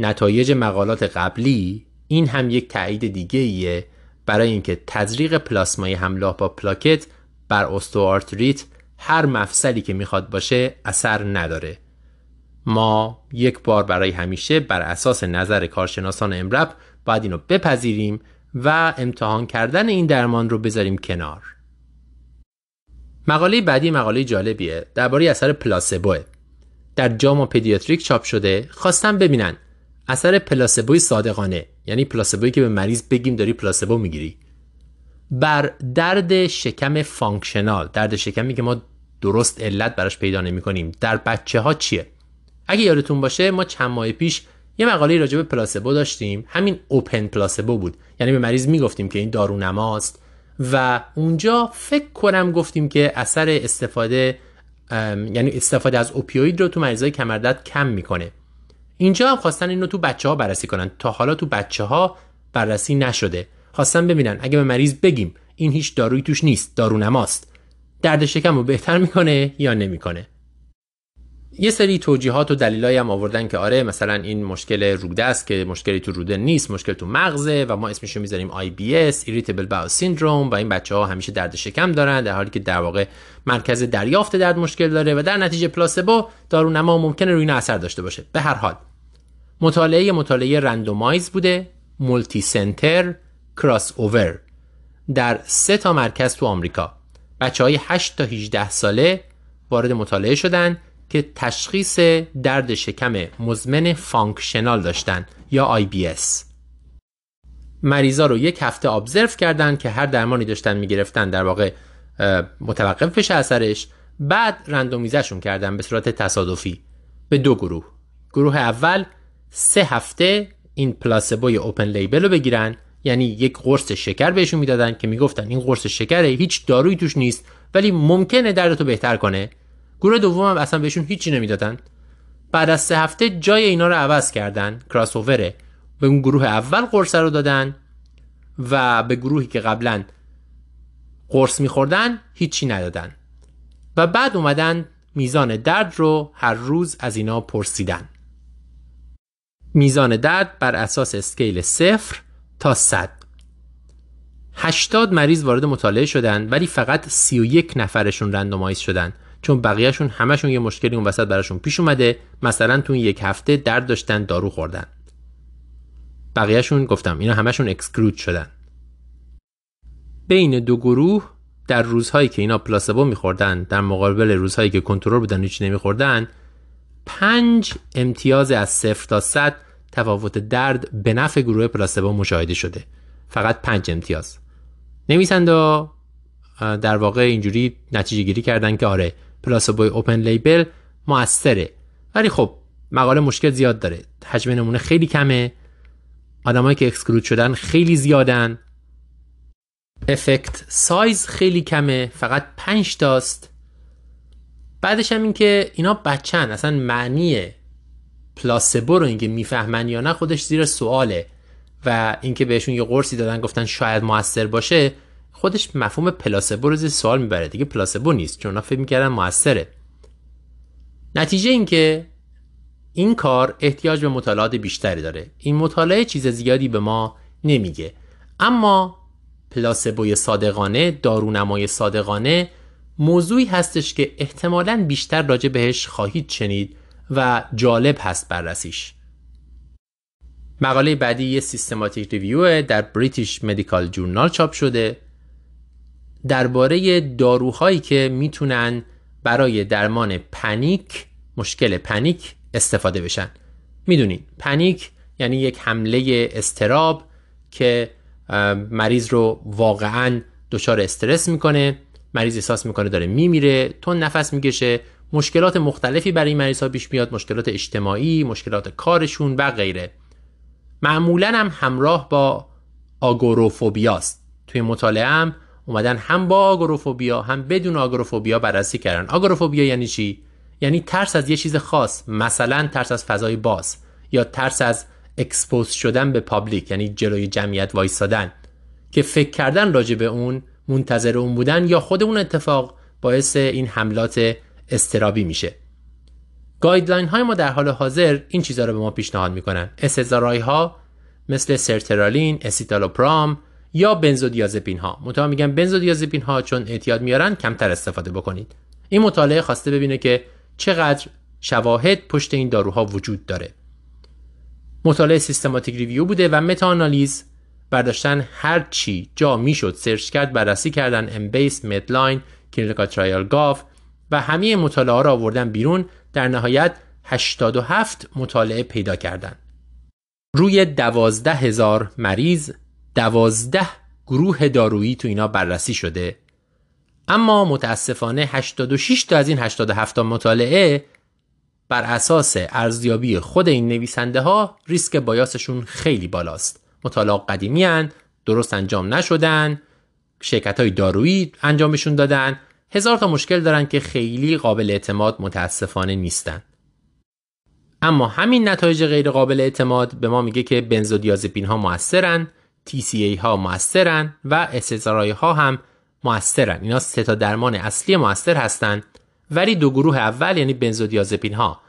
نتایج مقالات قبلی این هم یک تایید دیگه ایه برای اینکه تزریق پلاسمای همراه با پلاکت بر استوارتریت هر مفصلی که می‌خواد باشه اثر نداره. ما یک بار برای همیشه بر اساس نظر کارشناسان امر باید اینو بپذیریم و امتحان کردن این درمان رو بذاریم کنار. مقاله بعدی مقاله جالبیه درباره اثر placebo ئه. در JAMA Pediatrics چاپ شده خواستم ببینن اثر placebo ی صادقانه. یعنی placebo یی که به مریض بگیم داری placebo می‌گیری. بر درد شکم functional درد شکمی که ما درست علت براش پیدا نمی کنیم در بچه ها چیه؟ اگه یادتون باشه ما چند ماه پیش یه مقاله راجع به پلاسبو داشتیم. همین اوپن پلاسبو بود. یعنی به مریض می‌گفتیم که این دارو نماست و اونجا فکر کنم گفتیم که اثر استفاده یعنی استفاده از اوپیوید رو تو مریضای کمردرد کم می‌کنه. اینجا هم خواستن اینو تو بچه ها بررسی کنن. تا حالا تو بچه ها بررسی نشده. خواستن ببینن. اگه به مریض بگیم این هیچ دارویی توش نیست دارو نماست. درد شکم رو بهتر می‌کنه یا نمی‌کنه؟ یه سری توجیهات و دلایلی هم آوردن که آره مثلا این مشکل روده است که مشکلی تو روده نیست مشکل تو مغزه و ما اسمش رو می‌ذاریم IBS Irritable Bowel Syndrome و این بچه ها همیشه درد شکم دارن در حالی که در واقع مرکز دریافت درد مشکل داره و در نتیجه پلاسبو دارونما ممکنه روی این اثر داشته باشه. به هر حال مطالعه مطالعه رندومایز بوده مولتی سنتر کراس اوور در سه تا مرکز تو آمریکا. بچه های 8 تا 18 ساله وارد مطالعه شدن که تشخیص درد شکم مزمن functional داشتن یا IBS مریضا رو یک هفته observe کردن که هر درمانی داشتن می‌گرفتن در واقع متوقف بشه اثرش بعد رندومیزشون کردن به صورت تصادفی به دو گروه. گروه اول سه هفته این پلاسبوی اوپن لیبل رو بگیرن. یعنی یک قرص شکر بهشون می‌دادن که می‌گفتن این قرص شکره هیچ دارویی توش نیست ولی ممکنه دردتو بهتر کنه. گروه دوم هم اصلا بهشون هیچی نمی‌دادن. بعد از سه هفته جای اینا رو عوض کردن کراس به اون گروه اول قرص رو دادن و به گروهی که قبلا قرص میخوردن هیچی ندادن. و بعد اومدن میزان درد رو هر روز از اینا پرسیدن. میزان درد بر اساس اسکیل صفر تا 100 80 مریض وارد مطالعه شدن ولی فقط 31 نفرشون رندومایز شدن. چون بقیهشون همشون یه مشکلی اون وسط براشون پیش اومده مثلا تو یک هفته درد داشتن دارو خوردن. بقیهشون گفتم اینا همشون اکسکلود شدن. بین دو گروه در روزهایی که اینا پلاسبو میخوردن در مقابل روزهایی که کنترل بودن هیچ نمیخوردن پنج امتیاز از صفر تا صد تفاوت درد به نفع گروه پلاسبو مشاهده شده. فقط پنج امتیاز. نویسنده در واقع اینجوری نتیجه گیری کردن که آره پلاسبوی اوپن لیبل موثره. ولی خب مقاله مشکل زیاد داره. حجم نمونه خیلی کمه. آدمایی که اکسکلود شدن خیلی زیادن. افکت سایز خیلی کمه. فقط 5 تاست. بعدش هم این که اینا بچن اصلا معنی پلاسبو رو اینکه می‌فهمن یا نه خودش زیر سواله. و اینکه بهشون یه قرصی دادن گفتن شاید موثر باشه خودش مفهوم پلاسبو رو زیر سوال می‌بره. دیگه پلاسبو نیست چون فکر می‌کردن موثره. نتیجه این که این کار احتیاج به مطالعات بیشتری داره. این مطالعه چیز زیادی به ما نمیگه. اما پلاسبوی صادقانه دارونمای صادقانه موضوعی هستش که احتمالا بیشتر راجع بهش خواهید شنید و جالب هست بررسیش. مقاله بعدی یه سیستماتیک ریویو در بریتیش مدیکال جورنال چاپ شده. درباره داروهایی که می‌تونن برای درمان پنیک مشکل پنیک استفاده بشن. می‌دونین پنیک یعنی یک حمله استراب که مریض رو واقعا دچار استرس می‌کنه. مریض احساس می‌کنه داره میمیره تون نفس می‌کشه. مشکلات مختلفی برای مریض ها پیش میاد مشکلات اجتماعی مشکلات کارشون و غیره. معمولا هم همراه با آگوروفوبیاست توی مطالعه هم اومدن هم با agoraphobia هم بدون agoraphobia بررسی کردن. agoraphobia یعنی چی؟ یعنی ترس از یه چیز خاص مثلا ترس از فضای باز یا ترس از expose شدن به public یعنی جلوی جمعیت وایستادن که فکر کردن راجع به اون منتظر اون بودن یا خود اون اتفاق باعث این حملات اضطرابی میشه. guideline های ما در حال حاضر این چیزها رو به ما پیشنهاد می‌کنن. SSRI ها مثل sertraline، escitalopram یا benzodiazepine ها منتها میگن benzodiazepine ها چون اعتیاد میارن کمتر استفاده بکنید. این مطالعه خواسته ببینه که چقدر شواهد پشت این داروها وجود داره. مطالعه systematic review بوده و meta برداشتن هر چی جا می‌شد سرچ کرد بررسی کردن Embase MEDLINE clinicaltrials.gov و همه مطالعه را آوردن بیرون. در نهایت 87 مطالعه پیدا کردند. روی دوازده هزار مریض دوازده گروه دارویی تو اینا بررسی شده. اما متاسفانه 86 تا از این 87 تا مطالعه بر اساس ارزیابی خود این نویسنده ها ریسک بایاسشون خیلی بالاست. مطالعه قدیمی هن، درست انجام نشدن شرکت های دارویی انجامشون دادن. هزار تا مشکل دارن که خیلی قابل اعتماد متاسفانه نیستن. اما همین نتایج غیر قابل اعتماد به ما میگه که بنزودیازپین ها موثرن TCA ها موثرن و SSRI ها هم موثرن. اینا سه تا درمان اصلی موثر هستن. ولی دو گروه اول یعنی بنزودیازپین ها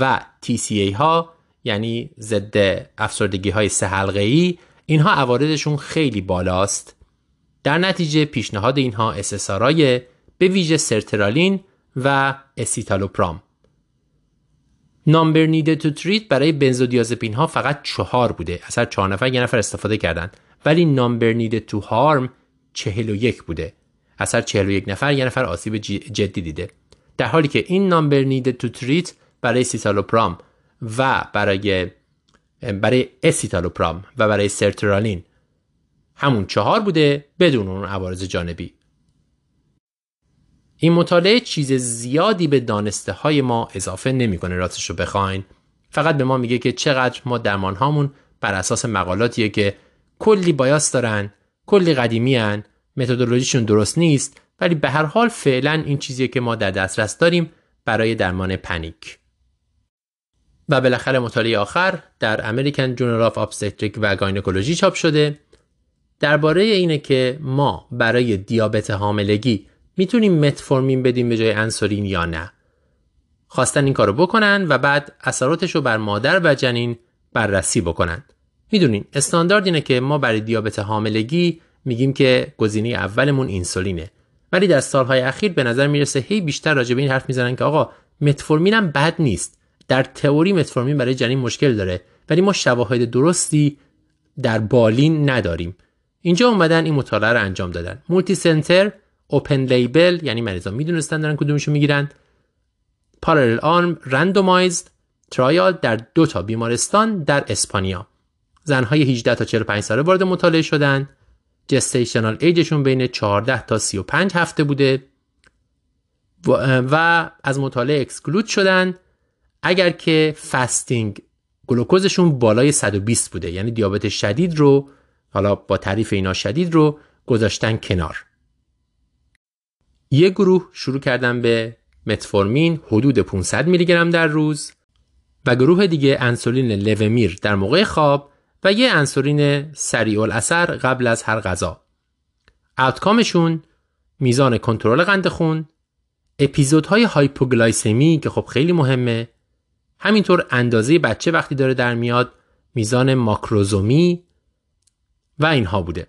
و TCA ها یعنی ضد افسردگی های سه حلقه ای اینها عوارضشون خیلی بالاست. در نتیجه پیشنهاد اینها SSRI به ویژه sertraline و escitalopram. number needed to treat برای benzodiazepine ها فقط چهار بوده. اصلا چهار نفر یه نفر استفاده کردن. ولی number needed to harm چهل و یک بوده. اثر چهل و یک نفر یه نفر آسیب جدی دیده. در حالی که این number needed to treat برای citalopram و برای برای اسیتالوپرام و برای سرترالین همون چهار بوده بدون اون عوارض جانبی. این مطالعه چیز زیادی به دانسته های ما اضافه نمی‌کنه راستش رو بخواین. فقط به ما میگه که چقدر ما درمان هامون بر اساس مقالاتیه که کلی بایاس دارن کلی قدیمی هن متدولوژیشون درست نیست ولی به هر حال فعلا این چیزیه که ما در دسترس داریم برای درمان panic. و بالاخره مطالعه آخر در American Journal of Obstetrics و Gynecology چاپ شده. درباره اینه که ما برای دیابت حاملگی می‌تونیم metformin بدیم به جای انسولین یا نه. خواستن این کارو بکنن و بعد اثراتش رو بر مادر و جنین بررسی بکنن. می‌دونین استاندارد اینه که ما برای دیابت حاملگی میگیم که گزینه اولمون اینسولینه. ولی در سالهای اخیر به نظر می‌رسه هی بیشتر راجع به این حرف می‌زنن که آقا متفورمین هم بد نیست. در تئوری متفورمین برای جنین مشکل داره ولی ما شواهد درستی در بالین نداریم. اینجا اومدن این مطالعه رو انجام دادن. مولتی سنتر اوپن لیبل یعنی مریضا می‌دونستن دارن کدومشو می‌گیرن. پارالل آرم رندومایزد ترایال در دو تا بیمارستان در اسپانیا. زنهای 18 تا 45 ساله وارد مطالعه شدن. gestational age شون بین 14 تا 35 هفته بوده. و از مطالعه exclude شدن. اگر که fasting glucose شون بالای 120 بوده یعنی دیابت شدید رو حالا با تعریف اینا شدید رو گذاشتن کنار یه گروه شروع کردن به metformin حدود 500 میلی گرم در روز و گروه دیگه انسولین Levemir در موقع خواب و یه انسولین سریع الاثر قبل از هر غذا. outcome شون میزان کنترل قند خون، episode های hypoglycemia که خب خیلی مهمه، همینطور اندازه بچه وقتی داره در میاد، میزان macrosomia و اینها بوده.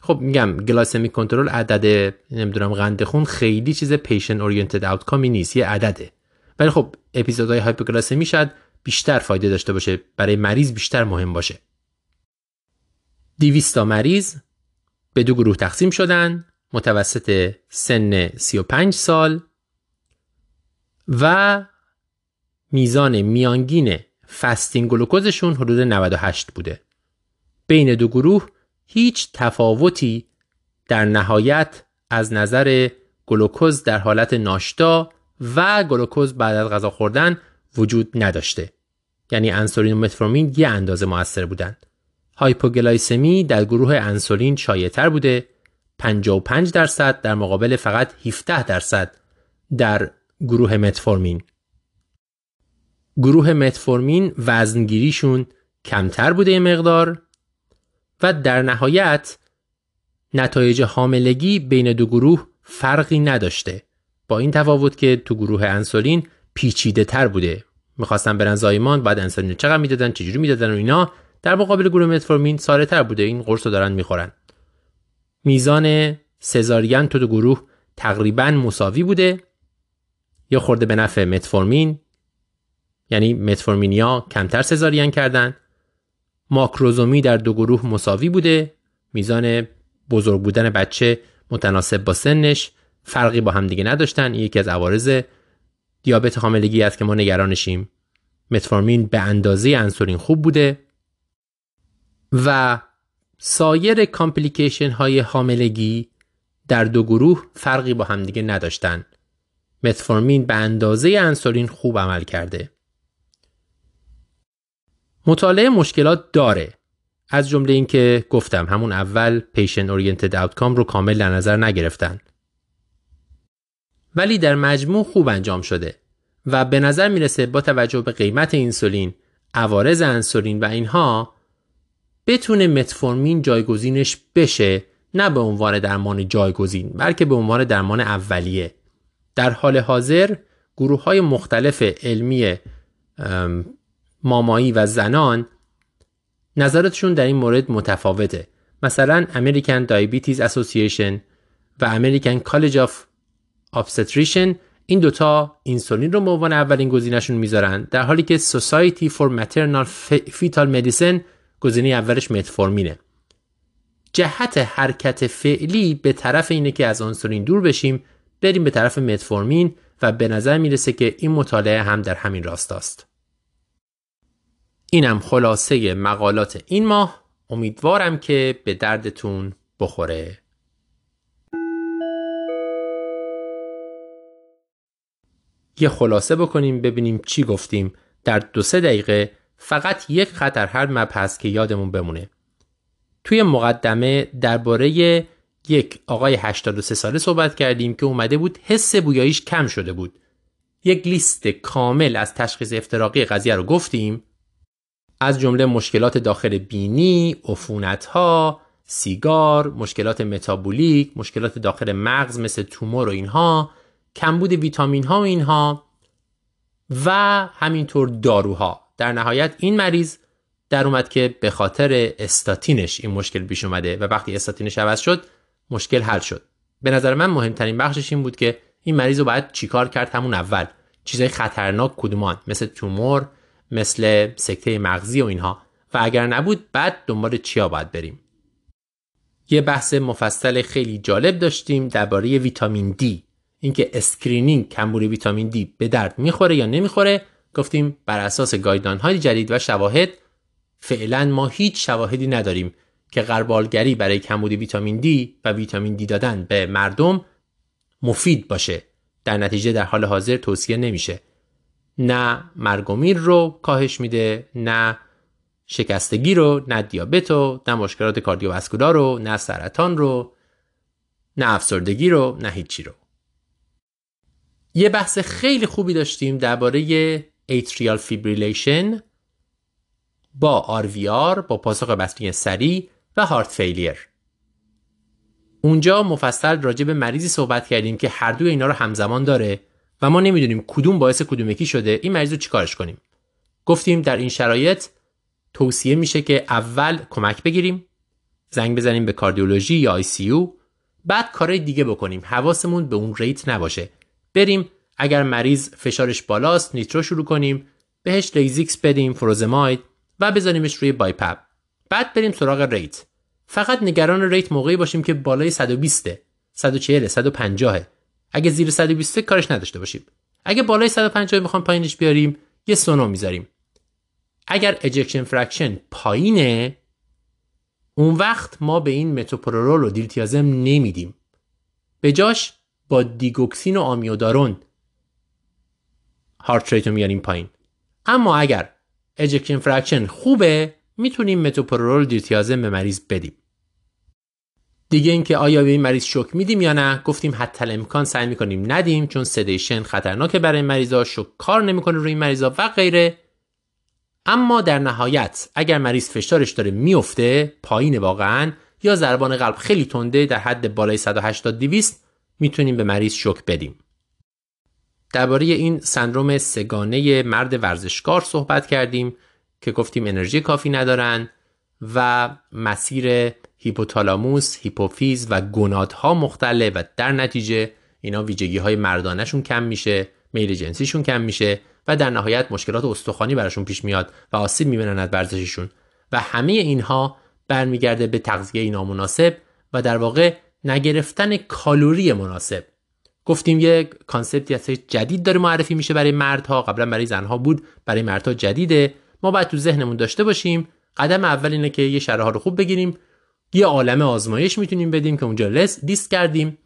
خب میگم glycemic control عدد نمی‌دونم قند خون خیلی چیز patient oriented outcome ی نیست یه عدده ولی خب episode های hypoglycemia شاید بیشتر فایده داشته باشه برای مریض بیشتر مهم باشه 200 مریض به دو گروه تقسیم شدن متوسط سن 35 سال و میزان میانگین فستینگ گلوکوزشون حدود 98 بوده. بین دو گروه هیچ تفاوتی در نهایت از نظر گلوکوز در حالت ناشتا و گلوکوز بعد از غذا خوردن وجود نداشته. یعنی انسولین و metformin یه اندازه موثر بودند hypoglycemia در گروه انسولین شایعتر بوده. 55 درصد در مقابل فقط 17 درصد در گروه metformin گروه metformin وزن‌گیریشون کمتر بوده مقدار و در نهایت نتایج حاملگی بین دو گروه فرقی نداشته. با این تفاوت که تو گروه انسولین پیچیده تر بوده. می‌خواستن برن زایمان بعد انسولین چقدر می‌دادن چجوری می‌دادن و اینا. در مقابل گروه متفورمین ساده تر بوده. این قرص رو دارن می‌خورن. میزان سزارین تو دو گروه تقریبا مساوی بوده. یا خورده به نفع متفورمین. یعنی متفورمینیا کمتر سزارین کردن. ماکروزومی در دو گروه مساوی بوده. میزان بزرگ بودن بچه متناسب با سنش فرقی با هم دیگه نداشتن. یکی از عوارض دیابت حاملگی است که ما نگرانشیم. متفورمین به اندازه انسولین خوب بوده. و سایر کامپلیکیشن های حاملگی در دو گروه فرقی با همدیگه نداشتن. متفورمین به اندازه انسولین خوب عمل کرده. مطالعه مشکلات داره. از جمله اینکه گفتم همون اول پیشن اورینتد آوتکام رو کامل در نظر نگرفتن. ولی در مجموع خوب انجام شده و به نظر می‌رسه با توجه به قیمت اینسولین، عوارض انسولین و اینها بتونه متفورمین جایگزینش بشه نه به عنوان درمان جایگزین بلکه به عنوان درمان اولیه در حال حاضر گروه های مختلف علمی مامایی و زنان نظراتشون در این مورد متفاوته مثلا American Diabetes Association و American College of Obstetrician این دوتا اینسولین رو به عنوان اولین گزینهشون می‌ذارن در حالی که Society for Maternal Fetal Medicine گزینه اولش متفورمینه جهت حرکت فعلی به طرف اینه که از انسولین دور بشیم بریم به طرف متفورمین و به نظر می‌رسه که این مطالعه هم در همین راست است. اینم خلاصه مقالات این ماه امیدوارم که به دردتون بخوره. یه خلاصه بکنیم ببینیم چی گفتیم در دو سه دقیقه فقط یک خطر هر مبحث که یادمون بمونه. توی مقدمه درباره یک آقای 83 ساله صحبت کردیم که اومده بود حس بویاییش کم شده بود. یک لیست کامل از تشخیص افتراقی قضیه رو گفتیم از جمله مشکلات داخل بینی، ها، سیگار، مشکلات متابولیک، مشکلات داخل مغز مثل تومور و اینها، کمبود ویتامین ها و اینها و همینطور داروها. در نهایت این مریض در اومد که به خاطر استاتینش این مشکل پیش اومده و وقتی استاتینش عوض شد مشکل حل شد. به نظر من مهمترین بخشش این بود که این مریض رو باید چیکار کرد؟ همون اول. چیزای خطرناک کدومان؟ مثل تومور مثل سکته مغزی و اینها. و اگر نبود بعد دنبال چیا باید بریم؟ یه بحث مفصل خیلی جالب داشتیم درباره ویتامین دی. اینکه screening کمبود ویتامین دی به درد می‌خوره یا نمی‌خوره گفتیم بر اساس گایدان های جدید و شواهد فعلا ما هیچ شواهدی نداریم که غربالگری برای کمبود ویتامین دی و ویتامین دی دادن به مردم مفید باشه. در نتیجه در حال حاضر توصیه نمیشه. نه مرگومیر رو کاهش میده نه شکستگی رو نه دیابت رو نه مشکلات کاردیوواسکولار رو نه سرطان رو نه افسردگی رو نه هیچی رو. یه بحث خیلی خوبی داشتیم درباره atrial fibrillation با RVR با پاسخ بسری سریع و هارت فیلیر اونجا مفصل راجع به مریضی صحبت کردیم که هر دوی اینا رو همزمان داره. و ما نمی‌دونیم کدوم باعث کدوم یکی شده. این مریض رو چیکارش کنیم؟ گفتیم در این شرایط توصیه میشه که اول کمک بگیریم زنگ بزنیم به کاردیولوژی یا آی بعد کارهای دیگه بکنیم. حواسمون به اون rate نباشه. بریم اگر مریض فشارش بالاست nitro شروع کنیم بهش Lasix بدیم furosemide و بذاریمش روی BiPAP بعد بریم سراغ rate. فقط نگران rate موقعی باشیم که بالای 120 140 150 اگه زیر 120 کارش نداشته باشیم. اگه بالای 150 می‌خوام پایینش بیاریم یه سونو می‌ذاریم. اگر ejection fraction پایینه اون وقت ما به این metoprolol و diltiazem نمیدیم. به جاش با digoxin و amiodarone heart rate رو میاریم پایین. اما اگر ejection fraction خوبه می‌تونیم metoprolol diltiazem به مریض بدیم. دیگه اینکه آیا به این مریض شوک میدیم یا نه؟ گفتیم حتی‌الامکان سعی می‌کنیم ندیم چون sedation خطرناکه برای مریضا شوک کار نمی‌کنه روی مریضا و غیره. اما در نهایت اگر مریض فشارش داره میفته پایین واقعا یا ضربان قلب خیلی تنده در حد بالای 180 200 می‌تونیم به مریض شوک بدیم. درباره این سندروم سگانه مرد ورزشکار صحبت کردیم که گفتیم انرژی کافی ندارن و مسیر هیپوتالاموس، هیپوفیز و گنادها مختله و در نتیجه اینا ویژگی های مردانشون کم میشه میل جنسیشون کم میشه و در نهایت مشکلات استخوانی براشون پیش میاد و آسیب می‌بینن از ورزششون و همه اینها برمیگرده به تغذیه نامناسب و در واقع نگرفتن کالوری مناسب. گفتیم یه کانسپتی هست جدید داره معرفی میشه برای مردها. قبلا برای زنها بود برای مردها جدیده. ما باید تو ذهنمون داشته باشیم. قدم اول اینه که یه شرح رو خوب بگیریم. یه عالم آزمایش می‌تونیم بدیم که اونجا لیست کردیم.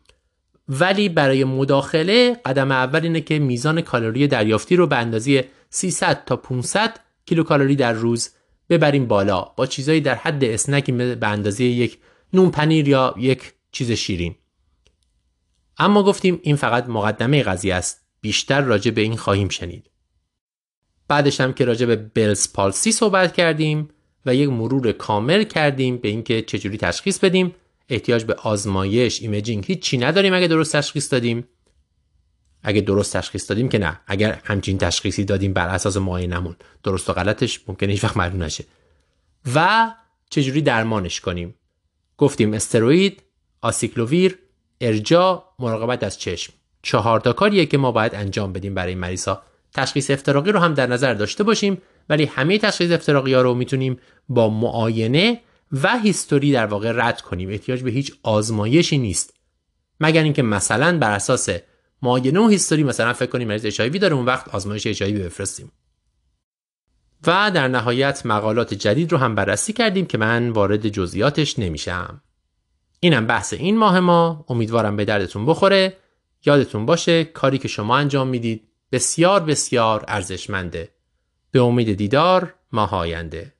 ولی برای مداخله قدم اول اینه که میزان کالری دریافتی رو به اندازه 300 تا 500 کیلوکالری در روز ببریم بالا. با چیزایی در حد اسنکی به اندازه یک نون پنیر یا یک چیز شیرین. اما گفتیم این فقط مقدمه قضیه است. بیشتر راجع به این خواهیم شنید. بعدش هم که راجع به بلز پالسی صحبت کردیم. و یک مرور کامل کردیم به اینکه چجوری تشخیص بدیم. احتیاج به آزمایش imaging هیچی نداریم اگه درست تشخیص دادیم. اگه درست تشخیص دادیم که نه. اگر همچین تشخیصی دادیم بر اساس معاینمون درست و غلطش ممکنه هیچ وقت معلوم نشه. و چجوری درمانش کنیم؟ گفتیم استروئید acyclovir ارجاع مراقبت از چشم. چهار تا کاریه که ما باید انجام بدیم برای مریض تشخیص افتراقی رو هم در نظر داشته باشیم. ولی همه تشخیص افتراقی ها رو می‌تونیم با معاینه و هیستوری در واقع رد کنیم. احتیاج به هیچ آزمایشی نیست. مگر اینکه مثلا بر اساس معاینه و هیستوری مثلا فکر کنیم مریض اچ داره اون وقت آزمایش اچ بفرستیم. و در نهایت مقالات جدید رو هم بررسی کردیم که من وارد جزئیاتش نمیشم. اینم بحث این ماه ما. امیدوارم به دردتون بخوره. یادتون باشه کاری که شما انجام می‌دید بسیار بسیار ارزشمنده. به امید دیدار ماه آینده